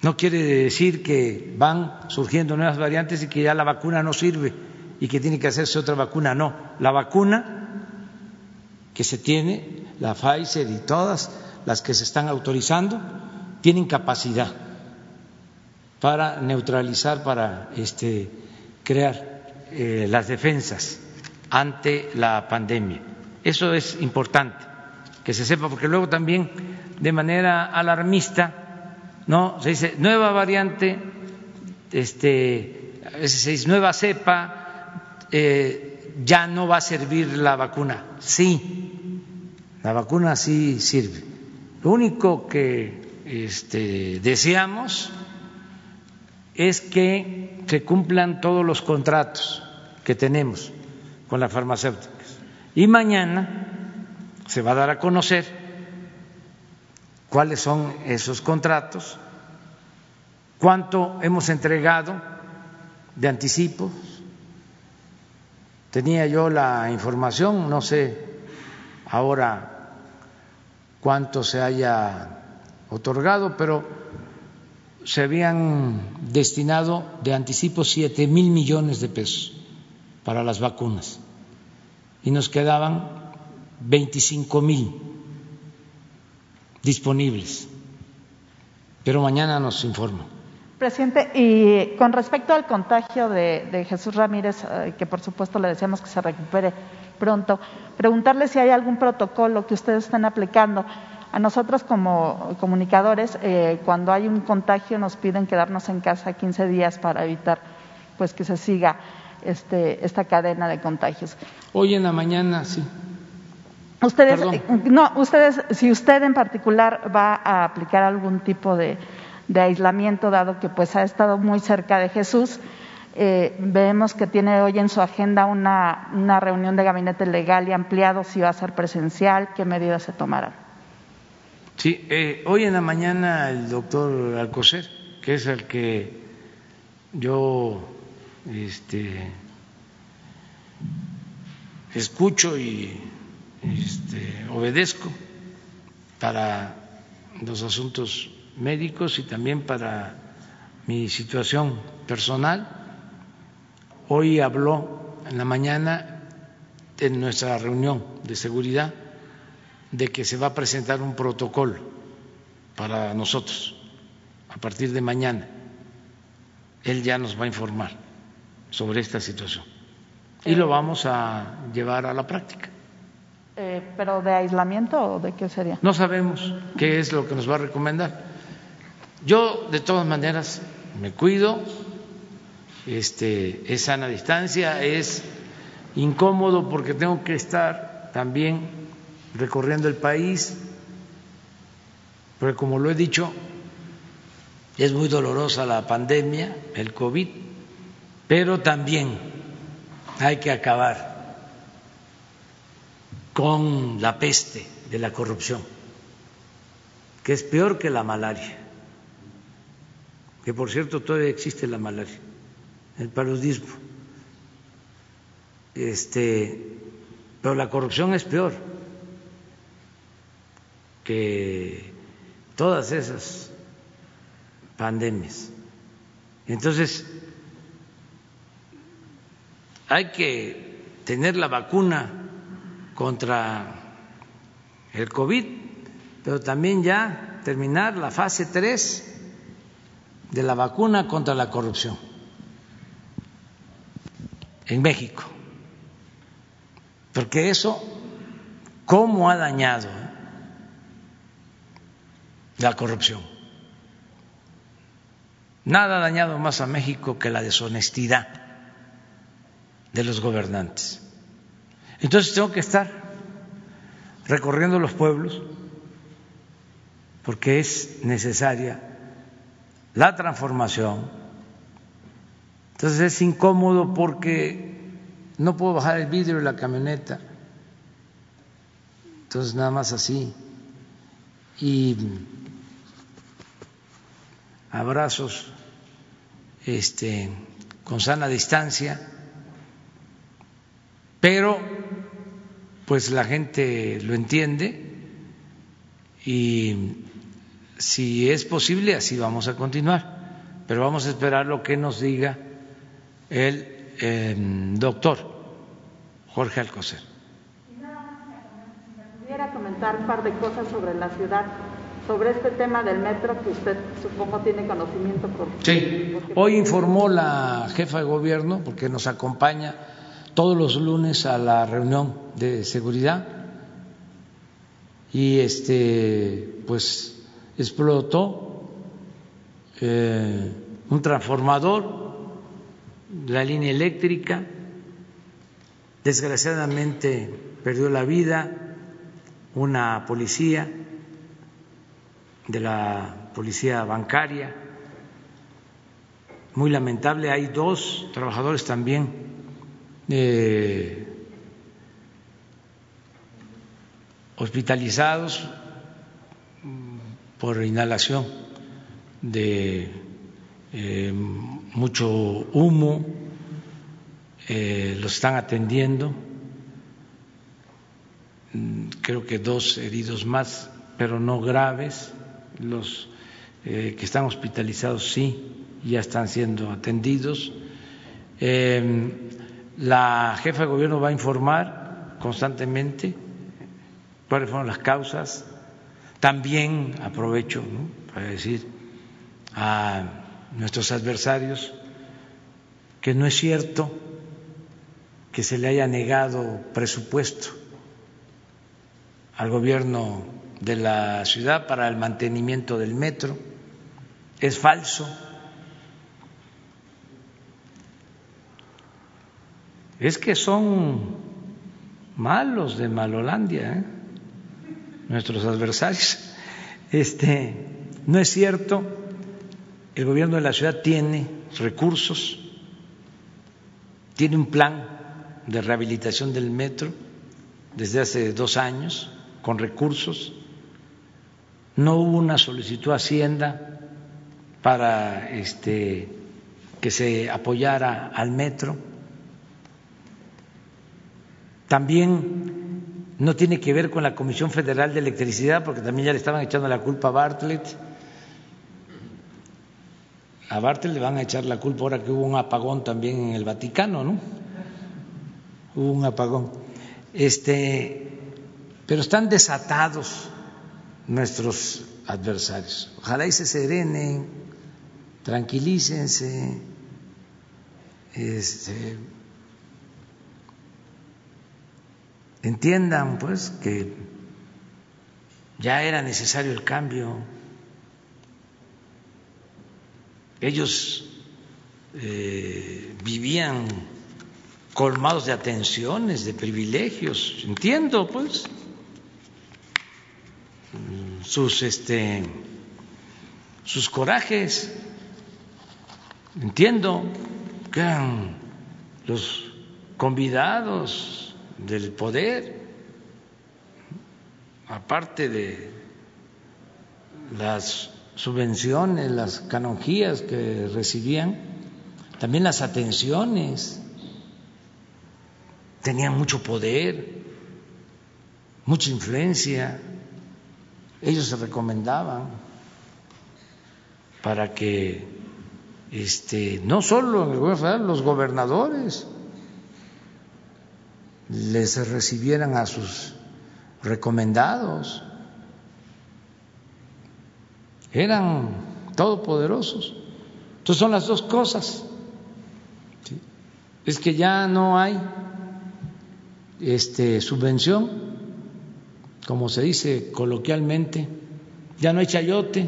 Speaker 1: No quiere decir que van surgiendo nuevas variantes y que ya la vacuna no sirve y que tiene que hacerse otra vacuna. No, la vacuna que se tiene, la Pfizer y todas las que se están autorizando, tienen capacidad para neutralizar, para este, crear eh, las defensas ante la pandemia. Eso es importante que se sepa, porque luego también de manera alarmista, no se dice nueva variante, este, se dice nueva cepa, eh, ya no va a servir la vacuna. Sí, la vacuna sí sirve. Lo único que este, deseamos es que se cumplan todos los contratos que tenemos con las farmacéuticas. Y mañana se va a dar a conocer cuáles son esos contratos, cuánto hemos entregado de anticipos. Tenía yo la información, no sé ahora cuánto se haya otorgado, pero se habían destinado de anticipo siete mil millones de pesos para las vacunas. y nos quedaban 25 mil disponibles. Pero mañana nos informo.
Speaker 12: Presidente, y con respecto al contagio de, Jesús Ramírez, eh, que por supuesto le deseamos que se recupere pronto, preguntarle si hay algún protocolo que ustedes están aplicando. A nosotros como comunicadores, eh, cuando hay un contagio nos piden quedarnos en casa 15 días para evitar pues que se siga este, esta cadena de contagios.
Speaker 1: Hoy en la mañana, sí.
Speaker 12: Ustedes, no, ustedes, si usted en particular va a aplicar algún tipo de, aislamiento, dado que pues ha estado muy cerca de Jesús, eh, vemos que tiene hoy en su agenda una, una, reunión de gabinete legal y ampliado, si va a ser presencial, qué medidas se tomarán.
Speaker 1: Sí, eh, hoy en la mañana el doctor Alcocer, que es el que yo este, escucho y este, obedezco para los asuntos médicos y también para mi situación personal. Hoy habló en la mañana en nuestra reunión de seguridad de que se va a presentar un protocolo para nosotros a partir de mañana. Él ya nos va a informar sobre esta situación y lo vamos a llevar a la práctica.
Speaker 12: Eh, ¿Pero de aislamiento o de qué sería?
Speaker 1: No sabemos qué es lo que nos va a recomendar. Yo, de todas maneras, me cuido, este, es sana distancia, es incómodo porque tengo que estar también recorriendo el país, porque como lo he dicho, es muy dolorosa la pandemia, el COVID, pero también hay que acabar con la peste de la corrupción, que es peor que la malaria, que por cierto todavía existe la malaria, el paludismo. Este, pero la corrupción es peor que todas esas pandemias. Entonces, hay que tener la vacuna contra el COVID, pero también ya terminar la fase 3 de la vacuna contra la corrupción en México. Porque eso, ¿cómo ha dañado eh, la corrupción? Nada ha dañado más a México que la deshonestidad de los gobernantes. Entonces tengo que estar recorriendo los pueblos porque es necesaria la transformación. Entonces es incómodo porque no puedo bajar el vidrio de la camioneta. Entonces nada más así. Y abrazos este, con sana distancia pero pues la gente lo entiende y si es posible así vamos a continuar, pero vamos a esperar lo que nos diga el em, doctor Jorge Alcocer.
Speaker 12: Si pudiera comentar un par de cosas sobre la ciudad, sobre este tema del metro que usted supongo tiene conocimiento. Por,
Speaker 1: sí, hoy informó la jefa de gobierno porque nos acompaña todos los lunes a la reunión de seguridad y este pues explotó eh, un transformador, la línea eléctrica, desgraciadamente perdió la vida una policía de la policía bancaria, muy lamentable, hay dos trabajadores también eh, hospitalizados por inhalación de eh, mucho humo, eh, los están atendiendo, creo que dos heridos más, pero no graves, los que están hospitalizados sí, ya están siendo atendidos. La jefa de gobierno va a informar constantemente cuáles fueron las causas. También aprovecho para decir a nuestros adversarios que no es cierto que se le haya negado presupuesto al gobierno de la ciudad para el mantenimiento del metro. Es falso. Es que son malos de Malolandia, ¿eh? nuestros adversarios. Este, no es cierto, el gobierno de la ciudad tiene recursos, tiene un plan de rehabilitación del metro desde hace dos años con recursos. No hubo una solicitud a Hacienda para este, que se apoyara al metro. También no tiene que ver con la Comisión Federal de Electricidad, porque también ya le estaban echando la culpa a Bartlett. A Bartlett le van a echar la culpa ahora que hubo un apagón también en el Vaticano, ¿no? Hubo un apagón. Este, pero están desatados nuestros adversarios. Ojalá y se serenen, tranquilícense, este, entiendan pues que ya era necesario el cambio. Ellos eh, vivían colmados de atenciones, de privilegios, entiendo pues sus este sus corajes. Entiendo que eran los convidados del poder, aparte de las subvenciones, las canonjías que recibían, también las atenciones, tenían mucho poder, mucha influencia. Ellos se recomendaban para que este, no solo en el gobierno federal, los gobernadores les recibieran a sus recomendados. Eran todopoderosos. Entonces son las dos cosas. Es que ya no hay este, subvención como se dice coloquialmente, ya no hay chayote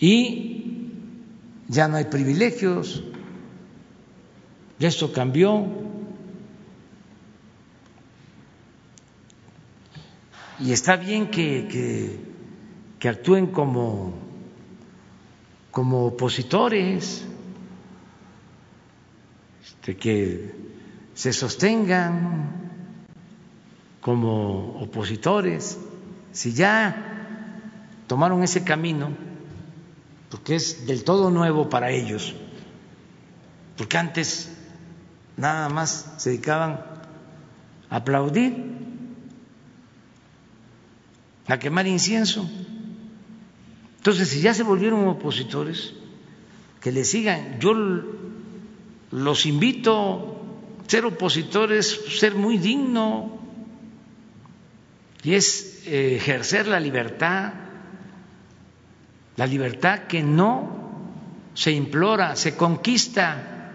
Speaker 1: y ya no hay privilegios, ya esto cambió. Y está bien que, que, actúen como, como opositores, este, que se sostengan como opositores, si ya tomaron ese camino, porque es del todo nuevo para ellos, porque antes nada más se dedicaban a aplaudir, a quemar incienso. Entonces, si ya se volvieron opositores, que le sigan. Yo los invito, ser opositores, ser muy digno, y es eh, ejercer la libertad, la libertad que no se implora, se conquista.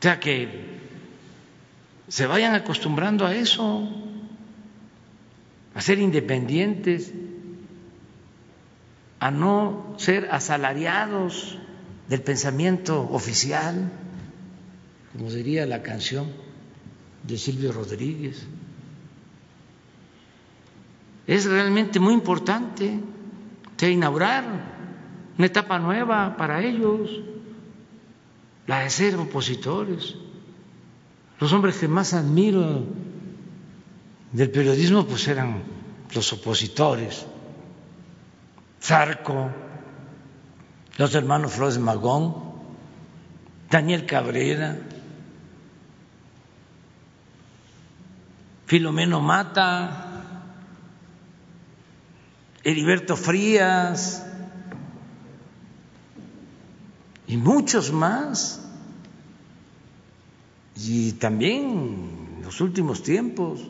Speaker 1: O sea, que se vayan acostumbrando a eso, a ser independientes, a no ser asalariados del pensamiento oficial, como diría la canción de Silvio Rodríguez. Es realmente muy importante inaugurar una etapa nueva para ellos, la de ser opositores. Los hombres que más admiro del periodismo pues eran los opositores. Zarco, los hermanos Flores Magón, Daniel Cabrera, Filomeno Mata, Heriberto Frías y muchos más. y también en los últimos tiempos.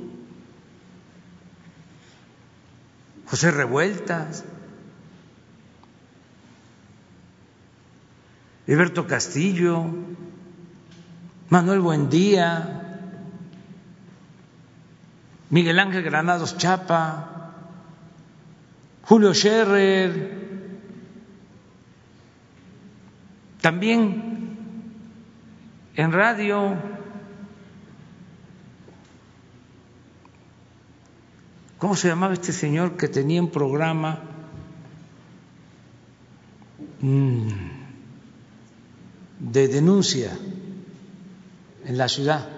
Speaker 1: José Revueltas, Alberto Castillo, Manuel Buendía, Miguel Ángel Granados Chapa, Julio Scherrer, también en radio, ¿cómo se llamaba este señor que tenía un programa? Mm de denuncia en la ciudad.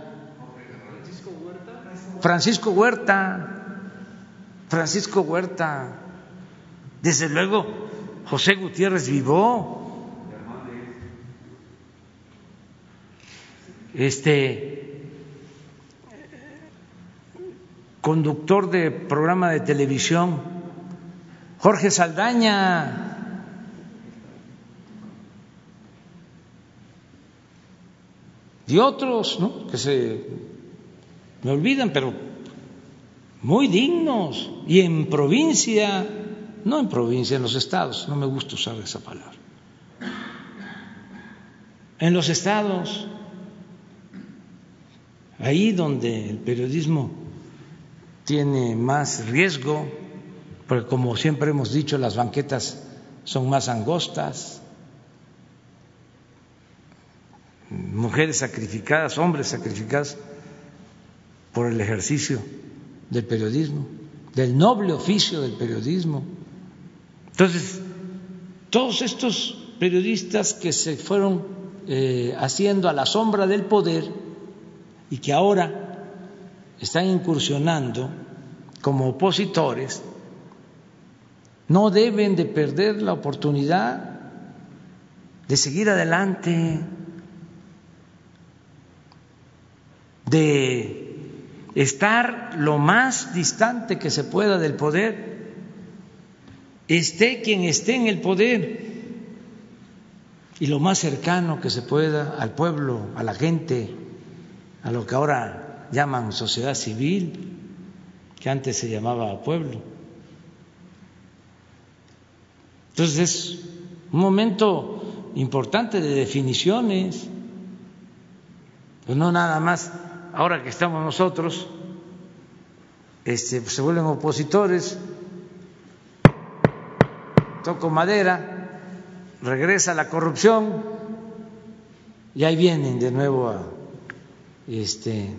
Speaker 1: Francisco Huerta, Francisco Huerta, desde luego José Gutiérrez Vivó, este conductor de programa de televisión, Jorge Saldaña, y otros ¿no? que se me olvidan, pero muy dignos, y en provincia, no en provincia, en los estados, no me gusta usar esa palabra, en los estados, ahí donde el periodismo tiene más riesgo, porque como siempre hemos dicho, las banquetas son más angostas, mujeres sacrificadas, hombres sacrificados por el ejercicio del periodismo, del noble oficio del periodismo. Entonces, todos estos periodistas que se fueron eh, haciendo a la sombra del poder y que ahora están incursionando como opositores, no deben de perder la oportunidad de seguir adelante de estar lo más distante que se pueda del poder, esté quien esté en el poder, y lo más cercano que se pueda al pueblo, a la gente, a lo que ahora llaman sociedad civil, que antes se llamaba pueblo. Entonces es un momento importante de definiciones, pues no nada más ahora que estamos nosotros, este, se vuelven opositores, toco madera, regresa la corrupción y ahí vienen de nuevo a, este,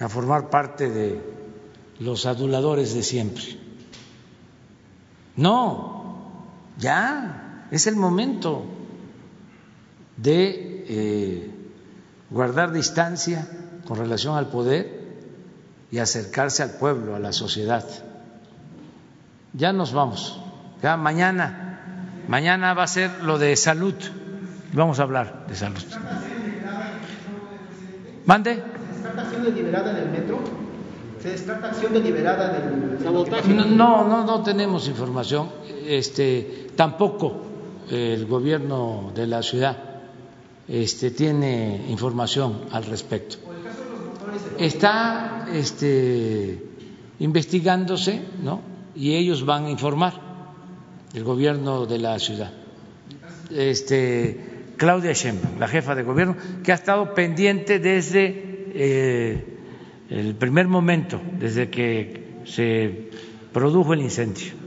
Speaker 1: a formar parte de los aduladores de siempre. No, ya es el momento de eh, guardar distancia con relación al poder y acercarse al pueblo, a la sociedad. Ya nos vamos, ya mañana, mañana va a ser lo de salud, vamos a hablar de salud. ¿Mande?
Speaker 13: ¿Se descarta acción deliberada en el metro? ¿Se descarta acción deliberada en el sabotaje?
Speaker 1: No, no, no tenemos información. Este, tampoco el gobierno de la ciudad este, tiene información al respecto. Está este, investigándose, ¿no? Y ellos van a informar el gobierno de la ciudad. Este, Claudia Sheinbaum, la jefa de gobierno, que ha estado pendiente desde eh, el primer momento, desde que se produjo el incendio.